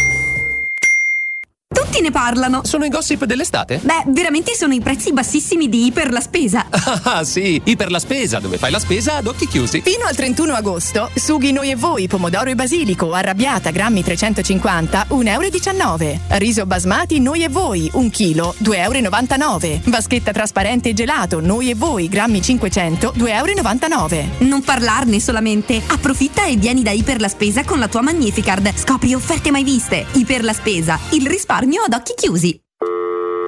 Tutti ne parlano. Sono i gossip dell'estate? Beh, veramente sono i prezzi bassissimi di Iper la Spesa. Ah sì, Iper la spesa, dove fai la spesa ad occhi chiusi. Fino al 31 agosto, sughi noi e voi, pomodoro e basilico, arrabbiata, grammi 350, 1,19 euro. Riso basmati noi e voi, 1 chilo, 2,99 euro. Vaschetta trasparente e gelato, noi e voi, grammi 500, 2,99 euro. Non parlarne solamente. Approfitta e vieni da Iper la Spesa con la tua Magnificard. Scopri offerte mai viste. Iper la Spesa, il risparmio ad occhi chiusi.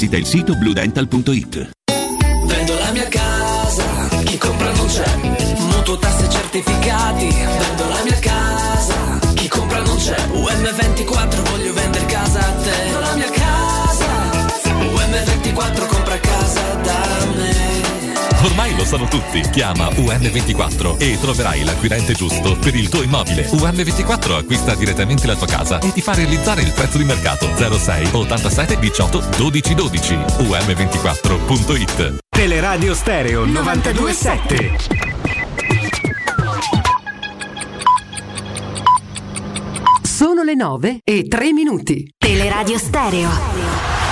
il sito bluedental.it. Vendo la mia casa, chi compra non c'è. Mutuo tasse certificati, vendo la mia casa, chi compra non c'è. UM24 voglio vendere casa a te. Vendo la mia casa, UM24 Ormai lo sanno tutti. Chiama UM24 e troverai l'acquirente giusto per il tuo immobile. UM24 acquista direttamente la tua casa e ti fa realizzare il prezzo di mercato 06 87 18 12 12. UM24.it Teleradio Stereo 927. Sono le 9 e 3 minuti. Teleradio Stereo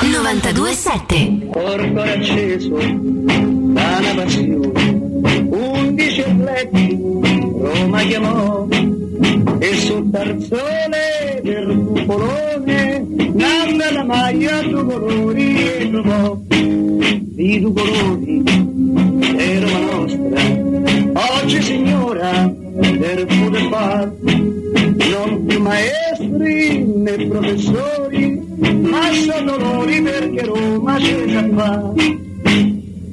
927. Corpo acceso da una passione, undici letti, Roma chiamò, e sul tarzone del cupolone, nanna la maglia due colori e trovò, di due colori, è Roma nostra, oggi signora del pure far, non più maestri né professori, ma sono loro perché Roma c'è già fa.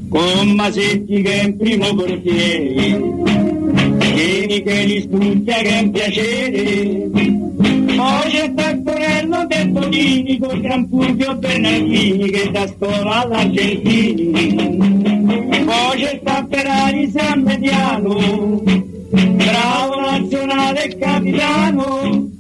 Con Masetti che è in primo portiere, Vieni che li studia che è un piacere. Poi c'è Taccorello Bonini con Gran Fulvio Bernardini che da scuola all'Argentini. Poi c'è sta Ferrari San Mediano, bravo nazionale e capitano.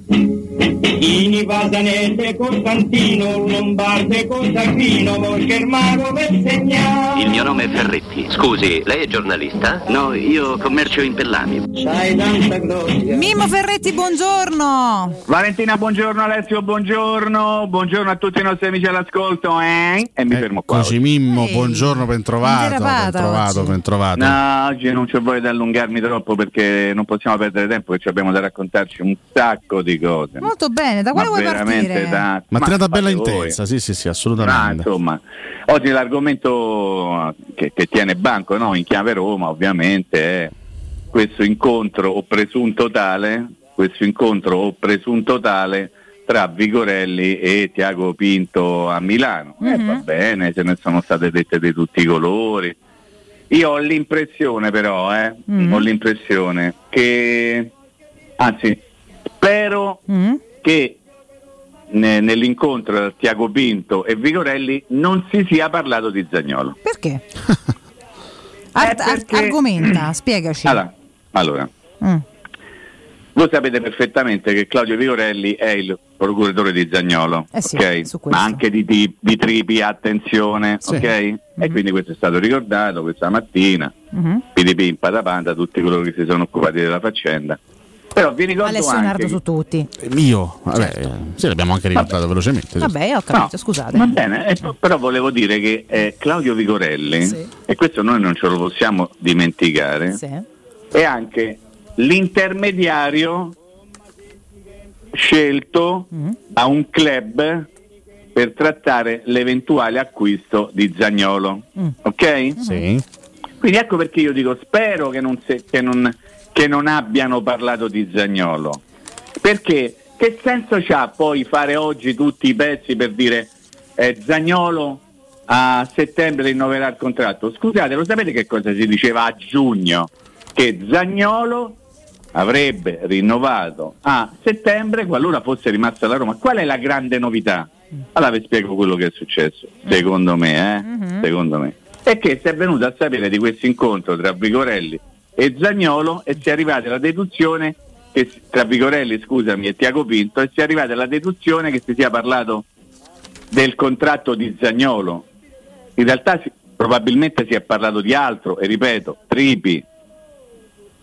Ini Pasanelle Costantino, Lombardo e Costantino, per segnare. Il mio nome è Ferretti. Scusi, lei è giornalista? No, io commercio in pellami. C'hai tanta gloria. Mimmo Ferretti, buongiorno. Valentina, buongiorno Alessio, buongiorno, buongiorno a tutti i nostri amici all'ascolto, eh? E mi fermo qua. Eccoci Mimmo, buongiorno, ben trovato, ben trovato, oggi. ben trovato. No, oggi non c'è voglia di allungarmi troppo perché non possiamo perdere tempo perché abbiamo da raccontarci un sacco di cose. Molto bene, da quale Ma vuoi partire? da- Mattinata ma bella fate voi. intensa, sì sì sì, assolutamente. insomma, oggi l'argomento che, che tiene banco no? in chiave Roma ovviamente è questo incontro o presunto tale, questo incontro o presunto tale tra Vigorelli e Tiago Pinto a Milano. Eh, va bene, ce ne sono state dette di tutti i colori. Io ho l'impressione però, eh, Mhm. ho l'impressione che, anzi, spero che ne- nell'incontro tra Tiago Pinto e Vigorelli non si sia parlato di Zagnolo. Perché? Art- ar- perché- argomenta, spiegaci. Allora, allora, Mm. voi sapete perfettamente che Claudio Vigorelli è il procuratore di Zagnolo, Eh sì, ok? su questo. ma anche di, Ti- di Tripi, attenzione, Sì. ok? E quindi questo è stato ricordato questa mattina, Mhm. PDP, Patapanda, tutti coloro che si sono occupati della faccenda. Però vi ricordo Alessio anche Nardo su tutti. Io, vabbè, eh, sì, l'abbiamo anche ricordato velocemente. sì. Vabbè, ho capito, No, scusate. Va bene, eh, però volevo dire che eh, Claudio Vigorelli, e questo noi non ce lo possiamo dimenticare, Sì. è anche l'intermediario scelto Mm. da un club per trattare l'eventuale acquisto di Zagnolo. Ok? Sì. Quindi ecco perché io dico spero che non, se- che non- che non abbiano parlato di Zagnolo. Perché che senso c'ha poi fare oggi tutti i pezzi per dire eh, Zagnolo a settembre rinnoverà il contratto? Scusate, lo sapete che cosa si diceva a giugno? Che Zagnolo avrebbe rinnovato a settembre qualora fosse rimasto alla Roma. Qual è la grande novità? Allora vi spiego quello che è successo, secondo me, eh? secondo me. È che si è venuto a sapere di questo incontro tra Vigorelli e Zagnolo e si è arrivati alla deduzione che, tra Vigorelli, scusami, e Tiago Pinto e si è arrivati alla deduzione che si sia parlato del contratto di Zagnolo. In realtà si- probabilmente si è parlato di altro e ripeto, Tripi.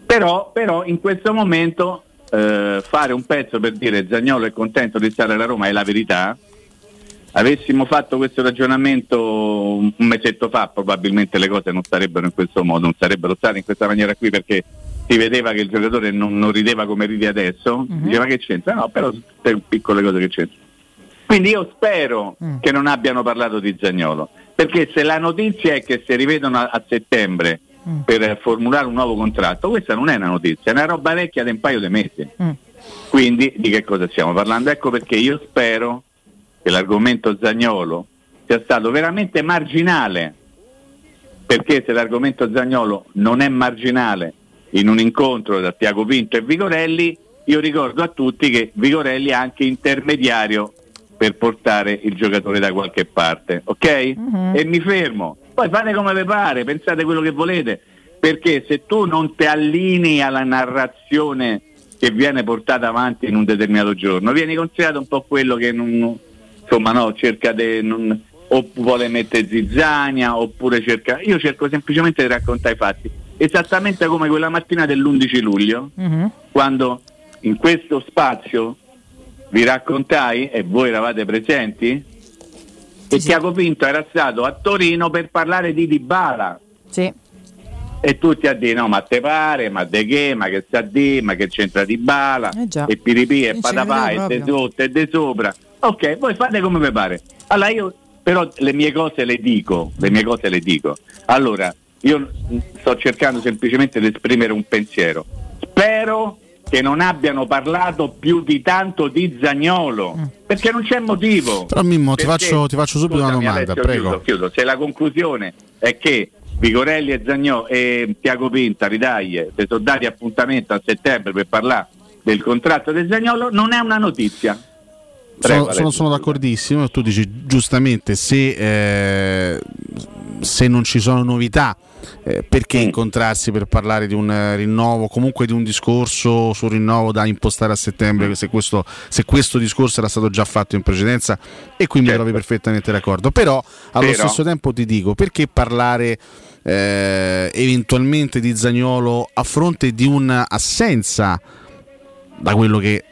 Però, però in questo momento eh, fare un pezzo per dire Zagnolo è contento di stare alla Roma è la verità. Avessimo fatto questo ragionamento un mesetto fa, probabilmente le cose non sarebbero in questo modo, non sarebbero state in questa maniera qui perché si vedeva che il giocatore non, non rideva come ride adesso, diceva che c'entra, no, però tutte piccole cose che c'entrano. Quindi io spero che non abbiano parlato di Zagnolo, perché se la notizia è che si rivedono a, a settembre per formulare un nuovo contratto, questa non è una notizia, è una roba vecchia di un paio di mesi. Quindi di che cosa stiamo parlando? Ecco perché io spero che l'argomento Zagnolo sia stato veramente marginale, perché se l'argomento Zagnolo non è marginale in un incontro tra Tiago Pinto e Vigorelli, io ricordo a tutti che Vigorelli è anche intermediario per portare il giocatore da qualche parte, ok? E mi fermo. Poi fate come vi pare, pensate quello che volete, perché se tu non ti allinei alla narrazione che viene portata avanti in un determinato giorno, vieni considerato un po' quello che non, insomma no, cerca di non- o vuole mettere zizzania oppure cerca io cerco semplicemente di raccontare i fatti. Esattamente come quella mattina dell'11 luglio quando in questo spazio vi raccontai e voi eravate presenti che Tiago Pinto era stato a Torino per parlare di Dybala. Sì. e tutti a dire no ma te pare ma de che ma che sta di ma che c'entra Dybala? Eh già. e piripì e patapà e de sotto e de sopra ok voi fate come vi pare allora io però le mie cose le dico le mie cose le dico allora io sto cercando semplicemente di esprimere un pensiero spero che non abbiano parlato più di tanto di Zagnolo perché non c'è motivo Però Mimmo ti faccio, ti faccio subito una Scusami, domanda, Alessio, prego. chiudo, chiudo. Se la conclusione è che Vigorelli e Zagnò e Tiago Pinta, Ridaglie, si sono dati appuntamento a settembre per parlare del contratto del Zagnolo, non è una notizia. Sono, sono, sono d'accordissimo, tu dici giustamente se, eh, se non ci sono novità eh, perché Mm. incontrarsi per parlare di un rinnovo, comunque di un discorso sul rinnovo da impostare a settembre, se questo, se questo discorso era stato già fatto in precedenza e qui mi trovi perfettamente d'accordo, però allo Certo. Però- stesso tempo ti dico perché parlare eh, eventualmente di Zagnolo a fronte di un'assenza da quello che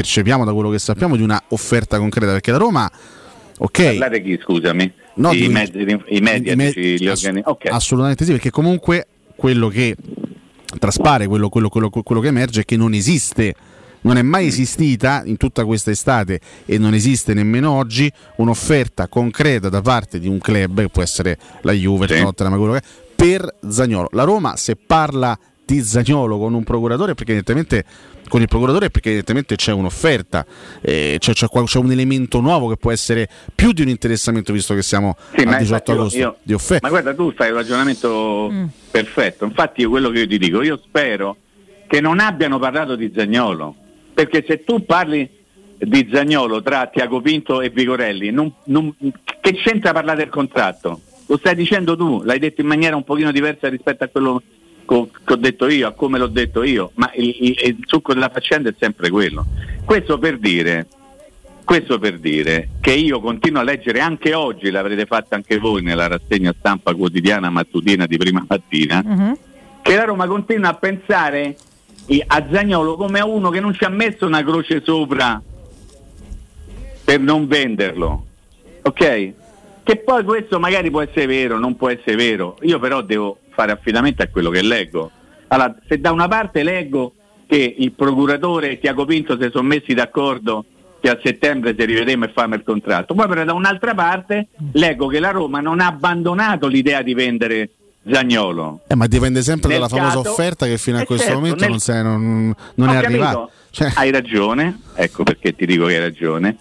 percepiamo, da quello che sappiamo, di una offerta concreta, perché la Roma, ok, Parlare chi, scusami? No, I, di- di- i media, i me- dici, gli organi- ok. assolutamente sì, perché comunque quello che traspare, quello, quello- quello- quello che emerge è che non esiste. Non è mai esistita in tutta questa estate e non esiste nemmeno oggi un'offerta concreta da parte di un club, che può essere la Juve, il Tottenham, quello che è, per Zagnolo. La Roma se parla di Zagnolo con un procuratore perché evidentemente con il procuratore perché evidentemente c'è un'offerta, eh, c'è, c'è c'è un elemento nuovo che può essere più di un interessamento visto che siamo Sì, al ma 18 infatti io- agosto io- di offerta. Ma guarda, tu fai un ragionamento Mm. perfetto. Infatti, io quello che io ti dico, io spero che non abbiano parlato di Zagnolo. Perché se tu parli di Zagnolo tra Tiago Pinto e Vigorelli, non- non- che c'entra parlare del contratto? Lo stai dicendo tu, l'hai detto in maniera un pochino diversa rispetto a quello co- che ho detto io, a come l'ho detto io, ma il, il- il succo della faccenda è sempre quello. Questo per dire questo per dire che io continuo a leggere anche oggi, l'avrete fatta anche voi nella rassegna stampa quotidiana mattutina di prima mattina, che la Roma continua a pensare a Zagnolo come a uno che non ci ha messo una croce sopra per non venderlo. Ok? Che poi questo magari può essere vero, non può essere vero. Io però devo fare affidamento a quello che leggo. Allora, se da una parte leggo che il procuratore e Tiago Pinto si sono messi d'accordo che a settembre si rivedremo e faremo il contratto. Poi però da un'altra parte leggo che la Roma non ha abbandonato l'idea di vendere Zagnolo. Eh, ma dipende sempre Nel dalla famosa caso- offerta che fino a Eh, questo certo, momento nel- non, se- non- non è arrivata. Cioè, Hai ragione, ecco perché ti dico che hai ragione.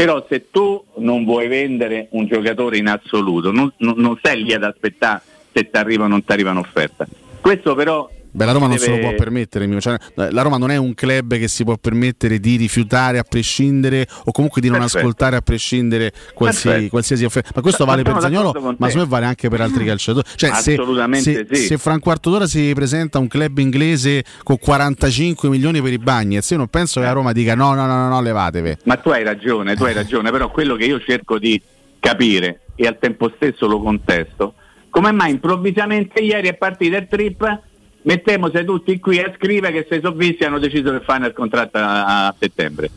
Però se tu non vuoi vendere un giocatore in assoluto, non, non- non stai lì ad aspettare se ti arriva o non ti arriva un'offerta. Questo però Beh, la Roma non se lo deve- può permettere. Cioè, la Roma non è un club che si può permettere di rifiutare a prescindere o comunque di non Perfetto. ascoltare a prescindere qualsiasi, qualsiasi offerta. Ma questo Ma vale per Zagnolo, ma secondo me vale anche per altri calciatori. Cioè, Assolutamente se, sì. se fra un quarto d'ora si presenta un club inglese con 45 milioni per i Bagnets, io non penso che la Roma dica no, no, no, no, no levatevi. Ma tu hai ragione, tu hai ragione, però quello che io cerco di capire e al tempo stesso lo contesto, come mai improvvisamente ieri è partito il trip, mettiamoci tutti qui a scrivere che se sono visti hanno deciso di fare il contratto a, a settembre.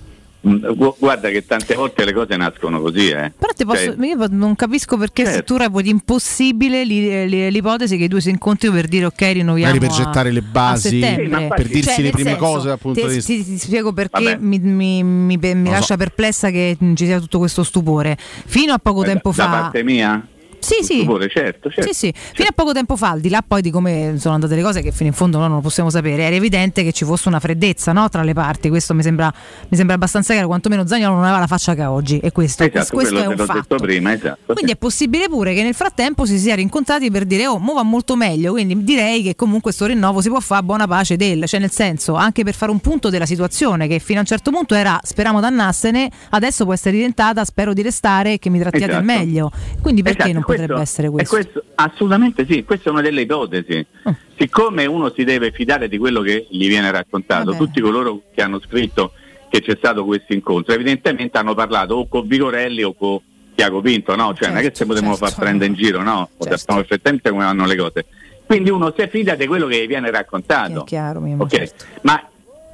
Mm, gu- Guarda che tante volte le cose nascono così, eh. Però ti posso, Cioè, io non capisco perché se Certo. tu reputi impossibile li- l'ipotesi che i due si incontrino per dire ok rinnoviamo Magari per a- gettare le basi. Sì, per dirsi Cioè, le prime senso, cose dal punto te- di vista- Ti, ti spiego perché Vabbè. mi, mi- mi- mi lo so. lascia perplessa che ci sia tutto questo stupore. Fino a poco eh, tempo da fa... parte mia? Sì, sì. Stupore, certo, certo. Sì, sì. Fino a poco tempo fa, al di là poi di come sono andate le cose, che fino in fondo noi non lo possiamo sapere, era evidente che ci fosse una freddezza no, tra le parti. Questo mi sembra, mi sembra abbastanza chiaro. Quantomeno Zagnolo non aveva la faccia che ha oggi. E questo, Esatto, questo è un l'ho fatto. detto prima, esatto. Quindi è possibile pure che nel frattempo si sia rincontrati per dire oh, mo va molto meglio, quindi direi che comunque questo rinnovo si può fare a buona pace del, cioè nel senso anche per fare un punto della situazione che fino a un certo punto era speriamo dannassene, adesso può essere diventata spero di restare e che mi trattiate Esatto. meglio. Quindi perché Esatto, non questo- potrebbe essere questo? questo- assolutamente sì, questa è una delle ipotesi. Ah. Siccome uno si deve fidare di quello che gli viene raccontato, Vabbè. tutti coloro che hanno scritto che c'è stato questo incontro, evidentemente hanno parlato o con Vigorelli o con Tiago Pinto, no? Cioè non è che se potevamo certo. far prendere in giro, no? O sappiamo perfettamente come vanno le cose. Quindi uno si fida di quello che gli viene raccontato. È chiaro, Mimmo, Ok, certo. ma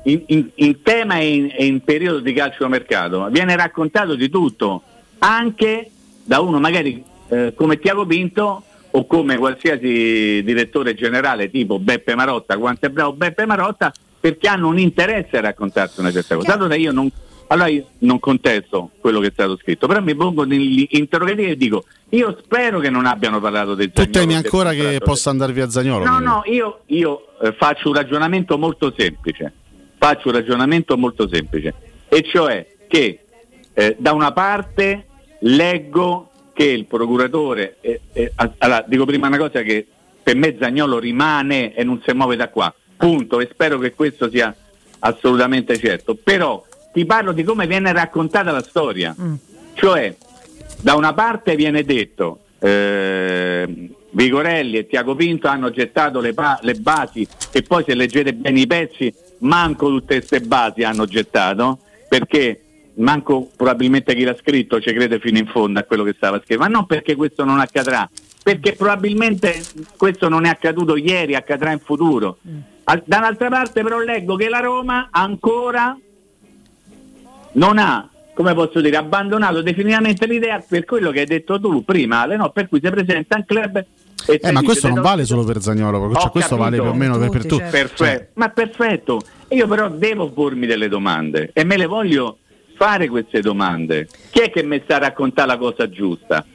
in, in- in tema e in, in periodo di calciomercato viene raccontato di tutto, anche da uno magari eh, come Tiago Pinto o come qualsiasi direttore generale tipo Beppe Marotta, quanto è bravo Beppe Marotta, perché hanno un interesse a raccontarsi una certa cosa. Allora io non, allora io non contesto quello che è stato scritto, però mi pongo negli interrogativi e dico, io spero che non abbiano parlato del Tu Zaniolo temi ancora che possa andare via Zagnolo? No, no, io, io, eh, faccio un ragionamento molto semplice. Faccio un ragionamento molto semplice. E cioè che eh, da una parte leggo che il procuratore, eh, eh, allora dico prima una cosa che per me Zagnolo rimane e non si muove da qua, punto, e spero che questo sia assolutamente certo. Però ti parlo di come viene raccontata la storia. Cioè, da una parte viene detto eh, Vigorelli e Tiago Pinto hanno gettato le, pa- le basi e poi se leggete bene i pezzi manco tutte queste basi hanno gettato perché manco probabilmente chi l'ha scritto ci crede fino in fondo a quello che stava scrivendo ma non perché questo non accadrà perché probabilmente questo non è accaduto ieri accadrà in futuro Al- dall'altra parte però leggo che la Roma ancora non ha, come posso dire, abbandonato definitivamente l'idea per quello che hai detto tu prima, Ale, no? per cui si presenta un club e Eh, ma questo non "Te do- vale solo per Zagnolo, cioè, questo vale capito. più o meno per, per tutti. Perfetto, ma perfetto. Io però devo pormi delle domande e me le voglio fare queste domande. Chi è che mi sta a raccontare la cosa giusta?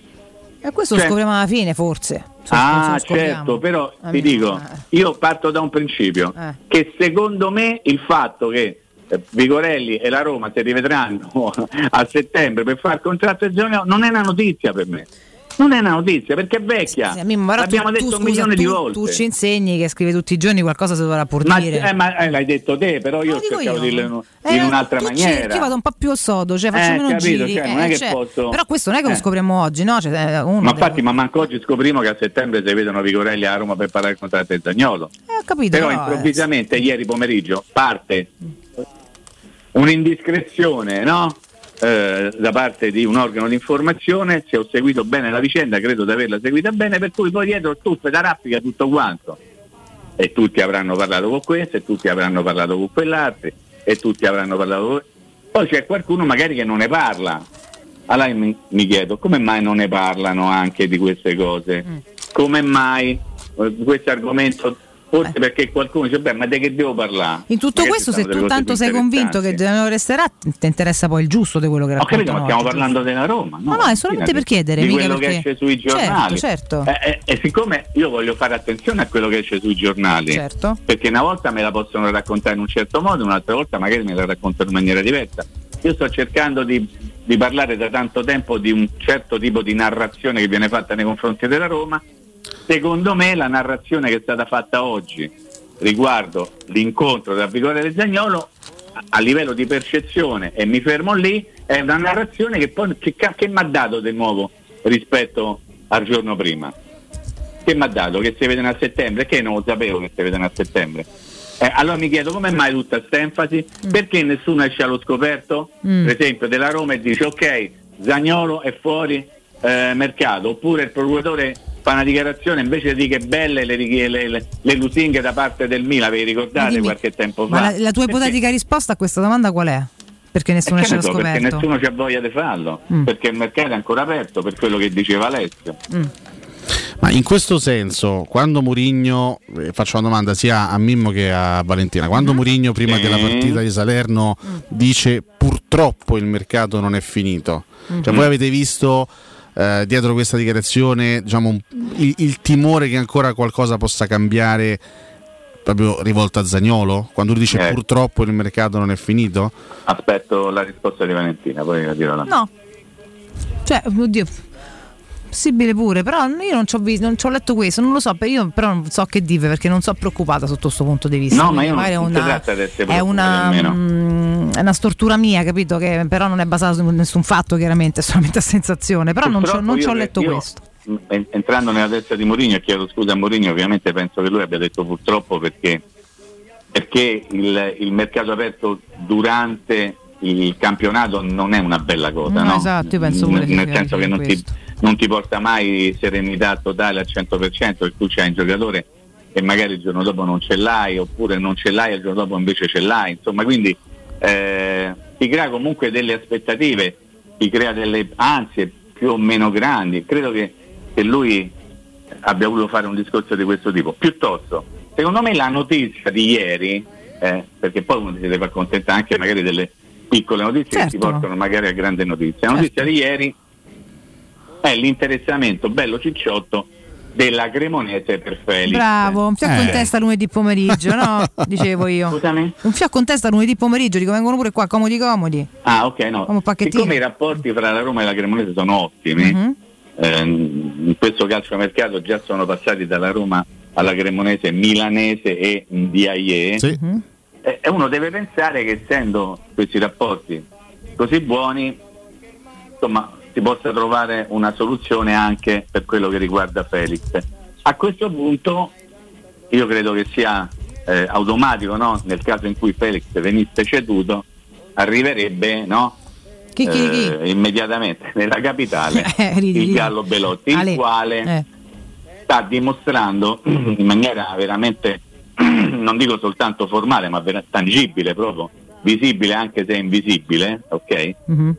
E questo Cioè- lo scopriamo alla fine, forse. Se- Ah, certo, però Ah, ti mia, dico, io parto da un principio, Eh. che secondo me il fatto che eh, Vigorelli e la Roma si rivedranno a settembre per fare il contratto di giorno non è una notizia per me. Non è una notizia perché è vecchia. Sì, Mimmo, però L'abbiamo tu, tu, detto un scusa, milione tu, di volte. tu ci insegni che scrive tutti i giorni qualcosa si dovrà pur ma, dire. eh, ma, eh, l'hai detto te, però io ho cercato di dirlo in, Eh, un'altra tu maniera. cerchi, io vado un po' più al sodo, cioè faccio Eh, meno capito, giri. cioè, non è eh, che cioè, posso- Però questo non è che lo Eh. scopriamo oggi, no? Cioè, eh, Ma deve- infatti, ma manco oggi scopriamo che a settembre si vedono Vigorelli a Roma per parlare il contratto di Zagnolo. Eh, ho capito, Però eh, improvvisamente ieri pomeriggio parte un'indiscrezione no? Eh, da parte di un organo di informazione, se ho seguito bene la vicenda, credo di averla seguita bene, per cui poi dietro tuffe da raffica tutto quanto. E tutti avranno parlato con questo, e tutti avranno parlato con quell'altro, e tutti avranno parlato con... Poi c'è qualcuno magari che non ne parla. Allora mi, mi chiedo, come mai non ne parlano anche di queste cose? Come mai eh, questo argomento Forse perché qualcuno dice, beh, ma di che devo parlare? In tutto Magari questo, se tu tanto sei convinto che. Gianluca resterà, ti interessa poi il giusto di quello che Ho capito, ma stiamo oggi, parlando della Roma. No, no, è solamente per chiedere, Di quello che perché- esce sui giornali. Certo, certo. Eh, eh, e siccome io voglio fare attenzione a quello che esce sui giornali, Certo. perché una volta me la possono raccontare in un certo modo, un'altra volta magari me la raccontano in maniera diversa. Io sto cercando di, di parlare da tanto tempo di un certo tipo di narrazione che viene fatta nei confronti della Roma. Secondo me la narrazione che è stata fatta oggi riguardo l'incontro tra Vigore e Zagnolo a- livello di percezione, e mi fermo lì, è una narrazione che poi che, che mi ha dato di nuovo rispetto al giorno prima. Che mi ha dato? Che si vedono a settembre? Che non lo sapevo che si vedono a settembre. Eh, allora mi chiedo come mai tutta questa enfasi? Perché nessuno esce allo scoperto, Mm. per esempio, della Roma e dice ok, Zagnolo è fuori eh, mercato, oppure il procuratore fa una dichiarazione invece di che belle le, le, le- le lusinghe da parte del Milan, vi ricordate dimmi, qualche tempo fa? Ma la, la tua ipotetica risposta a questa domanda qual è? Perché nessuno Eh, esce che allo ne so, perché scoperto. nessuno c'ha voglia di farlo, Mm. perché il mercato è ancora aperto, per quello che diceva Alessio. Ma in questo senso, quando Murigno, eh, faccio una domanda sia a Mimmo che a Valentina, quando Murigno prima Sì. della partita di Salerno dice purtroppo il mercato non è finito, cioè Mhm. voi avete visto eh, dietro questa dichiarazione diciamo, il, il timore che ancora qualcosa possa cambiare proprio rivolto a Zagnolo? Quando lui dice Eh. purtroppo il mercato non è finito? Aspetto la risposta di Valentina, poi la dirò la No. Cioè, oddio. Possibile pure, però io non ci ho visto, non ci ho letto questo, non lo so, io però non so che dire perché non sono preoccupata sotto questo punto di vista. No, ma io non, è una, è una, mm, è una stortura mia, capito? Che però non è basata su nessun fatto, chiaramente, è solamente a sensazione. Però non ci ho- Purtroppo non ci ho letto io, questo. mh, en- Entrando nella testa di Mourinho, chiedo scusa a Mourinho, ovviamente penso che lui abbia detto purtroppo perché, perché il, il mercato aperto durante il campionato non è una bella cosa, No, no? esatto, io penso pure N- nel senso che non ti, questo. Non ti porta mai serenità totale al 100% perché tu c'hai un giocatore e magari il giorno dopo non ce l'hai oppure non ce l'hai e il giorno dopo invece ce l'hai. Insomma quindi eh, ti crea comunque delle aspettative ti crea delle ansie più o meno grandi. Credo che, che lui abbia voluto fare un discorso di questo tipo. Piuttosto secondo me la notizia di ieri eh, perché poi uno si deve accontentare anche magari delle piccole notizie che ti Certo. portano magari a grande notizia la notizia di ieri è l'interessamento bello cicciotto della Cremonese per Felix. Bravo, un fiacco in Eh. testa lunedì pomeriggio, no? Dicevo io. Scusami? Un fiacco in testa lunedì pomeriggio, dico vengono pure qua comodi comodi. Ah, ok, no. Come. Siccome i rapporti fra la Roma e la Cremonese sono ottimi, Mhm. ehm, in questo calciomercato già sono passati dalla Roma alla Cremonese milanese e DIE, Mhm. e e uno deve pensare che essendo questi rapporti così buoni, insomma, si possa trovare una soluzione anche per quello che riguarda Felix. A questo punto io credo che sia eh, automatico, no? nel caso in cui Felix venisse ceduto, arriverebbe no? Chi, chi, chi? eh, immediatamente nella capitale Eh, il. Gallo Belotti, Ale. il quale Eh. sta dimostrando in maniera veramente, non dico soltanto formale, ma tangibile proprio, visibile anche se invisibile, ok? Mhm.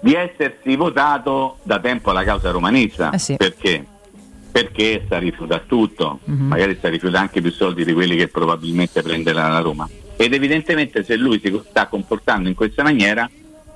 Di essersi votato da tempo alla causa romanista. Eh sì. Perché? Perché sta rifiutando tutto, Mhm. magari sta rifiutando anche più soldi di quelli che probabilmente prenderà la Roma. Ed evidentemente se lui si sta comportando in questa maniera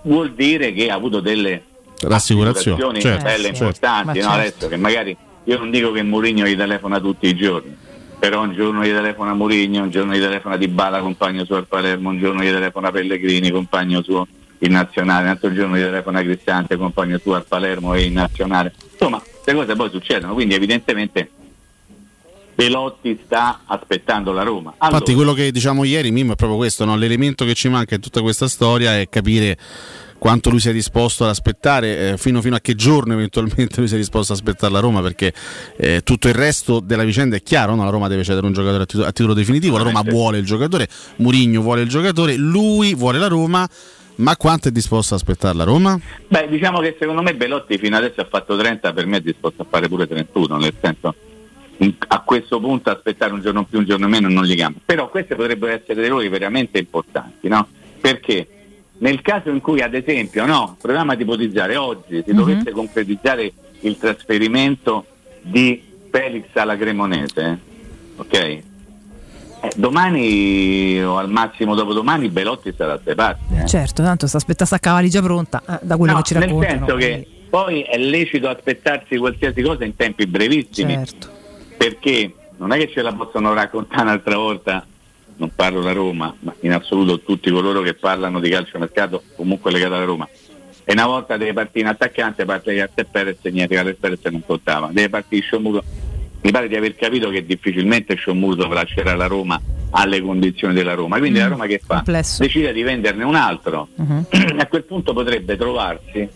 vuol dire che ha avuto delle Rassicurazioni, assicurazioni certo, belle certo. importanti, Ma no? certo. Adesso che magari io non dico che Mourinho gli telefona tutti i giorni, però un giorno gli telefona Mourinho, un giorno gli telefona Di Bala, compagno suo al Palermo, un giorno gli telefona Pellegrini, compagno suo in nazionale, un altro giorno gli telefona Cristante, compagno suo al Palermo e in nazionale. Insomma, queste cose poi succedono, quindi evidentemente Belotti sta aspettando la Roma. Allora, Infatti quello che diciamo ieri Mimmo è proprio questo, no? l'elemento che ci manca in tutta questa storia è capire quanto lui sia disposto ad aspettare, eh, fino, fino a che giorno eventualmente lui sia disposto ad aspettare la Roma, perché eh, tutto il resto della vicenda è chiaro, no? la Roma deve cedere un giocatore a titolo, a titolo definitivo, la Roma vuole il giocatore, Murigno vuole il giocatore, lui vuole la Roma, ma quanto è disposto ad aspettare la Roma? Beh, diciamo che secondo me Belotti fino adesso ha fatto 30, per me è disposto a fare pure 31, nel senso a questo punto aspettare un giorno più, un giorno meno non gli cambia. Però queste potrebbero essere dei ruoli veramente importanti, no? Perché nel caso in cui ad esempio, no, proviamo ad ipotizzare oggi si Mhm. dovesse concretizzare il trasferimento di Felix alla Cremonese, ok? Eh, domani o al massimo dopodomani Belotti sarà a ste parti. eh. Certo, tanto sta aspettando sta cavaligia pronta eh, da quello No, che ci nel raccontano. senso che poi è lecito aspettarsi qualsiasi cosa in tempi brevissimi Certo. perché non è che ce la possono raccontare un'altra volta non parlo da Roma ma in assoluto tutti coloro che parlano di calciomercato comunque legati alla Roma e una volta deve partire in attaccante parte Perez e niente Garzia Perez non contava deve partire Sciomuro mi pare di aver capito che difficilmente Sciomuro lascerà la Roma alle condizioni della Roma quindi Mm, la Roma che fa? complesso. decide di venderne un altro Mhm. a quel punto potrebbe trovarsi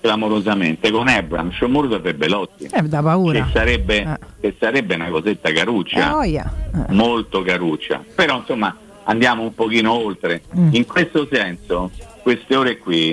clamorosamente con Ebram, Sciomurdo e Belotti Eh, da paura. che sarebbe, che sarebbe una cosetta Eh, caruccia oia. Eh. molto caruccia però insomma andiamo un pochino oltre Mm. in questo senso queste ore qui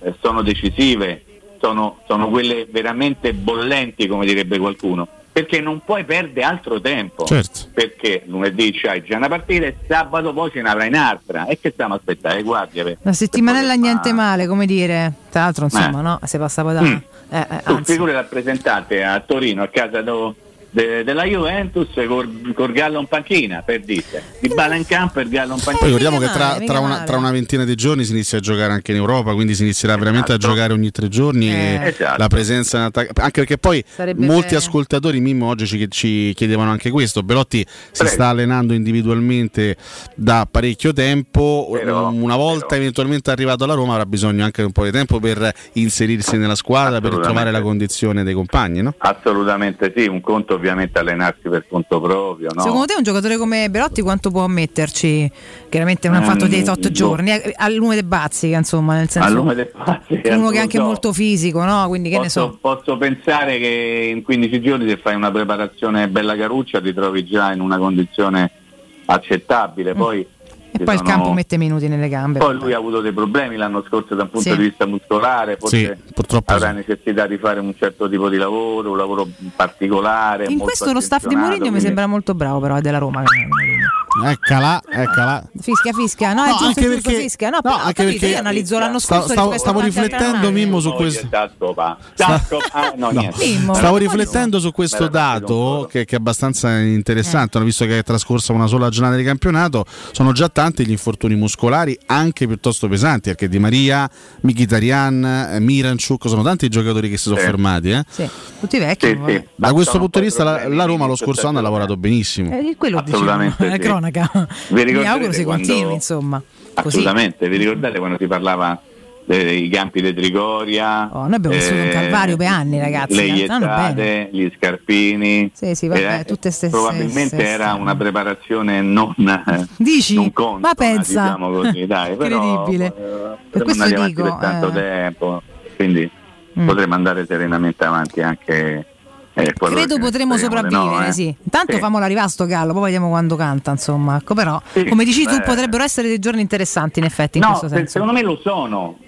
eh, sono decisive sono, sono quelle veramente bollenti come direbbe qualcuno perché non puoi perdere altro tempo Certo. perché lunedì c'hai già una partita e sabato poi ce ne avrai un'altra e che stiamo a aspettare guardia per- La settimanella niente male, come dire. Tra l'altro, insomma, Eh. no? Se passava da. Mm. Eh, eh, tu figure rappresentate a Torino a casa do- de- della Juventus col, col Gallo in panchina per dire di balla in campo e il Gallo in panchina Poi ricordiamo che tra, tra una, tra una ventina di giorni si inizia a giocare anche in Europa, quindi si inizierà veramente a giocare ogni tre giorni e Esatto. la presenza in attacco. Anche perché poi Sarebbe molti bene. ascoltatori, Mimmo, oggi ci, ci chiedevano anche questo. Belotti si Prego. sta allenando individualmente da parecchio tempo. una volta eventualmente arrivato alla Roma avrà bisogno anche di un po' di tempo per inserirsi nella squadra, per trovare la condizione dei compagni, no? assolutamente sì un conto ovviamente allenarsi per conto proprio no? Secondo te un giocatore come Belotti quanto può metterci? Chiaramente non ha fatto dei tot Mm, giorni, eh, al lume dei bazzica, insomma, nel senso Al lume dei bazzica, uno che è anche so. molto fisico, no? Quindi che ne posso, so. posso pensare che in 15 giorni se fai una preparazione bella caruccia ti trovi già in una condizione accettabile poi E poi il campo mette minuti nelle gambe. Poi lui ha avuto dei problemi l'anno scorso da un punto Sì. di vista muscolare, forse Sì, purtroppo avrà necessità di fare un certo tipo di lavoro, un lavoro particolare. In molto questo lo staff di Mourinho mi quindi- sembra molto bravo, però è della Roma. Eccola, eccola. Fischia, fischia, no, è No, giusto, anche giusto, perché- fischia. No, no, anche capito, perché- io analizzo l'anno scorso. stavo- stavo riflettendo. Mimmo, su questo. ah, no, niente. Mimmo, Stavo riflettendo su questo dato che, che è abbastanza Eh. interessante, visto che è trascorsa una sola giornata di campionato, sono già tanti gli infortuni muscolari, anche piuttosto pesanti, perché Di Maria, Mkhitaryan, eh, Miranchuk, sono tanti i giocatori che si sono Sì. fermati. eh. Sì, tutti vecchi. vabbè. Da questo punto di vista la, Roma lo scorso anno ha lavorato benissimo. Eh, quello Assolutamente diciamo, è sì. Cronaca. Mi auguro si quando- continui, insomma. Così. Assolutamente, vi ricordate quando si parlava dei campi di Trigoria? Oh, noi abbiamo vissuto un calvario per anni, ragazzi, Le eh, iettate, gli scarpini. Sì, sì, vabbè, Eh, tutte stesse- Probabilmente stesse- era una preparazione non, eh, Dici? non consona, Ma pensa. diciamo così, dai, però, Incredibile. eh, Per questo dico, per tanto eh. tempo, quindi Mm. potremmo andare serenamente avanti anche eh, Credo di sopravvivere, no, eh. sì. Intanto Sì. famolo arrivare a sto gallo, poi vediamo quando canta, insomma. Ecco, però, Sì, come dici tu, potrebbero essere dei giorni interessanti, in effetti, in No, questo se- senso. secondo me lo sono.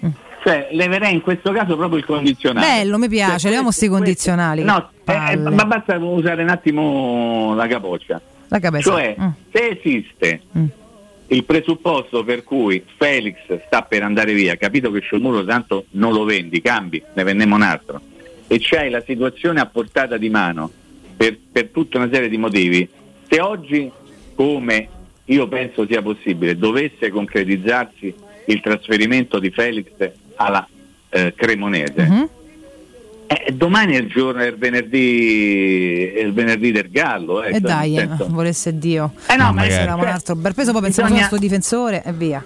Cioè, leverei in questo caso proprio il condizionale. Bello, mi piace, Cioè, leviamo sti condizionali. No, eh, palle. ma basta usare un attimo la capoccia. La cabeza. Cioè, Mm. se esiste Mm. il presupposto per cui Felix sta per andare via, capito che Sciolmuro tanto non lo vendi, cambi, ne vendiamo un altro, e c'hai la situazione a portata di mano per, per tutta una serie di motivi, se oggi, come io penso sia possibile, dovesse concretizzarsi il trasferimento di Felix alla eh, Cremonese, Mhm. eh, domani è il giorno, è il venerdì, è il venerdì del Gallo. Eh, E cioè, dai, eh, volesse Dio. Eh no, Ma magari. eravamo un Cioè, altro bel peso, poi pensiamo bisogna- al suo difensore e via.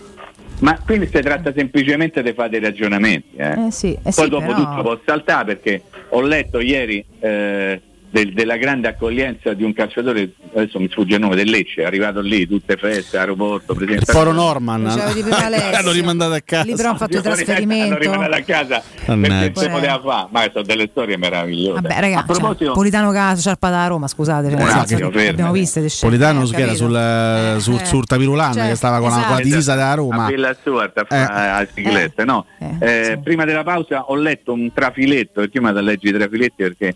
Ma quindi si tratta semplicemente di fare dei ragionamenti. Eh. Eh sì, eh Poi sì, dopo però- tutto posso saltare perché ho letto ieri eh, del- della grande accoglienza di un calciatore, adesso mi sfugge il nome, del Lecce, è arrivato lì, tutte feste, aeroporto, presentazione. Poro Norman l'hanno rimandato a casa. Lì però hanno fatto il trasferimento. rimandato a casa perché se poteva fare, ma sono delle storie meravigliose. Vabbè, a ragazzi, proposito, Politano Casa, Ciarpa da Roma, scusate, cioè, Un attimo, che abbiamo viste le scene. Politano eh, che era sul, sul, eh. sul Tavirulan Cioè, che stava con, la, con la esatto. divisa della Roma. a Villa Stuart a, Eh. fa- a siglette, no? Eh, Prima della pausa ho letto un trafiletto, perché io vado a leggere i trafiletti perché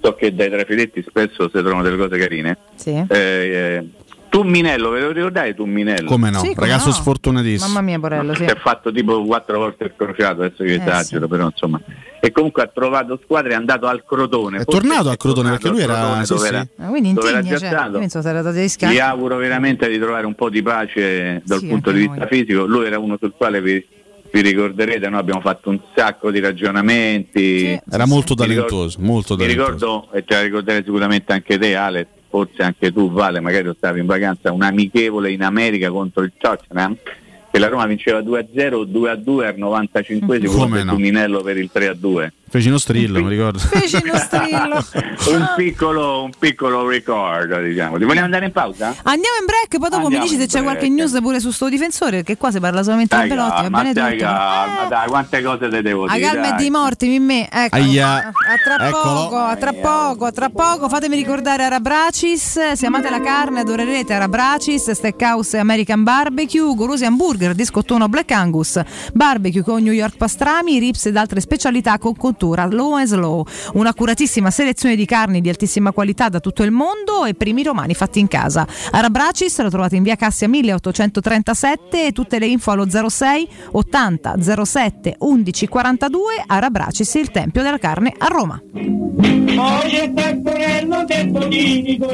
so che dai trafiletti spesso si trovano delle cose carine. Sì. Eh, eh, Tumminello, ve lo ricordate Tumminello? Come no? Sì, come Ragazzo no. sfortunatissimo. Mamma mia, Porello, sì. Si è fatto tipo quattro volte il crociato, adesso io Eh, esagero, però insomma. E comunque ha trovato squadra e è andato al Crotone. È Forse tornato a Crotone perché lui al era. Crotone sì, dove sì. era- Ah, quindi dove era intigna, già cioè, stato. Gli auguro veramente di trovare un po' di pace dal Sì, punto di vista fisico. Lui era uno sul quale vi, vi ricorderete, noi abbiamo fatto un sacco di ragionamenti. Era molto Mi ricordo- talentuoso, molto Mi talentoso. ricordo, e te la ricorderai sicuramente anche te, Ale, forse anche tu, Vale, magari stavi in vacanza, un amichevole in America contro il Tottenham, che la Roma vinceva 2-0, 2-2 al 95 Come con no. Tuminello per il 3-2. Feci uno strillo, mi ricordo. un, piccolo, un piccolo ricordo, diciamo. Ti vogliamo andare in pausa? Andiamo in break, poi dopo Andiamo mi dici se in c'è break. qualche news pure su sto difensore, perché qua si parla solamente di Dai, Belotti, va calma, bene dai, tutto. calma, dai, quante cose te devo A dire? calma e di morti, Mimmè. Ecco. Aia. A tra Eccolo. poco, a tra poco, a tra poco. Fatemi ricordare Arabracis. Se amate la carne, adorerete Arabracis, Steakhouse American Barbecue, golosi hamburger di scottone Black Angus, barbecue con New York pastrami, rips ed altre specialità con cottura low and slow. Un'accuratissima selezione di carni di altissima qualità da tutto il mondo e primi romani fatti in casa. Arabracis lo trovate in via Cassia 1837 e tutte le info allo 06 80 07 11 42 Arabracis, il tempio della carne a Roma.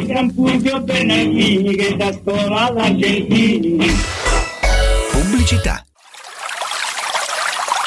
Gran Fulvio che da scuola. Pubblicità.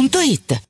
otticasalvagente.it.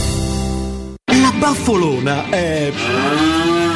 La baffolona è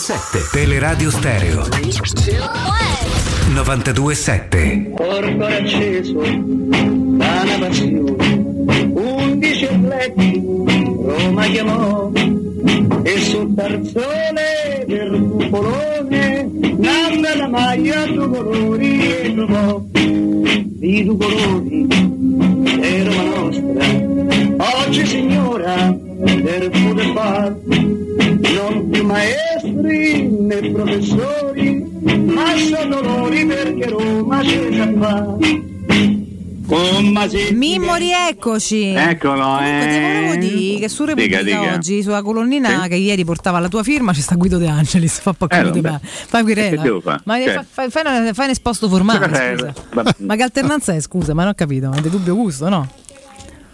92.7 Teleradio Stereo. 92.7 Porto acceso da una passione, undici letti Roma chiamò. E sul tarzone del cupolone nanda la maglia due colori e trovò di due colori è Roma nostra. Oggi signora del poter far non più maestri né professori ma sono loro perché Roma c'è già Masetti Mimmo, rieccoci. Eccolo, Comunque, ti volevo eh. dire che su Dica, Repubblica dica. oggi, sulla colonnina Sì. che ieri portava la tua firma, c'è sta Guido De Angelis. Fa un Eh, me. Fai querela. Ma Cioè. fa- fai, fai una- fai un esposto formale. Eh. Ma che alternanza è? Scusa, ma non ho capito. È di dubbio gusto, no?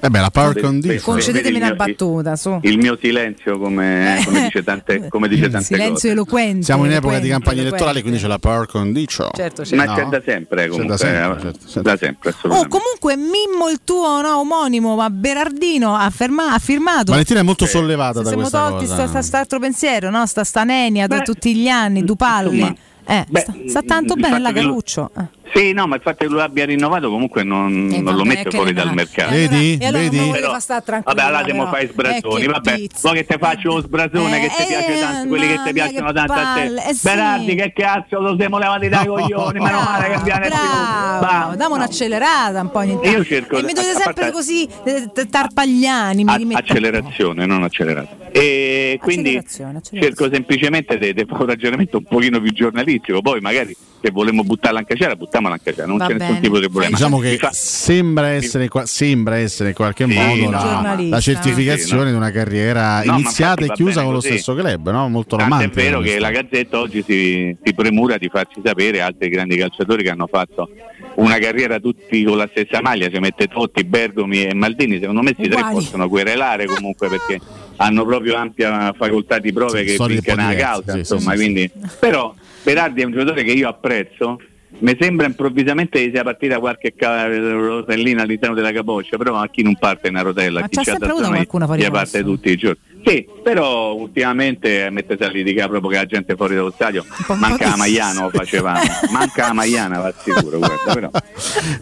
Eh beh, la power condition. Concedetemi una il mio- battuta, su. Il mio silenzio, come, come dice tante, come dice tante Silenzio cose. eloquente. Siamo in epoca di campagna eloquente. elettorale, quindi c'è la power condition. Certo, certo. Ma No? c'è da sempre, C'è comunque. da sempre, eh, certo, certo. Da sempre, Oh, comunque Mimmo, il tuo no, omonimo, ma Berardino ha, ferma- ha firmato. Valentina è molto sollevata da siamo questa tolti cosa. sta, sta, altro pensiero, no? Sta sta nenia da tutti gli anni, Dupalli. insomma, Eh, beh, sta, sta tanto il bene la lo- Caruccio. Eh. Sì, no, ma il fatto che lo abbia rinnovato comunque non, Eh, non lo mette fuori dal mercato. E allora- Vedi? E allora Vedi? non Però- tranquillo. Vabbè, allora fai Eh, sbrazzoni, che vabbè, poi che te faccio lo sbrazzone che ti Eh, piace tanto, quelli che ti piacciono che tanto a te. eh, sì. Berardi, che cazzo, lo siamo levati dai coglioni, meno male che viene più. Dammi un'accelerata un po' ogni tanto. Io cerco- e mi dovete sempre parte- così eh, tarpagliani, mi A- rimetto. accelerazione, non accelerata. E quindi cerco semplicemente di fare un ragionamento un pochino più giornalistico. Poi magari se volemo buttarla anche c'era, buttiamola anche c'era, non Va c'è nessun bene. tipo di problema. Diciamo che fa- sembra essere, qua- sembra essere in qualche Sì, modo no, la, la certificazione Sì, no. di una carriera No, iniziata e chiusa bene con lo così. stesso club, no? molto Tanto è romantico. vero che la Gazzetta oggi si, si premura di farci sapere altri grandi calciatori che hanno fatto una carriera tutti con la stessa maglia, ci mette Totti, Bergomi e Maldini, secondo me questi tre possono querelare comunque perché hanno proprio ampia facoltà di prove Sì, che vincano la causa, sì, sì, insomma, sì, quindi però Berardi è un giocatore che io apprezzo. Mi sembra improvvisamente che sia partita qualche rotellina all'interno della capoccia, però a chi non parte una rotella, Ma chi c'ha sempre avuto qualcuno fuori parte tutti i giorni. Sì, però ultimamente mettete a litigare proprio che la gente fuori dallo stadio manca la Maiano facevamo, manca la Maiana va sicuro, guarda, però.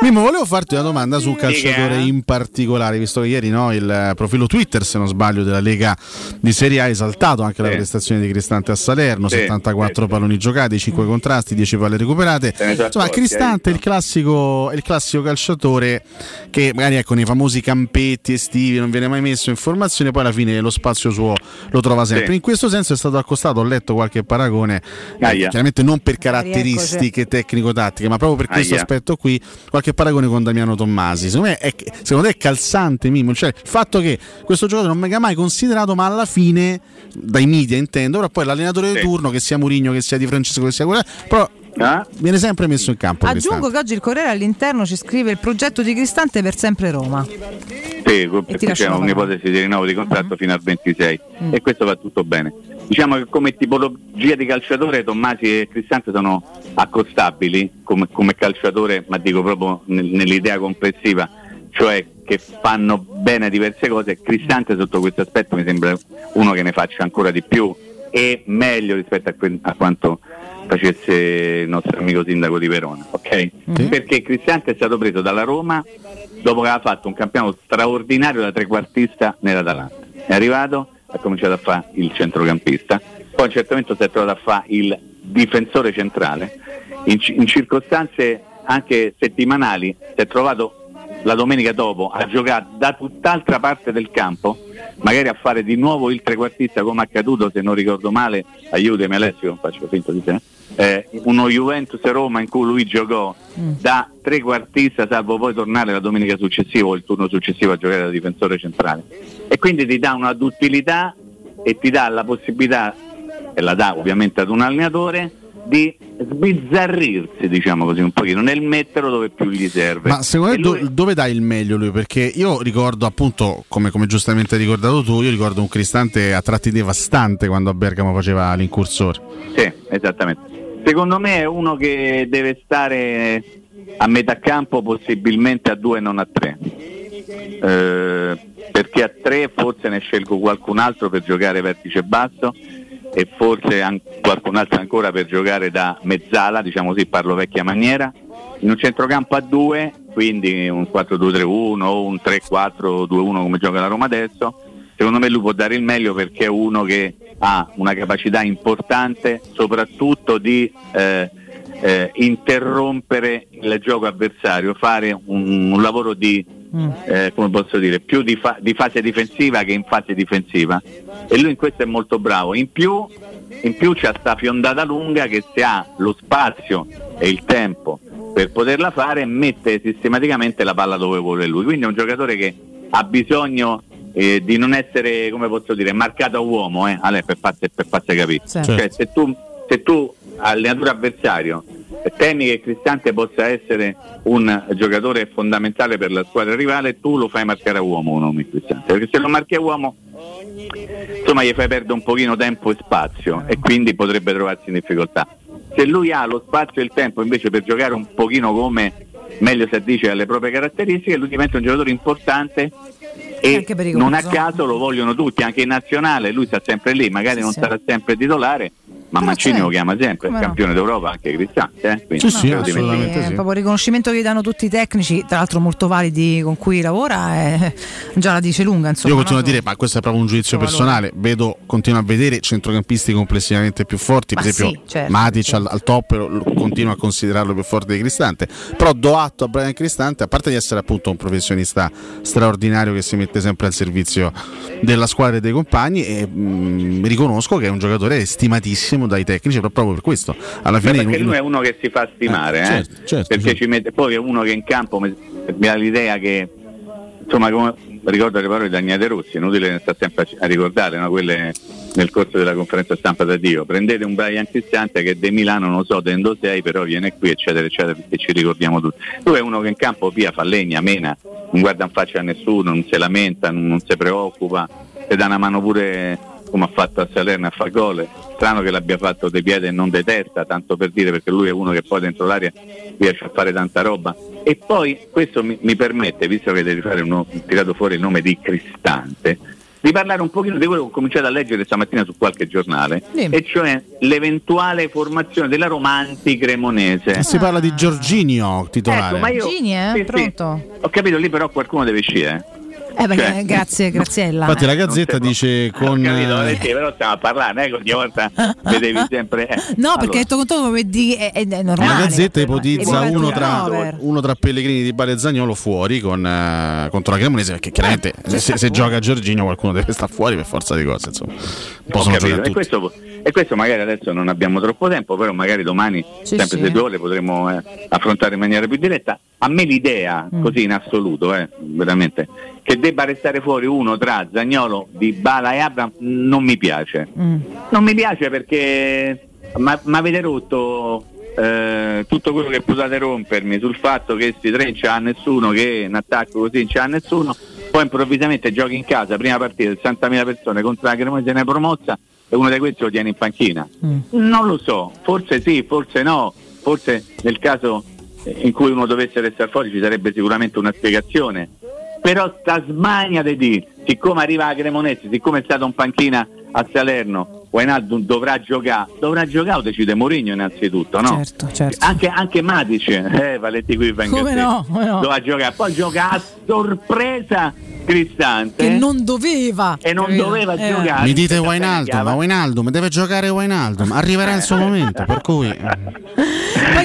Mimmo, volevo farti una domanda su un calciatore Dica. in particolare, visto che ieri no, il profilo Twitter, se non sbaglio, della Lega di Serie A ha esaltato anche la Sì. prestazione di Cristante a Salerno, Sì, 74 sì, palloni giocati, 5 contrasti, 10 palle recuperate. Insomma, Cristante è hai il classico, è il classico calciatore che magari ecco, nei famosi campetti estivi non viene mai messo in formazione, poi alla fine lo spazio suo lo trova sempre. Sì. In questo senso è stato accostato, ho letto qualche paragone, eh, chiaramente non per caratteristiche tecnico-tattiche, ma proprio per questo Aia. aspetto qui, qualche paragone con Damiano Tommasi. Secondo me è, secondo te è calzante, Mimmo, cioè il fatto che questo giocatore non venga mai considerato, ma alla fine, dai media intendo, però poi l'allenatore di Sì. turno, che sia Murigno, che sia Di Francesco, che sia quello, però Ah? viene sempre messo in campo. Aggiungo Cristante. che oggi il Corriere all'interno ci scrive il progetto di Cristante per sempre Roma. Sì, perché c'è un'ipotesi di rinnovo di contratto fino al 26 Mm. e questo va tutto bene. Diciamo che come tipologia di calciatore Tommasi e Cristante sono accostabili come, come calciatore, ma dico proprio nel- nell'idea complessiva, cioè che fanno bene diverse cose. Cristante sotto questo aspetto mi sembra uno che ne faccia ancora di più e meglio rispetto a, que- a quanto facesse il nostro amico sindaco di Verona, ok? Perché Cristante è stato preso dalla Roma dopo che aveva fatto un campionato straordinario da trequartista nell'Atalanta. è arrivato, ha cominciato a fare il centrocampista, poi a un certo momento si è trovato a fare il difensore centrale, in, in circostanze anche settimanali si è trovato la domenica dopo a giocare da tutt'altra parte del campo, magari a fare di nuovo il trequartista come è accaduto, se non ricordo male, aiutami Alessio, non faccio finta di te, eh, uno Juventus Roma in cui lui giocò da trequartista salvo poi tornare la domenica successiva o il turno successivo a giocare da difensore centrale. E quindi ti dà una duttilità e ti dà la possibilità, e la dà ovviamente ad un allenatore, di sbizzarrirsi, diciamo così, un pochino, nel metterlo dove più gli serve. Ma secondo te do- lui- dove dai il meglio lui? Perché io ricordo appunto, come, come giustamente hai ricordato tu, io ricordo un Cristante a tratti devastante quando a Bergamo faceva l'incursore. Sì, esattamente. Secondo me è uno che deve stare a metà campo, possibilmente a due e non a tre. Eh, perché a tre forse ne scelgo qualcun altro per giocare vertice basso e forse an- qualcun altro ancora per giocare da mezzala, diciamo così, parlo vecchia maniera. In un centrocampo a due, quindi un 4-2-3-1 o un 3-4-2-1 come gioca la Roma adesso, secondo me lui può dare il meglio perché è uno che ha una capacità importante soprattutto di eh, eh, interrompere il gioco avversario, fare un, un lavoro di eh, come posso dire, più di, fa- di fase difensiva che in fase difensiva e lui in questo è molto bravo. In più, in più c'è sta fiondata lunga che se ha lo spazio e il tempo per poterla fare mette sistematicamente la palla dove vuole lui. Quindi è un giocatore che ha bisogno eh, di non essere, come posso dire, marcato a uomo, eh, Ale, per farsi per farsi capire. Certo. Cioè, se tu, se tu allenatore avversario temi che Cristante possa essere un giocatore fondamentale per la squadra rivale, tu lo fai marcare a uomo un nome Cristante, perché se lo marchi a uomo insomma gli fai perdere un pochino tempo e spazio e quindi potrebbe trovarsi in difficoltà. Se lui ha lo spazio e il tempo invece per giocare un pochino come meglio si addice alle proprie caratteristiche, lui diventa un giocatore importante e non a caso lo vogliono tutti, anche in nazionale, lui sta sempre lì, magari non sarà sempre titolare, ma Mancini lo chiama sempre, come il no. campione d'Europa anche Cristante. Eh? Quindi Sì, sì, non te lo dimentichi. È proprio il riconoscimento che gli danno tutti i tecnici, tra l'altro molto validi con cui lavora, è- già la dice lunga. Insomma, Io continuo no? a dire, ma questo è proprio un giudizio personale. Vedo, continuo a vedere centrocampisti complessivamente più forti. Ma per esempio, sì, certo, Matic al, al top, lo- lo- continuo a considerarlo più forte di Cristante. Però do atto a Brian Cristante, a parte di essere appunto un professionista straordinario che si mette sempre al servizio della squadra e dei compagni, e mm, riconosco che è un giocatore stimatissimo dai tecnici, proprio per questo. Alla Beh, fine, perché in- lui è uno che si fa stimare, Eh, eh? certo, certo, perché certo. ci mette, poi è uno che in campo mi, mi dà l'idea che, insomma, come ricordo le parole di Agnete Rossi, inutile ne sta sempre a, ricordare, no? quelle nel corso della conferenza stampa da Dio, prendete un Brian Cristante che de Milano non so, dendo 6, però viene qui, eccetera, eccetera, perché ci ricordiamo tutti. Lui è uno che in campo via, fa legna, mena, non guarda in faccia a nessuno, non si lamenta, non, non si preoccupa, ti dà una mano pure come ha fatto a Salerno a far gol. Strano che l'abbia fatto de piede e non de testa, tanto per dire perché lui è uno che poi dentro l'aria riesce a fare tanta roba. E poi questo mi, mi permette, visto che devi fare uno, tirato fuori il nome di Cristante, di parlare un pochino di quello che ho cominciato a leggere stamattina su qualche giornale, e cioè l'eventuale formazione della Roma anticremonese. si parla di Giorginio titolare. Ecco, ma io- Gini, eh? sì, sì. Pronto? Ho capito lì però qualcuno deve uscire. Eh. Eh, perché- Cioè- grazie, Graziella. Infatti, la eh. Gazzetta dice con. Ho capito, eh, perché però stiamo a parlare, che ogni volta vedevi sempre. eh. No, perché Allora. detto con tutto come di è, è- è normale. La Gazzetta ipotizza È uno tra, uno tra Pellegrini di Bari e Zagnolo fuori con, eh, contro la Cremonese perché chiaramente se, se gioca Giorginio qualcuno deve stare fuori per forza di cose insomma. Possono capito. giocare tutti questo, e questo magari adesso non abbiamo troppo tempo, però magari domani, Sì, sempre sì. se vuole, potremo eh, affrontare in maniera più diretta. A me l'idea, Mm. così in assoluto, eh, veramente, che debba restare fuori uno tra Zagnolo, Di Bala e Abram non mi piace. Mm. Non mi piace perché mi avete rotto eh, tutto quello che potete rompermi sul fatto che questi tre non c'ha nessuno, che in attacco così non c'ha nessuno, poi improvvisamente giochi in casa, prima partita, 60.000 persone contro la Cremonese ne è promossa e uno di questi lo tiene in panchina. Non lo so, forse sì, forse no, forse nel caso eh, in cui uno dovesse restare fuori ci sarebbe sicuramente una spiegazione. Però sta smania di dire, siccome arriva la Cremonese, siccome è stato in panchina a Salerno Wijnaldum dovrà giocare, dovrà giocare o decide Mourinho innanzitutto, no? Certo, certo. Anche, anche Matic, eh, Valetti qui venga Come no, come no. Dovrà giocare, poi gioca a sorpresa Cristante Che non doveva. e non doveva Eh. giocare. Mi dite Wijnaldum, ma Wijnaldum deve giocare Wijnaldum, arriverà il suo momento, per cui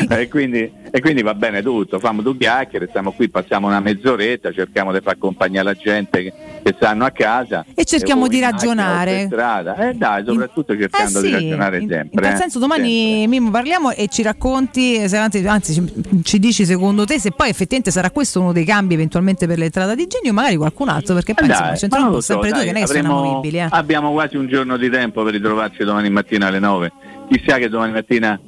e, quindi, e quindi va bene tutto, famo due chiacchiere, stiamo qui, passiamo una mezz'oretta, cerchiamo di far compagnia alla gente che, che stanno a casa E cerchiamo voi di ragionare. strada. Eh dai, soprattutto cercando Eh di sì, ragionare in, sempre. in tal eh. senso domani Mimmo parliamo e ci racconti, se- anzi, anzi, ci, ci dici secondo te se poi effettivamente sarà questo uno dei cambi eventualmente per l'entrata di Genio o magari qualcun altro perché poi Eh insomma lo so, sempre due dai, che non è che sono. Eh. Abbiamo quasi un giorno di tempo per ritrovarci domani mattina alle 9. Chissà che domani mattina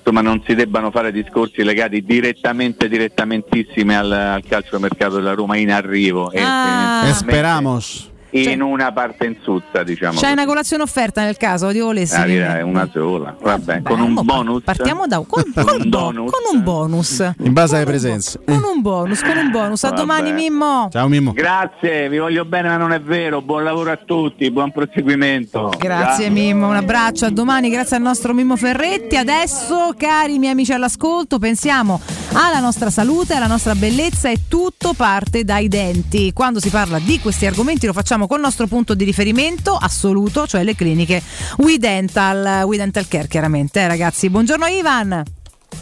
insomma, non si debbano fare discorsi legati direttamente, direttamentissime al, al calciomercato della Roma in arrivo. e- Ah. e- e speramos. In una partenza, diciamo. C'hai una colazione offerta nel caso, ti volessi? Ah, direi una sola, vabbè, con un bonus. Partiamo da con, Con col un bo- bonus. con un bonus. In base alle presenze. Con un bonus, con un bonus. A Vabbè. domani Mimmo. Ciao Mimmo. Grazie, vi voglio bene, ma non è vero. Buon lavoro a tutti, buon proseguimento. Grazie Ciao. Mimmo, un abbraccio a domani, grazie al nostro Mimmo Ferretti. Adesso, cari miei amici all'ascolto, pensiamo alla nostra salute, alla nostra bellezza e tutto parte dai denti. Quando si parla di questi argomenti lo facciamo col nostro punto di riferimento assoluto, cioè le cliniche We Dental, We Dental Care chiaramente, eh, ragazzi. Buongiorno Ivan.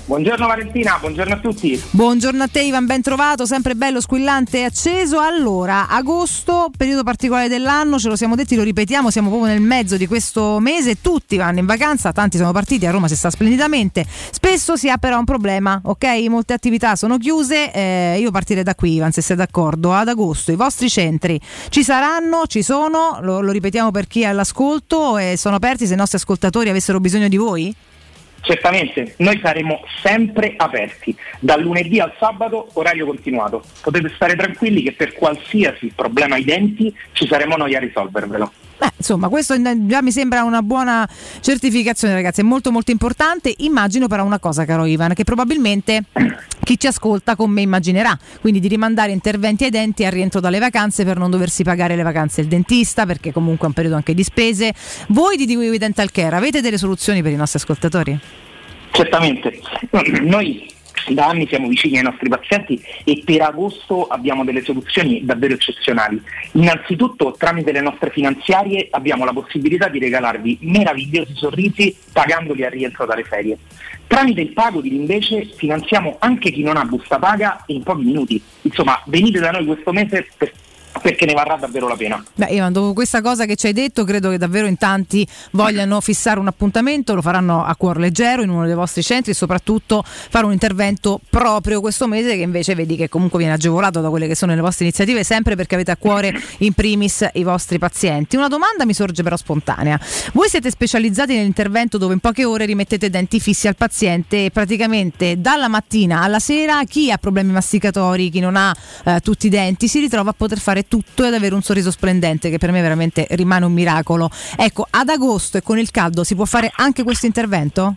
Buongiorno Valentina, buongiorno a tutti. Buongiorno a te Ivan, ben trovato, sempre bello, squillante e acceso. Allora, agosto, periodo particolare dell'anno, ce lo siamo detti, lo ripetiamo, siamo proprio nel mezzo di questo mese, tutti vanno in vacanza, tanti sono partiti, a Roma si sta splendidamente. Spesso si ha però un problema, ok? Molte attività sono chiuse, eh, io partirei da qui Ivan, se sei d'accordo. Ad agosto i vostri centri ci saranno, ci sono, lo, lo ripetiamo per chi è all'ascolto, e sono aperti se i nostri ascoltatori avessero bisogno di voi? Certamente, noi saremo sempre aperti, dal lunedì al sabato, orario continuato. Potete stare tranquilli che per qualsiasi problema ai denti ci saremo noi a risolvervelo. Beh, insomma, questo già mi sembra una buona certificazione, ragazzi. È molto molto importante. Immagino però una cosa, caro Ivan, che probabilmente chi ci ascolta con me immaginerà, quindi di rimandare interventi ai denti al rientro dalle vacanze per non doversi pagare le vacanze del dentista, perché comunque è un periodo anche di spese. Voi di DWI Dental Care avete delle soluzioni per i nostri ascoltatori? Certamente, noi da anni siamo vicini ai nostri pazienti e per agosto abbiamo delle soluzioni davvero eccezionali. Innanzitutto tramite le nostre finanziarie abbiamo la possibilità di regalarvi meravigliosi sorrisi pagandoli al rientro dalle ferie. Tramite il Pagodi invece finanziamo anche chi non ha busta paga in pochi minuti. Insomma, venite da noi questo mese per- perché ne varrà davvero la pena. Beh, Ivan, dopo questa cosa che ci hai detto, credo che davvero in tanti vogliano fissare un appuntamento, lo faranno a cuor leggero in uno dei vostri centri e soprattutto fare un intervento proprio questo mese che invece vedi che comunque viene agevolato da quelle che sono le vostre iniziative, sempre perché avete a cuore in primis i vostri pazienti. Una domanda mi sorge però spontanea. Voi siete specializzati nell'intervento dove in poche ore rimettete denti fissi al paziente e praticamente dalla mattina alla sera chi ha problemi masticatori, chi non ha eh, tutti i denti, si ritrova a poter fare tutto e ad avere un sorriso splendente che per me veramente rimane un miracolo. Ecco, ad agosto e con il caldo si può fare anche questo intervento?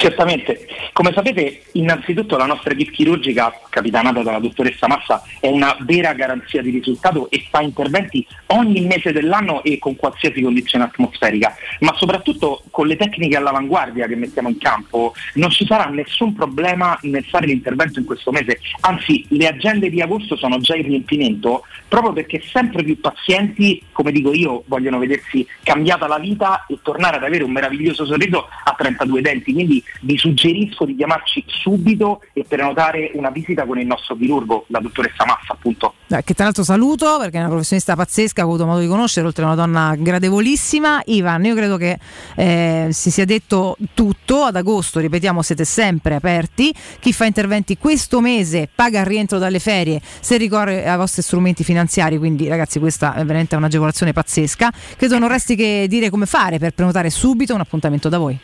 Certamente, come sapete innanzitutto la nostra equip chirurgica, capitanata dalla dottoressa Massa, è una vera garanzia di risultato e fa interventi ogni mese dell'anno e con qualsiasi condizione atmosferica, ma soprattutto con le tecniche all'avanguardia che mettiamo in campo non ci sarà nessun problema nel fare l'intervento in questo mese, anzi le agende di agosto sono già in riempimento proprio perché sempre più pazienti, come dico io, vogliono vedersi cambiata la vita e tornare ad avere un meraviglioso sorriso a 32 denti, quindi vi suggerisco di chiamarci subito e prenotare una visita con il nostro chirurgo, la dottoressa Massa appunto. Che tra l'altro saluto perché è una professionista pazzesca, ho avuto modo di conoscere, oltre a una donna gradevolissima. Ivan, io credo che eh, si sia detto tutto. Ad agosto, ripetiamo, siete sempre aperti. Chi fa interventi questo mese paga il rientro dalle ferie se ricorre ai vostri strumenti finanziari. Quindi, ragazzi, questa è veramente un'agevolazione pazzesca. Credo non resti che dire come fare per prenotare subito un appuntamento da voi.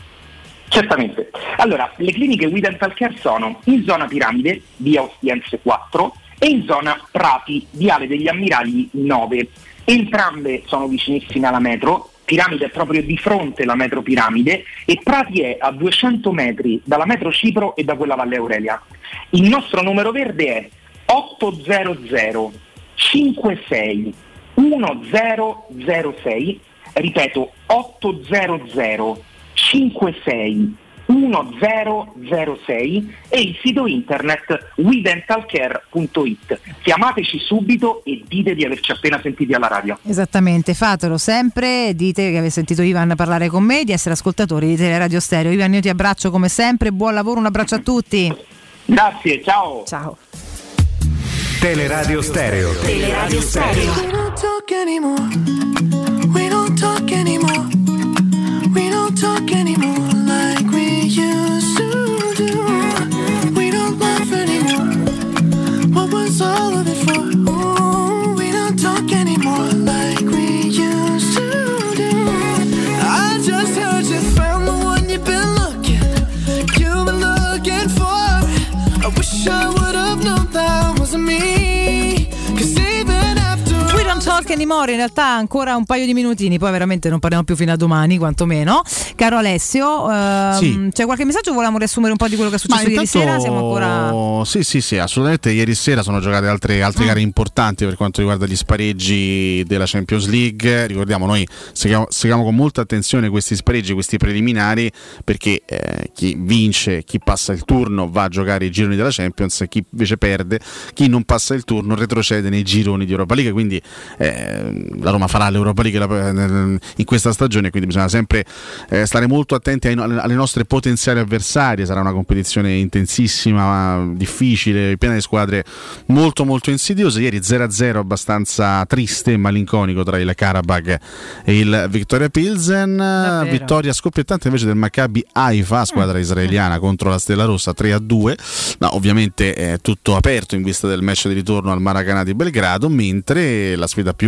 Certamente. Allora, le cliniche We Dental Care sono in zona Piramide, via Ostiense 4, e in zona Prati, viale degli Ammiragli 9. Entrambe sono vicinissime alla metro, Piramide è proprio di fronte alla metro Piramide e Prati è a 200 metri dalla metro Cipro e da quella Valle Aurelia. Il nostro numero verde è 800 56 1006 ripeto 800 56 1006 e il sito internet widentalcare.it. Chiamateci subito e dite di averci appena sentiti alla radio. Esattamente, fatelo sempre, dite che avete sentito Ivan parlare con me, di essere ascoltatori di Teleradio Stereo. Ivan, io ti abbraccio come sempre, buon lavoro, un abbraccio a tutti. Grazie, ciao. Ciao. Teleradio Stereo. Teleradio Stereo. We don't Talk anymore, in realtà ancora un paio di minutini, poi veramente non parliamo più fino a domani, quantomeno. Caro Alessio, ehm, Sì. c'è qualche messaggio? Volevamo riassumere un po' di quello che è successo ieri intanto- sera? Siamo ancora... Sì, sì, sì, assolutamente. Ieri sera sono giocate altre, Mm. altre gare importanti per quanto riguarda gli spareggi della Champions League. Ricordiamo, noi seguiamo, seguiamo con molta attenzione questi spareggi, questi preliminari, perché eh, chi vince, chi passa il turno va a giocare i gironi della Champions, chi invece perde, chi non passa il turno retrocede nei gironi di Europa League. Quindi eh, la Roma farà l'Europa League nel- in questa stagione, quindi bisogna sempre eh, stare molto attenti ai alle nostre potenziali avversarie. Sarà una competizione intensissima, difficile, piena di squadre molto molto insidiose. Ieri 0-0 abbastanza triste e malinconico tra il Karabag e il Victoria Pilsen. Vittoria scoppiettante invece del Maccabi Haifa, squadra israeliana contro la Stella Rossa 3-2. No, ovviamente è tutto aperto in vista del match di ritorno al Maracanã di Belgrado, mentre la sfida più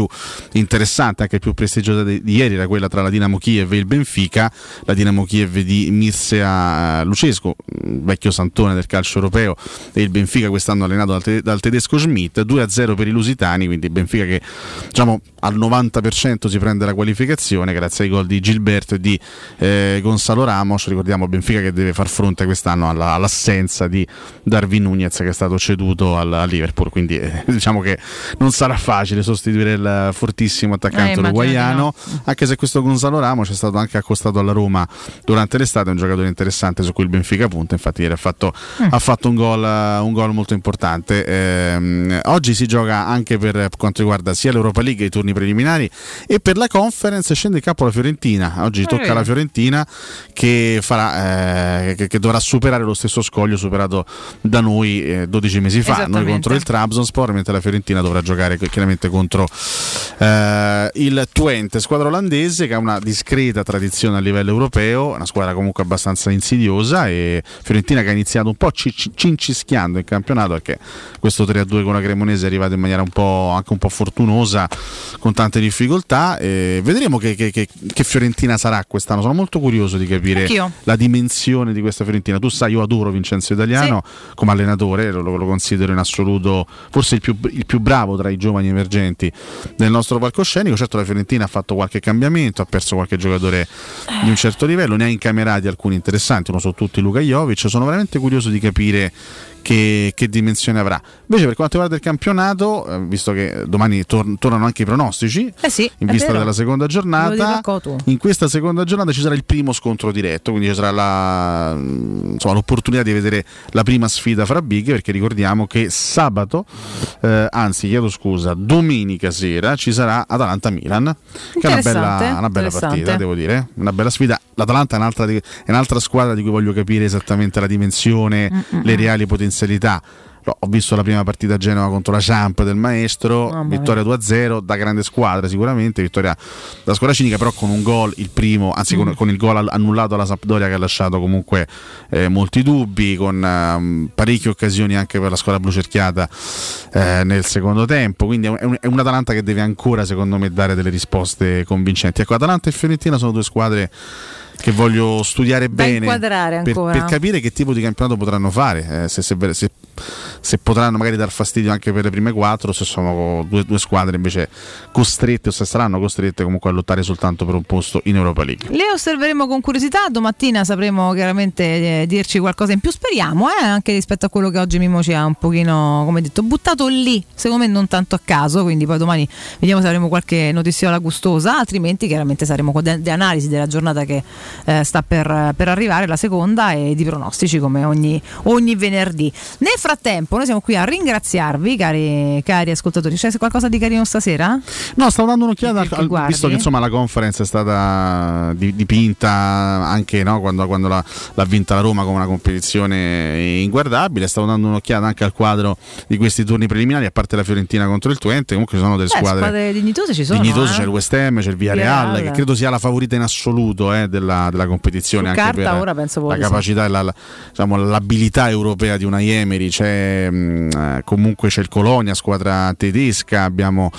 interessante, anche più prestigiosa di, di ieri era quella tra la Dinamo Kiev e il Benfica, la Dinamo Kiev di Mircea Lucescu, mh, vecchio santone del calcio europeo, e il Benfica quest'anno allenato dal, dal tedesco Schmidt, 2-0 per i lusitani, quindi Benfica che diciamo al 90% si prende la qualificazione grazie ai gol di Gilberto e di eh, Gonzalo Ramos, ricordiamo Benfica che deve far fronte quest'anno alla- all'assenza di Darwin Nunez che è stato ceduto al, al Liverpool, quindi eh, diciamo che non sarà facile sostituire il fortissimo Eh, attaccante di uruguaiano, anche se questo Gonzalo Ramos è stato anche accostato alla Roma durante l'estate, è un giocatore interessante su cui il Benfica punta, infatti ieri ha fatto, Mm. ha fatto un, gol, eh, un gol molto importante. Ehm, oggi si gioca anche per quanto riguarda sia l'Europa League, i turni preliminari, e per la conference scende in campo la Fiorentina. Oggi tocca vero. alla Fiorentina che, farà, eh, che, che dovrà superare lo stesso scoglio superato da noi eh, 12 mesi fa, noi contro il Trabzonspor, mentre la Fiorentina dovrà giocare chiaramente contro eh, il Twente, squadra olandese che ha una discreta tradizione a livello europeo, una squadra comunque abbastanza insidiosa e Fiorentina che ha iniziato un po' ci- ci- cincischiando il campionato perché questo 3-2 con la Cremonese è arrivato in maniera un po', anche un po' fortunosa con tante difficoltà e vedremo che, che- che- che Fiorentina sarà quest'anno, sono molto curioso di capire Anch'io. la dimensione di questa Fiorentina. Tu sai, io adoro Vincenzo Italiano come allenatore, lo, lo considero in assoluto forse il più, il più bravo tra i giovani emergenti del nostro palcoscenico. Certo, la Fiorentina ha fatto qualche cambiamento, ha perso qualche giocatore di un certo livello, ne ha incamerati alcuni interessanti, uno su tutti Luca Jovic. Sono veramente curioso di capire che, che dimensione avrà. Invece, per quanto riguarda il campionato, eh, visto che domani tor- tornano anche i pronostici, Eh sì, in vista vero. della seconda giornata, in questa seconda giornata ci sarà il primo scontro diretto, quindi ci sarà la- insomma, l'opportunità di vedere la prima sfida fra big, perché ricordiamo che sabato, eh, anzi chiedo scusa, domenica sera ci sarà Atalanta-Milan, che è una bella, una bella partita, devo dire, una bella sfida. L'Atalanta è un'altra, di- è un'altra squadra di cui voglio capire esattamente la dimensione, Mm, le reali potenzialità. No, Ho visto la prima partita a Genova contro la Champ del maestro, mia. vittoria 2-0 da grande squadra sicuramente, vittoria da squadra cinica però con un gol, il primo, anzi con, Mm. con il gol annullato alla Sampdoria che ha lasciato comunque eh, molti dubbi, con ehm, parecchie occasioni anche per la squadra blu cerchiata eh, nel secondo tempo, quindi è un, è un Atalanta che deve ancora secondo me dare delle risposte convincenti. Ecco, Atalanta e Fiorentina sono due squadre che voglio studiare bene per, per capire che tipo di campionato potranno fare, eh, se, se- se- se potranno magari dar fastidio anche per le prime quattro, se sono due, due squadre invece costrette o se saranno costrette comunque a lottare soltanto per un posto in Europa League. Le osserveremo con curiosità, domattina sapremo chiaramente eh, dirci qualcosa in più, speriamo, eh, anche rispetto a quello che oggi Mimo ci ha un pochino, come detto, buttato lì, secondo me non tanto a caso, quindi poi domani vediamo se avremo qualche notiziola gustosa, altrimenti chiaramente saremo con de- di analisi della giornata che eh, sta per, per arrivare, la seconda, e di pronostici come ogni, ogni venerdì. Nel frattempo noi siamo qui a ringraziarvi, cari, cari ascoltatori, c'è qualcosa di carino stasera? No, stavo dando un'occhiata, al- guardi? visto che insomma la conference è stata di- dipinta anche no, quando, quando l'ha, l'ha vinta la Roma come una competizione inguardabile, stavo dando un'occhiata anche al quadro di questi turni preliminari, a parte la Fiorentina contro il Twente, comunque ci sono delle Beh, squadre, squadre dignitose ci sono. dignitose, eh. c'è il West Ham, c'è il Villarreal, Villarreal. che credo sia la favorita in assoluto eh, della, della competizione, Su anche carta ora penso la capacità e la, la- diciamo, l'abilità europea di una Emery, c'è mh, eh, comunque c'è il Colonia, squadra tedesca, abbiamo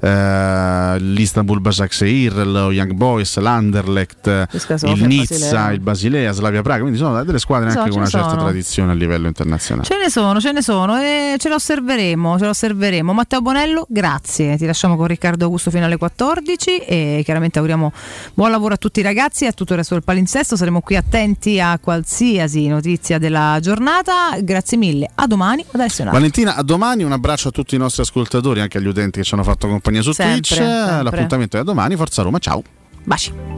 eh, l'Istanbul Başakşehir, lo Young Boys, l'Anderlecht, Sofia, il Nizza, Basilea. il Basilea, Slavia Praga, quindi sono delle squadre ne anche con sono, una ne certa sono. tradizione a livello internazionale. Ce ne sono, ce ne sono e ce lo osserveremo, ce lo osserveremo. Matteo Bonello, grazie. Ti lasciamo con Riccardo Augusto fino alle 14 e chiaramente auguriamo buon lavoro a tutti i ragazzi e a tutto il del palinsesto. Saremo qui attenti a qualsiasi notizia della giornata. Grazie mille. A domani ad Alessio. Valentina, a domani, un abbraccio a tutti i nostri ascoltatori, anche agli utenti che ci hanno fatto compagnia su Sempre, Twitch. sempre. L'appuntamento è a domani, Forza Roma, ciao. Baci.